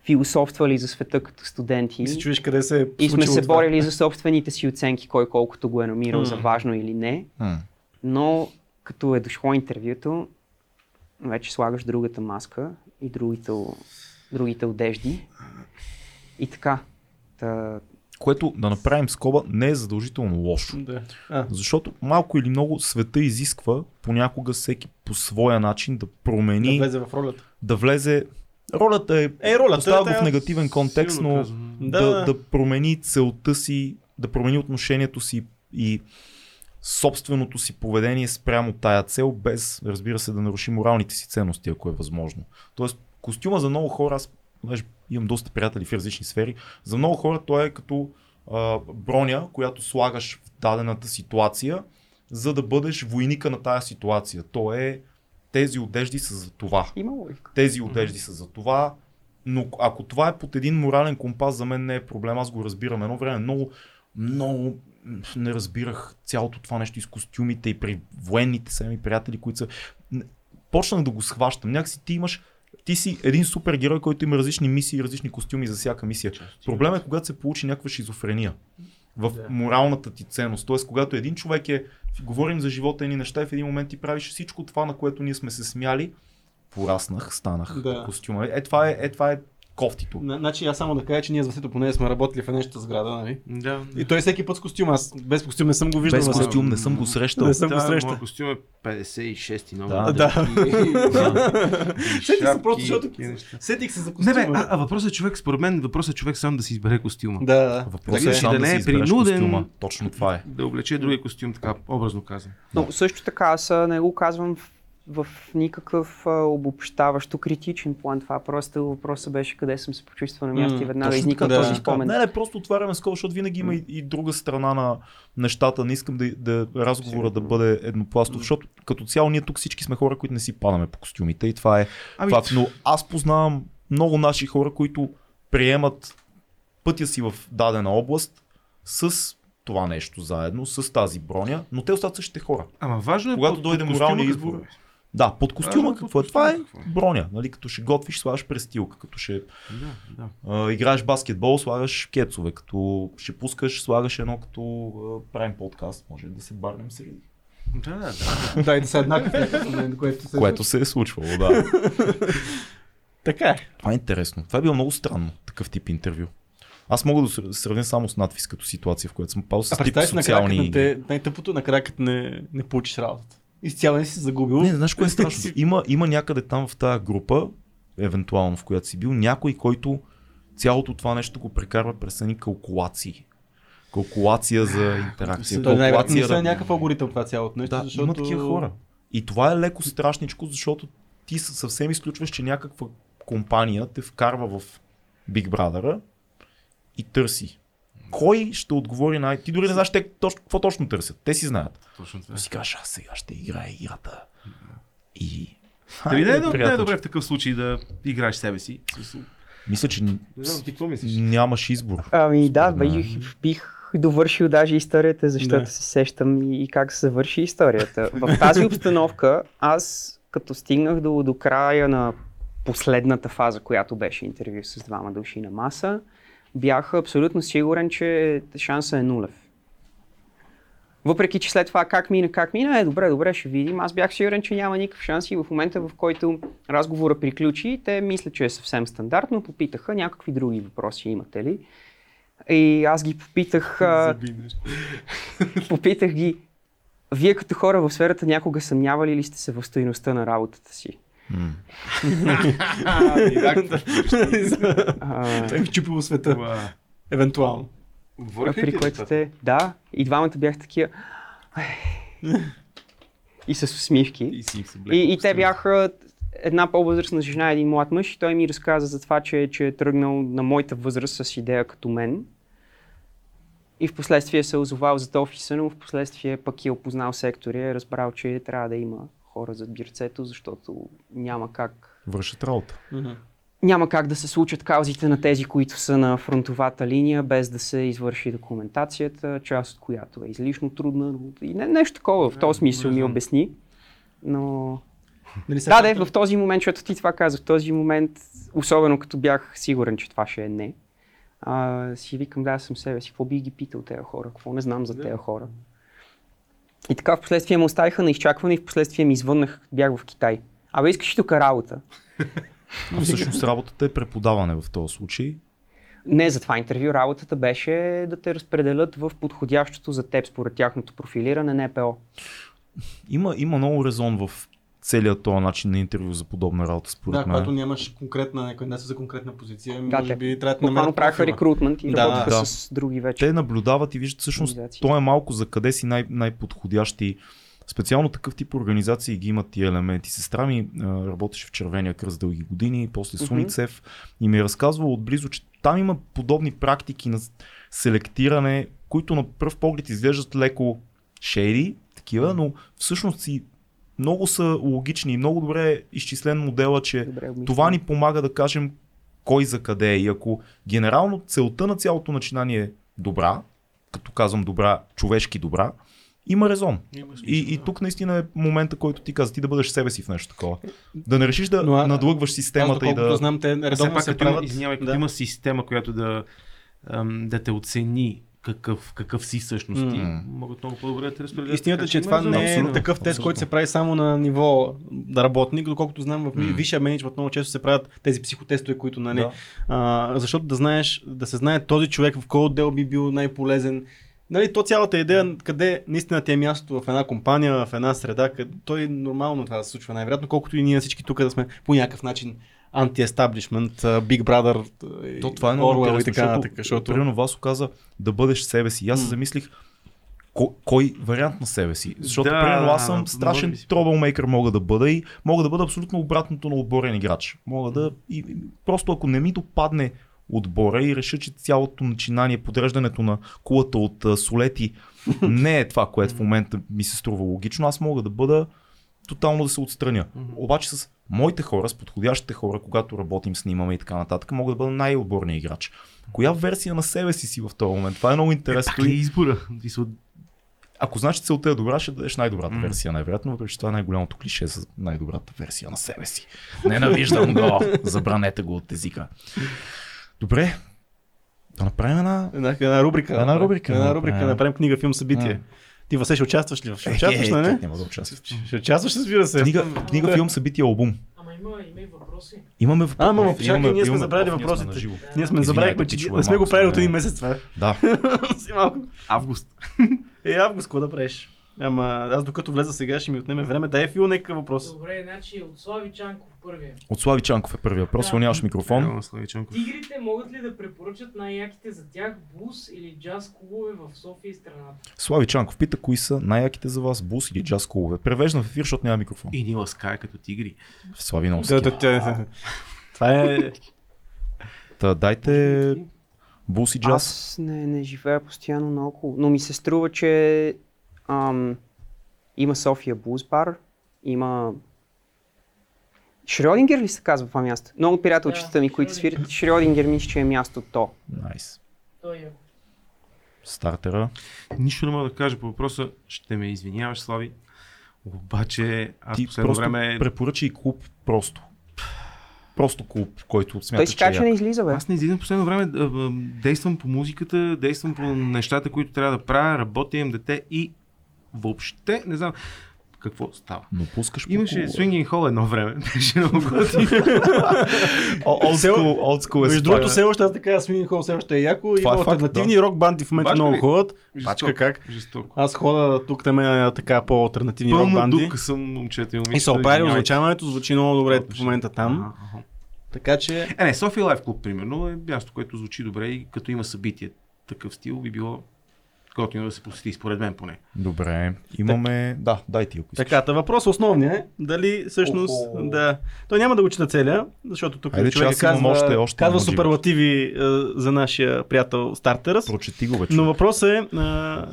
философствали за света като студенти. И се чуеш къде се е И сме се това. борили за собствените си оценки, кой колкото го е намирал М. за важно или не. М. Но като е дошло интервюто, вече слагаш другата маска и другите, другите одежди. И така. Та, Което да направим скоба не е задължително лошо. Да. А, Защото малко или много света изисква понякога всеки по своя начин да промени, да влезе в ролята. Да влезе... Ролята е, Е, ролята поставя е го в негативен контекст, но казано. Да, да, да. промени целта си, да промени отношението си и собственото си поведение спрямо тая цел, без, разбира се, да наруши моралните си ценности, ако е възможно. Тоест, костюма за много хора, аз понеже имам доста приятели в различни сфери, за много хора той е като а, броня, която слагаш в дадената ситуация, за да бъдеш войника на тая ситуация. То е тези одежди са за това има логика. тези одежди са за това, но ако това е под един морален компас, за мен не е проблем, аз го разбирам. Едно време много, много не разбирах цялото това нещо и с костюмите и при военните са ми приятели, които са... Почнах да го схващам. Някакси ти имаш ти си един супергерой, който има различни мисии и различни костюми за всяка мисия. Проблемът е когато се получи някаква шизофрения в моралната ти ценност. Тоест, когато един човек е, говорим за живота ни неща и в един момент ти правиш всичко това, на което ние сме се смяли, пораснах, станах Да. костюма. Е, това е, е, това е кофтито. На- Значи аз само да кажа, че ние с Васето поне сме работили в едната сграда, нали? Да. И той всеки път с костюм, аз без костюм не съм го виждал. Без костюм не съм го срещал. Не съм го Да, срещал. моят костюм е 56 номер. Да, Да. И Сетих се просто, и защото сетих се за Не, костюма. бе, а, а въпросът е човек, според мен, въпросът е човек сам да си избере костюма. Да, да. Въпросът е че сам да да, не е принуден. костюма. Точно това е. Да облече другия костюм, така образно казвам. Но също така аз не го казвам в, в никакъв а, обобщаващо критичен план. Това просто въпросът беше къде съм се почувствал на място М, и веднага изникна така, този да. спомен. Не, не, просто отваряме скоба, защото винаги има и, и друга страна на нещата. Не искам да, да разговора да бъде еднопластов, защото като цяло ние тук всички сме хора, които не си падаме по костюмите и това е Ами, факт. Но аз познавам много наши хора, които приемат пътя си в дадена област с това нещо заедно, с тази броня, но те остават същите хора. ама важно е Когато дойде моралния избор, какво е. Да, под костюма Важно е под какво е? Това е какво е. броня. Нали? Като ще готвиш, слагаш престилка. Като ще Да, да. а, играеш баскетбол, слагаш кецове. Като ще пускаш, слагаш едно като а, правим подкаст. Може да се барнем среди. Да, да, да. Да, и да са еднакви което се Което се е случвало, да. Така е. Това е интересно. Това е било много странно, такъв тип интервю. Аз мога да се сравня само с надвис като ситуация, в която съм пал с А тип си накрая, социални... не те, най-тъпото, накрая като не, не получиш работата. Изцяло не си загубил. Не, знаеш кое е страшно? Има, има някъде там в тази група, евентуално в която си бил, някой, който цялото това нещо го прекарва през едни калкулации. Калкулация за интеракция. Той калкулация не са някакъв алгоритъм това цялото нещо, Да, защото... има такива хора. И това е леко страшничко, защото ти съ- съвсем изключваш, че някаква компания те вкарва в Big Brother и търси. Кой ще отговори на... Ти дори не знаеш те точно, какво точно търсят. Те си знаят. Точно. Но си кажеш, аз сега ще играя играта. И... Дали не е, доб- не е добре в такъв случай да играеш себе си? Мисля, че Не нямаш избор. Ами да, бих, бих довършил даже историята, защото Да. се сещам и, и как се завърши историята. В тази обстановка аз като стигнах до, до края на последната фаза, която беше интервю с двама души на маса, бях абсолютно сигурен, че шанса е нулев. Въпреки, че след това как мина, как мина, е добре, добре, ще видим. Аз бях сигурен, че няма никакъв шанс и в момента, в който разговора приключи, те мисля, че е съвсем стандартно, попитаха някакви други въпроси имате ли. И аз ги попитах, попитах ги, вие като хора в сферата някога съмнявали ли сте се в стоеността на работата си? М. А, Той ми чупило света, евентуално. при което те, да, и двамата бях такива. и с усмивки. И И, и те бяха една по-възрастна жена, един млад мъж и той ми разказа за това, че, че е тръгнал на моята възраст с идея като мен. И в последствие се е озовал зад офиса, но в последствие пък е опознал сектора и е разбрал, че трябва да има хора зад бирцето, защото няма как Вършат работа. няма как да се случат каузите на тези, които са на фронтовата линия, без да се извърши документацията, част от която е излишно трудна. И не, нещо такова в този смисъл ми обясни. Но Нали, да, да, в този момент, защото ти това каза, в този момент, особено като бях сигурен, че това ще е не, а, си викам, да, съм себе си, какво би ги питал тези хора, какво не знам за тези хора. И така в последствие ме оставиха на изчакване и в последствие ми извъннах, бях в Китай. Абе, искаш тук работа? А всъщност работата е преподаване в този случай. Не, за това интервю работата беше да те разпределят в подходящото за теб според тяхното профилиране НПО. Има, има много резон в целият този начин на интервю за подобна работа, според Да, мен. когато нямаш конкретна кандидатство за конкретна позиция, Да, може би трябва да намерят правиха рекрутмент и Да, да. с други вече. Те наблюдават и виждат всъщност, то е малко за къде си най- най-подходящи. Специално такъв тип организации ги имат тия елементи. Сестра ми работеше в Червения кръст дълги години, после. Суницев и ми е разказвал отблизо, че там има подобни практики на селектиране, които на пръв поглед изглеждат леко шейди, такива, но всъщност си много са логични и много добре е изчислен модела, че Добре обмислено. това ни помага да кажем кой за къде е. И ако генерално целта на цялото начинание е добра, като казвам добра, човешки добра, има резон. И, и тук наистина е момента, който ти каза, ти да бъдеш себе си в нещо такова. Да не решиш да Но, а- надлъгваш Аз, системата и доколкото да... знам, те редовно се правят. извинявай, да. има система, която да, да те оцени какъв, какъв си всъщност ти, М. могат много по-добре да те разпределят. Истината е, че това резон. не е Абсолютно. такъв тест, Абсолютно. който се прави само на ниво да работник, доколкото знам в М. висшия менеджмент много често се правят тези психотестове, които нали, Да. а, защото да знаеш, да се знае този човек в кой отдел би бил най-полезен. Нали, то цялата идея, къде наистина ти е мястото в една компания, в една среда, къде, той е нормално това да се случва най-вероятно, колкото и ние всички тук да сме по някакъв начин анти-естаблишмент, Big Brother, и То това е много Orwell и така защото, нататък. Защото... Примерно Васо каза да бъдеш себе си. И аз се замислих кой, кой вариант на себе си. Защото Да, примерно аз съм страшен тробълмейкър мога да бъда и мога да бъда абсолютно обратното на отборен играч. Мога да... И, и, просто ако не ми допадне отбора и реша, че цялото начинание, подреждането на кулата от а, солети не е това, което в момента ми се струва логично, аз мога да бъда тотално да се отстраня. Обаче с моите хора, с подходящите хора, когато работим, снимаме и така нататък, мога да бъда най-отборният играч. Коя версия на себе си си в този момент? Това е много интересно. Е И избора? Ако знаеш, че целта е добра, ще дадеш най-добрата М. версия, най-вероятно, въпреки че това е най-голямото клише за най-добрата версия на себе си. Ненавиждам го, забранете го от езика. Добре, да направим една... Една, една рубрика. Една рубрика, Една рубрика, направим. да направим книга, филм, събитие. Ти, Васе, ще участваш ли? Ще участваш, Е, нали? как няма да участвам. Ще участваш, разбира се. Книга, книга, филм, събитие, албум. Ама има, има и въпроси. Имаме въпроси. А, ама, чакай, Имаме- ние сме имаме- забравили Оф, ние сме въпросите. Ние сме забравихме, че не сме го правили от един месец това. Да. Си малко. Август. Е, август, какво да правиш? Ама аз докато влеза сега ще ми отнеме време. Дай Фил някакъв въпрос. Добре, значи от Слави Чанков първия. От Слави Чанков е първия въпрос, Да. нямаш микрофон. Чанков. Тигрите могат ли да препоръчат най-яките за тях бус или джаз клубове в София и страната? Слави Чанков пита кои са най-яките за вас бус или джаз клубове. Превеждам в ефир, защото няма микрофон. И ни ласкае като тигри. Слави Да, Носки. да, да. Това е... Та дайте бус и джаз. Аз не, не живея постоянно наоколо, но ми се струва, че ам, има София Blues Bar, има... Шрёдингер ли се казва това място? Много приятелчета ми, които свирят, Шрёдингер мисля, че е мястото. Найс. Той е. Стартера. Нищо не мога да кажа по въпроса. Ще ме извиняваш, Слави. Обаче, аз Ти последно време... препоръчай клуб просто. Просто клуб, който Той смяташ, си че е че не излиза, бе. Аз не излизам последно време. Действам по музиката, действам по нещата, които трябва да правя, работя, имам дете и въобще не знам какво става. Но пускаш по Имаше клубове. Swinging Hall едно време. Беше много готино. Е Между другото, все още аз така Свинг Хол все още е яко. Това Има е альтернативни рок банди в момента Бачка много ходят. Бачка как? Жестоко. Аз хода тук там е така по-алтернативни рок банди. дупка съм, момчета и момичета. И се оправили извинявайте. озвучаването, звучи много добре в момента там. Така че Е, не, София Лайф Клуб, примерно, е място, което звучи добре и като има събитие такъв стил, би било готино да се посети, според мен поне. Добре, имаме... Да, дай ти, ако искаш. Така, та въпрос основният е дали всъщност Охо. да. Той няма да го чета целия, защото тук Хайде, че човек казва, още- още казва суперлативи е, за нашия приятел Стартерас. Прочети го, бе, Но въпросът е, а,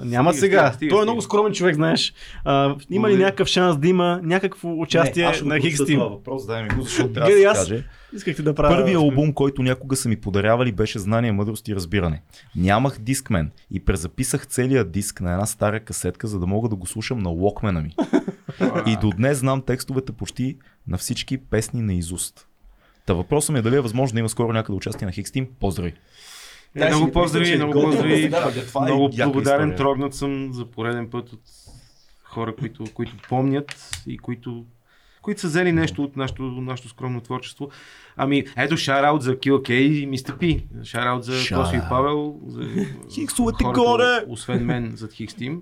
няма Стига, сега. стига, стига, Той е много скромен човек, знаеш. А, има ли някакъв шанс да има някакво участие Не, на Хикс Тим? това въпрос, дай ми го, защото трябва да се аз каже. Искахте да правя... Първият албум, който някога са ми подарявали, беше Знание, мъдрост и разбиране. Нямах дискмен и презаписах целият диск на една стара касетка, за да мога да го слушам на локмена ми. и до днес знам текстовете почти на всички песни на изуст. Та въпросът ми е дали е възможно да има скоро някъде участие на Хикс Тим. Поздрави! Е, Дай си много ги поздрави, много поздрави. е Много благодарен, трогнат съм за пореден път от хора, които, които помнят и които, които са взели нещо от нашето, нашето скромно творчество. Ами, ето шараут за Kill K и Mr. P. Шараут за Shout Косо и. Павел. За Хиксовете горе! Освен мен, зад Хикс Тим.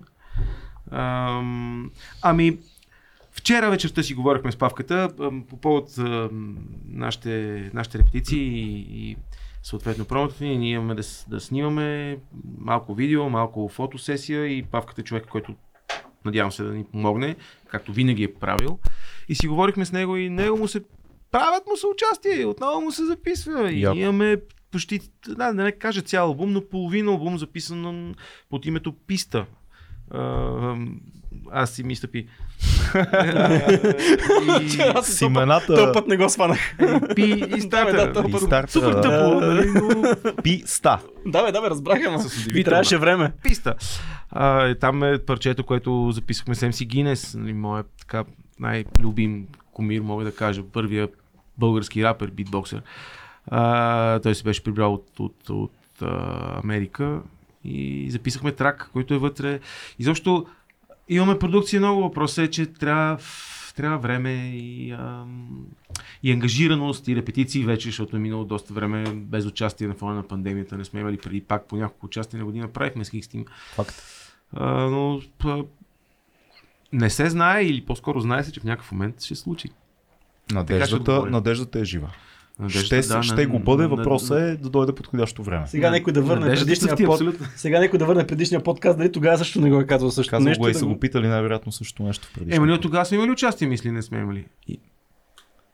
Ам, ами, Вчера вечерта си говорихме с Павката по повод нашите, нашите репетиции и, и съответно промото ни. Ние имаме да, да снимаме малко видео, малко фотосесия и Павката е човек, който надявам се да ни помогне, както винаги е правил. И си говорихме с него и него му се правят му се участие, отново му се записва. И имаме почти, да, да не кажа цял албум, но половина албум записан под името Писта. А, аз си мисля пи. и, Аз С имената Този път не го сванах. пи и стартера. Супер тъпо, нали, но Пи ста. Да, бе, да, бе, разбрах, ама. Ви трябваше време. писта. Е, там е парчето, което записахме с MC Гинес, нали, моят така най-любим кумир, мога да кажа, първия български рапер, битбоксер. А, той се беше прибрал от, от, от а, Америка и записахме трак, който е вътре. Изобщо имаме продукция много. Въпросът е, че трябва, трябва време и, ам, и ангажираност и репетиции вече, защото е минало доста време без участие на фона на пандемията. Не сме имали преди пак по няколко участия на година. Правихме с Хикстим. Факт. А, но не се знае или по-скоро знае се, че в някакъв момент ще се случи. Надеждата, надеждата е жива. Надежда, ще, да, ще го бъде, въпросът е да дойде подходящо време. Сега някой да върне предишния ти, под... абсолютно. Сега някой да върне предишния подкаст, дали тогава също не го е казвал също Казвам нещо. го и да са го питали най-вероятно също нещо в предишния Ема ние тогава сме имали участие, мисли, не сме имали.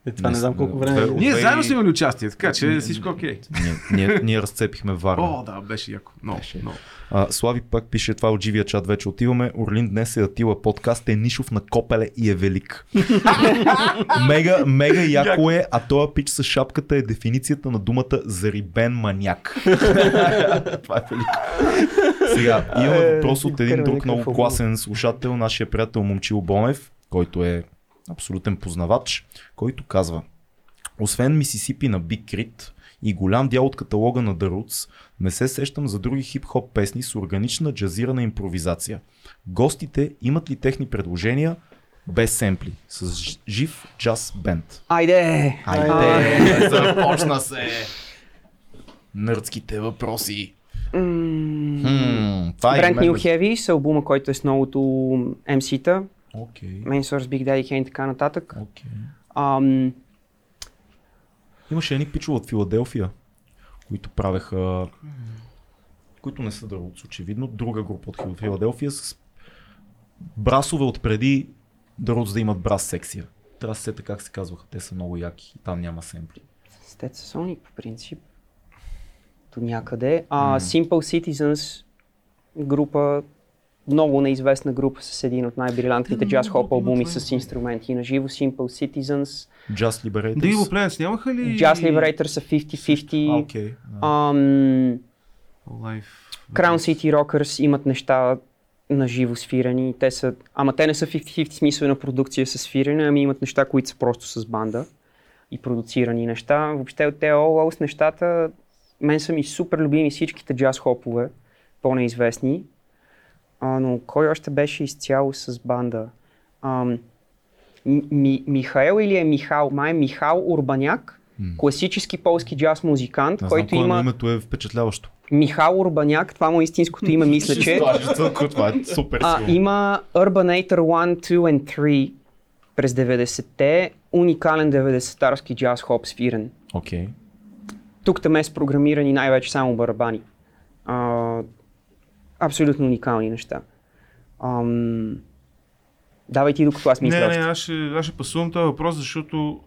Е, това не Не знам колко две- време. от- Ние две- заедно сме имали участие, така че Не- всичко е окей. Ние, ние, ние разцепихме Варна. О, да, беше яко. Много, Беше. много. А, Слави пак пише това от живия чат, вече отиваме. Орлин днес е Атила подкаст, е Нишов на Копеле и е велик. мега, мега яко е, а този пич с шапката е дефиницията на думата зарибен маняк. това е велико. Сега, имаме Е, въпрос от един вкарва друг много класен слушател, нашия приятел Момчил Бонев, който е абсолютен познавач, който казва освен Мисисипи на Биг Крит и голям дял от каталога на The Roots, не се сещам за други хип-хоп песни с органична джазирана импровизация. Гостите имат ли техни предложения без семпли, с жив джаз бенд? Айде! Айде, започна се! Нърдските въпроси. М, Хм, Това е Brand New. Heavy с албума, който е с новото MC-та, Окей, Main Big Daddy Kane и така нататък. окей. Ам, Имаше едни пичове от Филаделфия, които правеха, които не са Дървоц, очевидно, друга група от Фил- Филаделфия с брасове от преди Дървоц да имат брас секция. Трябва да се сета как се казваха, те са много яки и там няма семпли. Стеца Sonic по принцип. До някъде. А, Simple Citizens група, много неизвестна група с един от най-брилянтните джаз хоп албуми с инструменти на живо. Simple Citizens. Just Liberators. Да, Evil Planets нямаха ли? Jazz Liberators са 50-50. А, окей. да. Ам, Live. Crown City Rockers имат неща на живо свирени. Те са, ама те не са 50-50 смисъл на продукция с свирене, ами имат неща, които са просто с банда и продуцирани неща. Въобще от тези all с нещата, мен са ми супер любими всичките джаз хопове, по-неизвестни. А, но кой още беше изцяло с банда? Ам, Ми, Михаел или е Михал? Май е Михал Урбаняк, класически полски джаз музикант, знам който кой има... името е впечатляващо. Михал Урбаняк, това му е истинското име, мисля, че. това е супер А, има Urbanator 1, 2 and 3 през 90-те, уникален 90-тарски джаз хоп свирен. Окей. Тук там е с програмирани най-вече само барабани. А, абсолютно уникални неща. Ам, давай ти докато аз мисля Не, не, аз ще, аз ще пасувам този въпрос, защото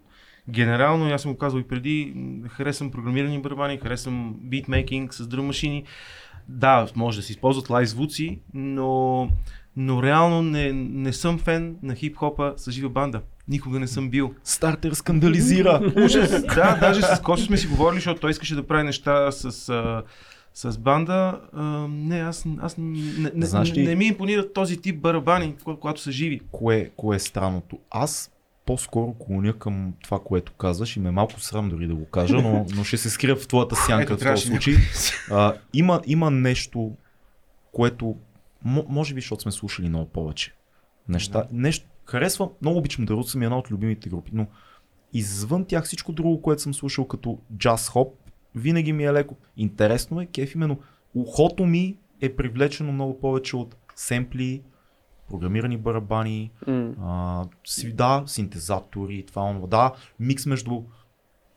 генерално, аз съм го казал и преди, харесвам програмирани барабани, харесвам битмейкинг с дръм машини. Да, може да се използват лайв звуци, но, но реално не, не съм фен на хип-хопа с жива банда. Никога не съм бил. Стартер скандализира. Ужас. да, даже с Косо сме си говорили, защото той искаше да прави неща с, а, с банда. А, не, аз, аз не, не, Знаеш ли- не, ми импонират този тип барабани, кога- когато са живи. кое, кое е странното? Аз по-скоро клоня към това, което казваш и ме е малко срам дори да го кажа, но, но ще се скрия в твоята сянка Ето, в този случай. А, има, има нещо, което, мо- може би, защото сме слушали много повече неща. Нещо, харесвам, много обичам да съм една от любимите групи, но извън тях всичко друго, което съм слушал като джаз хоп, винаги ми е леко. Интересно е, кеф именно. Ухото ми е привлечено много повече от семпли, програмирани барабани, М. а, си, да, синтезатори, това, онова, да, микс между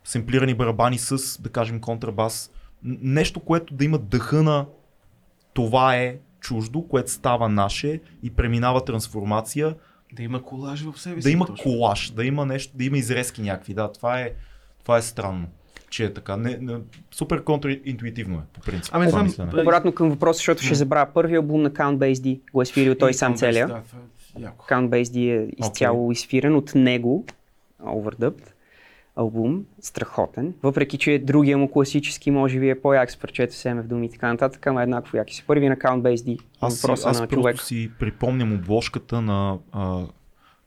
семплирани барабани с, да кажем, контрабас. Нещо, което да има дъха на това е чуждо, което става наше и преминава трансформация, Да има колаж в себе си. да има точно. колаж, да има нещо, да има изрезки някакви. Да, това е, това е странно, че е така. Не, не, супер контраинтуитивно е, по принцип. Ами знам, мислене. Обратно към въпроса, защото ще забравя. Първият албум на Count Basie D го е свирил той И сам целия. Да, е. Count Basie е изцяло изфирен от него, overdubbed албум, страхотен. Въпреки, че другия му класически може би е по-як с парчето Семе в думи и така нататък, ама еднакво яки си. Първи на Count Basie D, Аз, аз на просто човек. си припомням обложката на а,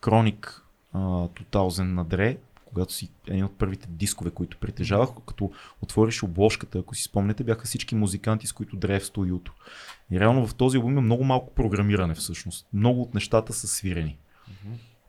Chronic а, 2000 на Дре, когато си един от първите дискове, които притежавах, като отвориш обложката, ако си спомняте, бяха всички музиканти, с които Дре е в студиото. И реално в този албум има много малко програмиране всъщност. Много от нещата са свирени.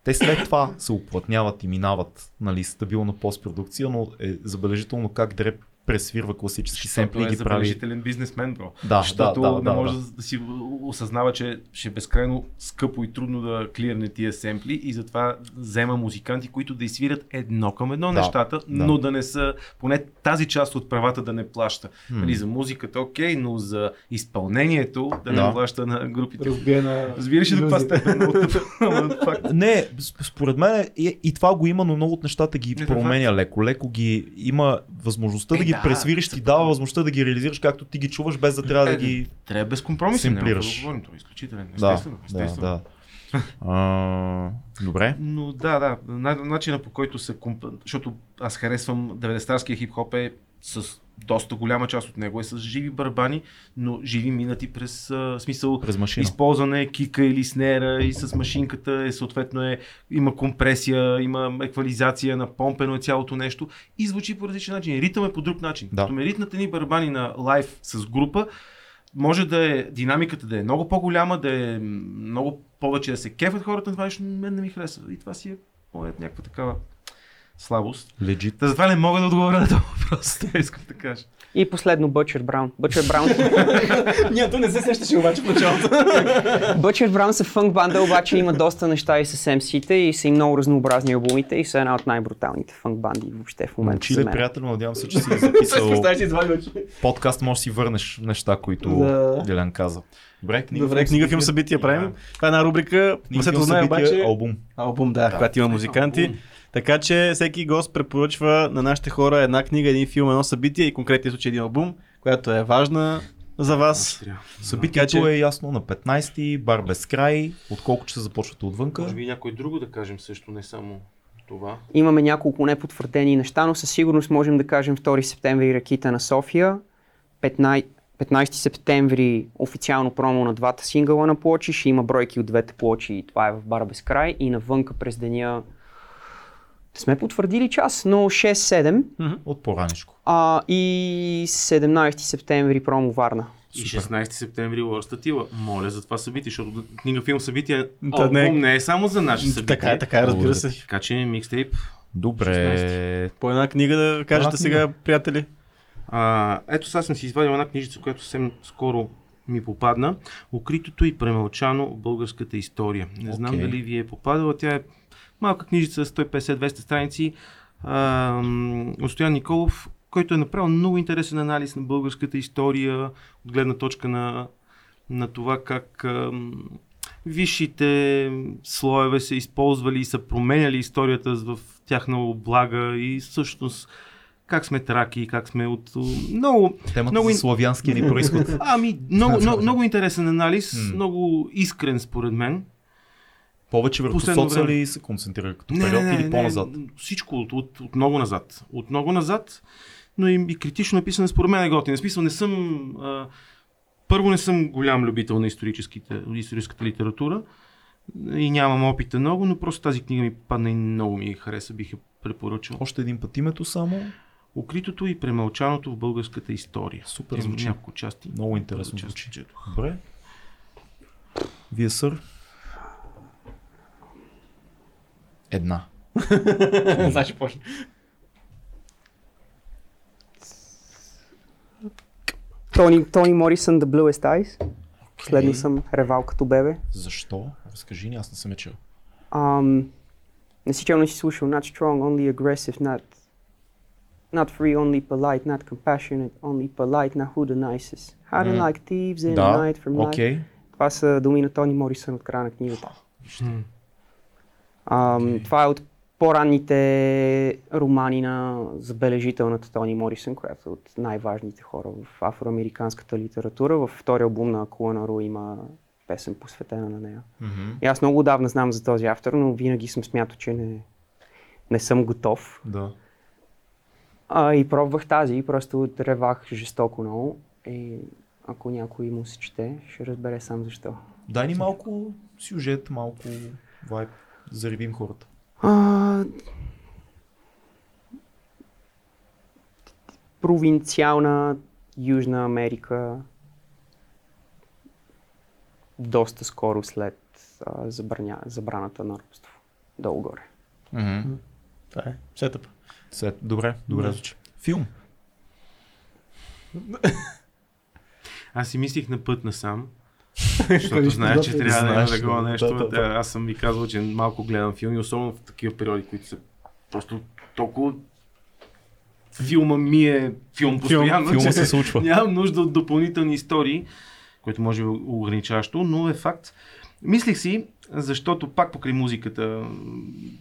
Те след това се уплътняват и минават нали, стабилна постпродукция, но е забележително как Дре пресвирва класически семпли и е ги прави. забележителен бизнесмен, бро. Да, Защото да, да, не да, може да. да си осъзнава, че ще е безкрайно скъпо и трудно да клирне тия семпли и затова взема музиканти, които да изсвирят едно към едно Да, нещата, да. но да не са, поне тази част от правата да не плаща. М. Нали, за музиката окей, но за изпълнението да, Да. не плаща на групите. Разбия на... Разбираш ли до каква степен? Не, според мен и, и това го има, но много от нещата ги е променя леко. Леко ги има възможността Е, да ги да, пресвириш, ти дава възможността да ги реализираш както ти ги чуваш, без да трябва да Е, ги... Трябва без компромиси, няма Семплираш. какво да говорим, е изключителен. Да, Естествено, да, естествено. да. А, добре. Но да, да, на- начина по който се комп... защото аз харесвам 90-тарския хип-хоп е с доста голяма част от него е с живи барабани, но живи минати през а, смисъл През машина. използване кика или снера и с машинката е съответно е, има компресия, има еквализация на помпено е цялото нещо и звучи по различен начин. Ритъм е по друг начин. Да. Като ме ритнат едни барабани на лайв с група, може да е динамиката да е много по-голяма, да е много повече да се кефат хората това нещо, мен не ми харесва. И това си е моят някаква такава слабост. Легит. Та затова не мога да отговоря на този въпрос. Това искам да кажа. И последно Бъчер Браун. Бъчер Браун, Ние, то не се сещаше обаче в началото. Бъчер Браун са фънк банда, обаче има доста неща и с MC-те и са и много разнообразни албумите и са една от най-бруталните фънк банди въобще в момента Учи за ли, мен. приятел, надявам се, че си записал подкаст, може да си върнеш неща, които Да. Делян каза. Добре, книга, Добре, книга, филм, събития правим. Това е една рубрика. Книга, филм, събития, обаче. албум. Албум, да, Да. когато има музиканти. Така че всеки гост препоръчва на нашите хора една книга, един филм, едно събитие и конкретния случай един албум, която е важна за вас. Събитието че- е ясно на 15-ти, бар без край. От колко часа започвате отвънка? Може би някой друго да кажем също, не само това. Имаме няколко непотвърдени неща, но със сигурност можем да кажем 2 септември ракита на София, 15, 15 септември официално промо на двата сингъла на плочи, ще има бройки от двете плочи и това е в бар без край и навънка през деня не сме потвърдили час, но 6-7 От поранишко. а, и 17 септември промо Варна. И 16 септември Лор Статила. Моля за това събитие, защото книга, филм, събитие, Та албум не- не е само за наши събития. Така е, така е, разбира се. Така че микстейп. Добре. По една книга да кажете Една сега, приятели. А, ето сега съм си извадил една книжица, която съвсем скоро ми попадна. Укритото и премълчано в българската история. Не знам дали ви е попадала. Тя е малка книжица, 150-200 страници. От Стоян Николов, който е направил много интересен анализ на българската история, от гледна точка на, на това как ам, висшите слоеве са използвали и са променяли историята в тяхна облага и всъщност как сме траки, как сме от много Темата Много за славянския ни происход. Ами, много, много, много интересен анализ, много искрен според мен. Повече върху Последно соца ли се концентрира като период или по-назад? всичко от, от, от много назад. От много назад, но и, и критично написано според мен е готин. В смисъл не съм... А, първо не съм голям любител на историческата литература и нямам опита много, но просто тази книга ми падна и много ми хареса, бих я препоръчал. Още един път името само. Укритото и премълчаното в българската история. Супер звучи. Няколко части. Много интересно Части звучи. четох. Добре. Вие сър? Една. Значи почне. Тони, Тони Морисън The Bluest Eyes. Последно съм ревал като бебе. Защо? Разкажи ни, аз не съм я чел. Um, не си чел, не си слушал. Not strong, only aggressive, not, not free, only polite, not compassionate, only polite, not who the nicest. Hiding М. like thieves in the Да, night from life. окей. Това са думи на Тони Морисън от края на книгата. М. Окей. Това е от по-ранните романи на забележителната Тони Морисън, която е от най-важните хора в афроамериканската литература. Във втория албум на Куана Ру има песен посветена на нея. Мгм. И аз много отдавна знам за този автор, но винаги съм смятал, че не, не съм готов. Да. А, и пробвах тази просто ревах жестоко много. И ако някой му се чете, ще разбере сам защо. Дай ни малко сюжет, малко вайб, заребим хората. А, провинциална Южна Америка доста скоро след а, забраня, забраната на робство. Долу-горе. Това е. Сетъп. След- Добре, добре звучи. Филм. Аз си мислих на път насам, защото знаеш, че трябва да има такова нещо. да, аз съм ви казвал, че малко гледам филми, особено в такива периоди, които са просто толкова филма ми е филм постоянно, Филма че се случва. нямам нужда от допълнителни истории, което може би е ограничаващо, но е факт. Мислих си, защото пак покрай музиката,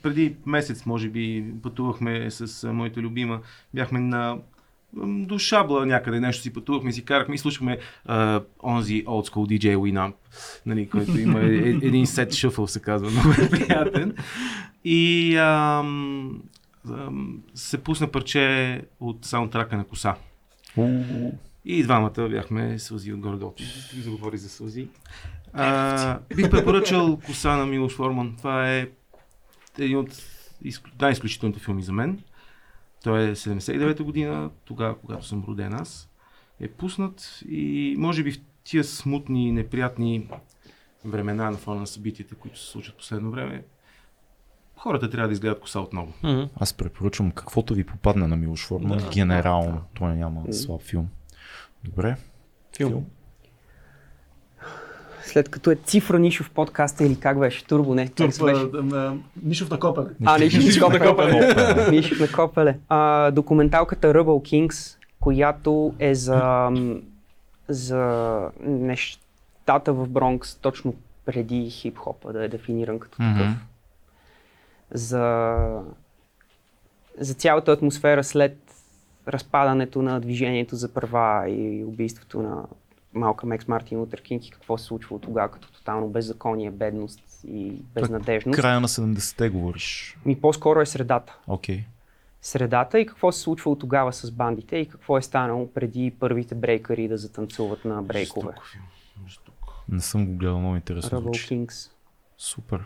преди месец може би пътувахме с моята любима, бяхме на до Шабла някъде нещо си пътувахме, си карахме и слушахме а, онзи old school DJ Winamp, нали, който има е, е, един сет шъфъл, се казва, много е приятен. И ам, ам, се пусна парче от саундтрака на Коса. И двамата бяхме сълзи отгоре долу. Ти заговори за сълзи. А, бих препоръчал Коса на Милош Форман. Това е един от изк- най-изключителните филми за мен. Той е 79-та година, тогава, когато съм роден аз. Е пуснат и може би в тия смутни, неприятни времена на фона на събитията, които се случват в последно време, хората трябва да изгледат коса отново. Аз препоръчвам каквото ви попадне на Милош Форман, Да. генерално. Той няма слаб филм. Добре. Филм. След като е цифра нишов подкаст или как беше? Турбо, не. Как се беше? Нишов на копеле. А, Нишов Нишов на Копеле. Копеле. Нишов на Копеле. А, документалката Rebel Kings, която е за, за нещата в Бронкс точно преди хип-хопа да е дефиниран като такъв. Мгм. За, за цялата атмосфера след разпадането на движението за права и убийството на Малкъм Екс Мартин Лутер Кинг и какво се случва тогава като тотално беззаконие, бедност и безнадежност. Края на 70-те говориш. Ми по-скоро е средата. Окей. Средата и какво се случва тогава с бандите и какво е станало преди първите брейкъри да затанцуват на брейкове. Жестоко. Жестоко. Не съм го гледал, много интересно Rebel. Kings. Супер.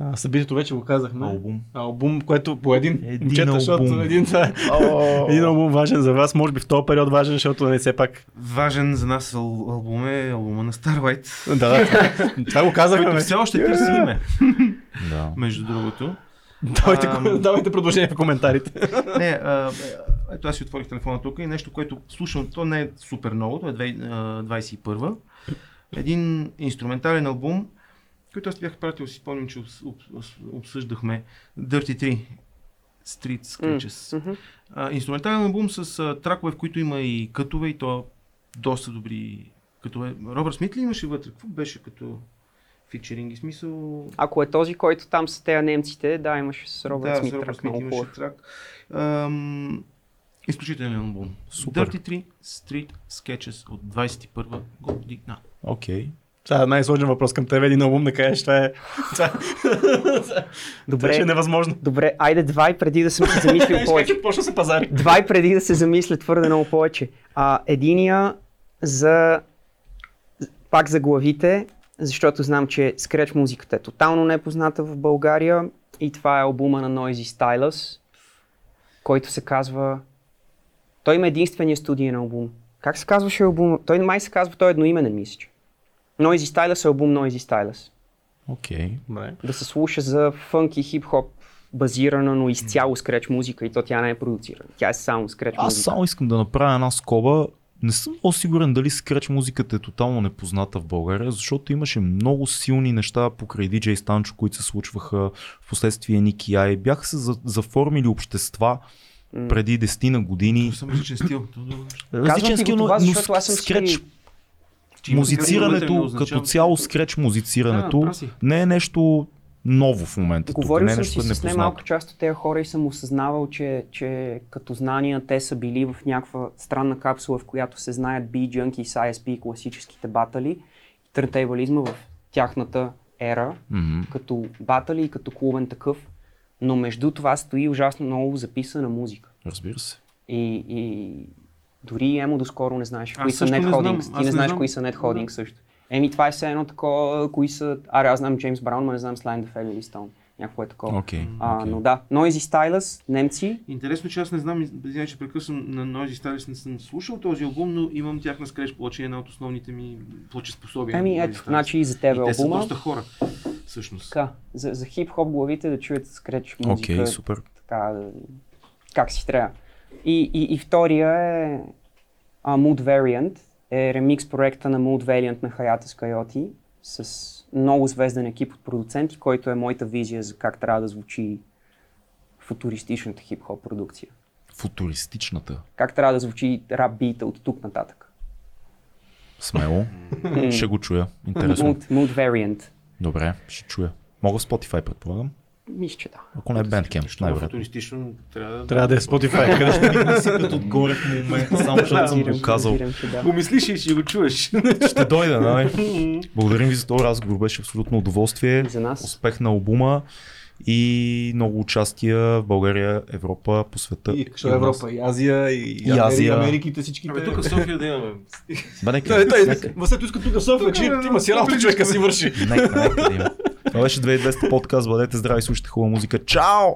А, събитието вече го казахме. Албум. Албум, което по един, Един момчета, защото албум. един, това е- един албум важен за вас, може би в този период важен, защото не все пак. Важен за нас ал- албум е албума на Starlight, Да, да. това го казахме. който все още търси име, Да. между другото. Давайте, Ам. давайте продължение в коментарите. Не, а, е, ето аз си отворих телефона тук и нещо, което слушам, то не е супер много, то е две- а, 21 Един инструментален албум, който аз бях пратил, си спомням, че обс- обс- обсъждахме Dirty 3 Street Sketches. Мгм. А, инструментален албум с а, тракове, в които има и кътове и то доста добри кътове. Робърт Смит ли имаше вътре? Какво беше като фичеринги? Смисъл... Ако е този, който там са те немците, да, имаше с Робърт да, Смит с Робърт трак, Смит имаше хубав. трак. Ам, изключителен албум. Супер. Dirty 3 Street Sketches от 21 година. Окей. Това е най-сложен въпрос към теб, един албум да кажеш, това е... Това, това е Добре, невъзможно. добре, айде два и преди да съм се замислил повече. Как почна се пазари? Два и преди да се замисля твърде много повече. А, единия за пак за главите, защото знам, че скреч музиката е тотално непозната в България и това е албума на Noisy Stylus, който се казва... Той има единствения студиен албум. Как се казваше албум? Той май се казва, той е едноименен, мисля. Noisy Stylus е албум Noisy Stylus. Окей. Добре. Да се слуша за фънки хип-хоп базирана, но изцяло скреч музика и то тя не е продуцирана. Тя е само скреч Аз музика. само искам да направя една скоба. Не съм много сигурен дали скреч музиката е тотално непозната в България, защото имаше много силни неща покрай DJ Станчо, които се случваха в последствие Ники Ай. Бяха се за- заформили общества преди 10 на години. Съм различен стил. Различен ти стил, но, това, но защото аз съм скреч Че музицирането, като цяло скреч музицирането Да, не е нещо ново в момента. тук, Говорил не е съм нещо си с непознато. немалка част от тези хора и съм осъзнавал, че, че като знания те са били в някаква странна капсула, в която се знаят B-Junkies, ISP, класическите батали и търнтейбализма в тяхната ера, Мгм. като батали и като клубен такъв. Но между това стои ужасно много записана музика. Разбира се. И, и дори Емо доскоро не знаеш кои са Net. Holdings. Ти не не знаеш знам. кои са Net Holdings също. Еми това е все едно такова, кои са... Аре, аз знам Джеймс Браун, но не знам Slime the Family Stone. Някакво е такова. Окей. А, но да, Noisy Stylus, немци, Интересно, че аз не знам, извинявай, че прекъсвам на Noisy Stylus, не съм слушал този албум, но имам тяхна скреч плоче, една от основните ми плочеспособия. на ето, значи и за тебе и те са албума. доста хора, всъщност. Така, за, за хип-хоп главите да чуят скреч музика. Окей, супер. така, да- как си трябва. И, и, и втория е а, Mood Variant, е ремикс проекта на Mood Valiant на Hayata Coyote с много звезден екип от продуценти, който е моята визия за как трябва да звучи футуристичната хип-хоп продукция. Футуристичната. Как трябва да звучи рап бита от тук нататък. Смело. ще го чуя. Интересно. Mood, Mood Variant. Добре, ще чуя. Мога в Spotify, предполагам. Мисля, че да. Ако не е Bandcamp, е най-вероятно. футуристично, трябва да... Трябва да е Spotify. къде ще- ми сипят отгоре в момента, само защото съм го казал. Да. Го мислиш и ще го чуеш. Ще дойда, нали? Благодарим ви за този разговор, беше абсолютно удоволствие. И за нас. Успех на албума и много участия в България, Европа, по света. И що е Европа, и Азия, и, И Азия. Америките, всичките. Абе, тук в София да имаме. Бе, нека, нека, Васето иска тук в София, че Тук, има си работа, човека си върши. нека, нека да има. Това беше 2200 подкаст. Бъдете здрави, слушайте хубава музика. Чао!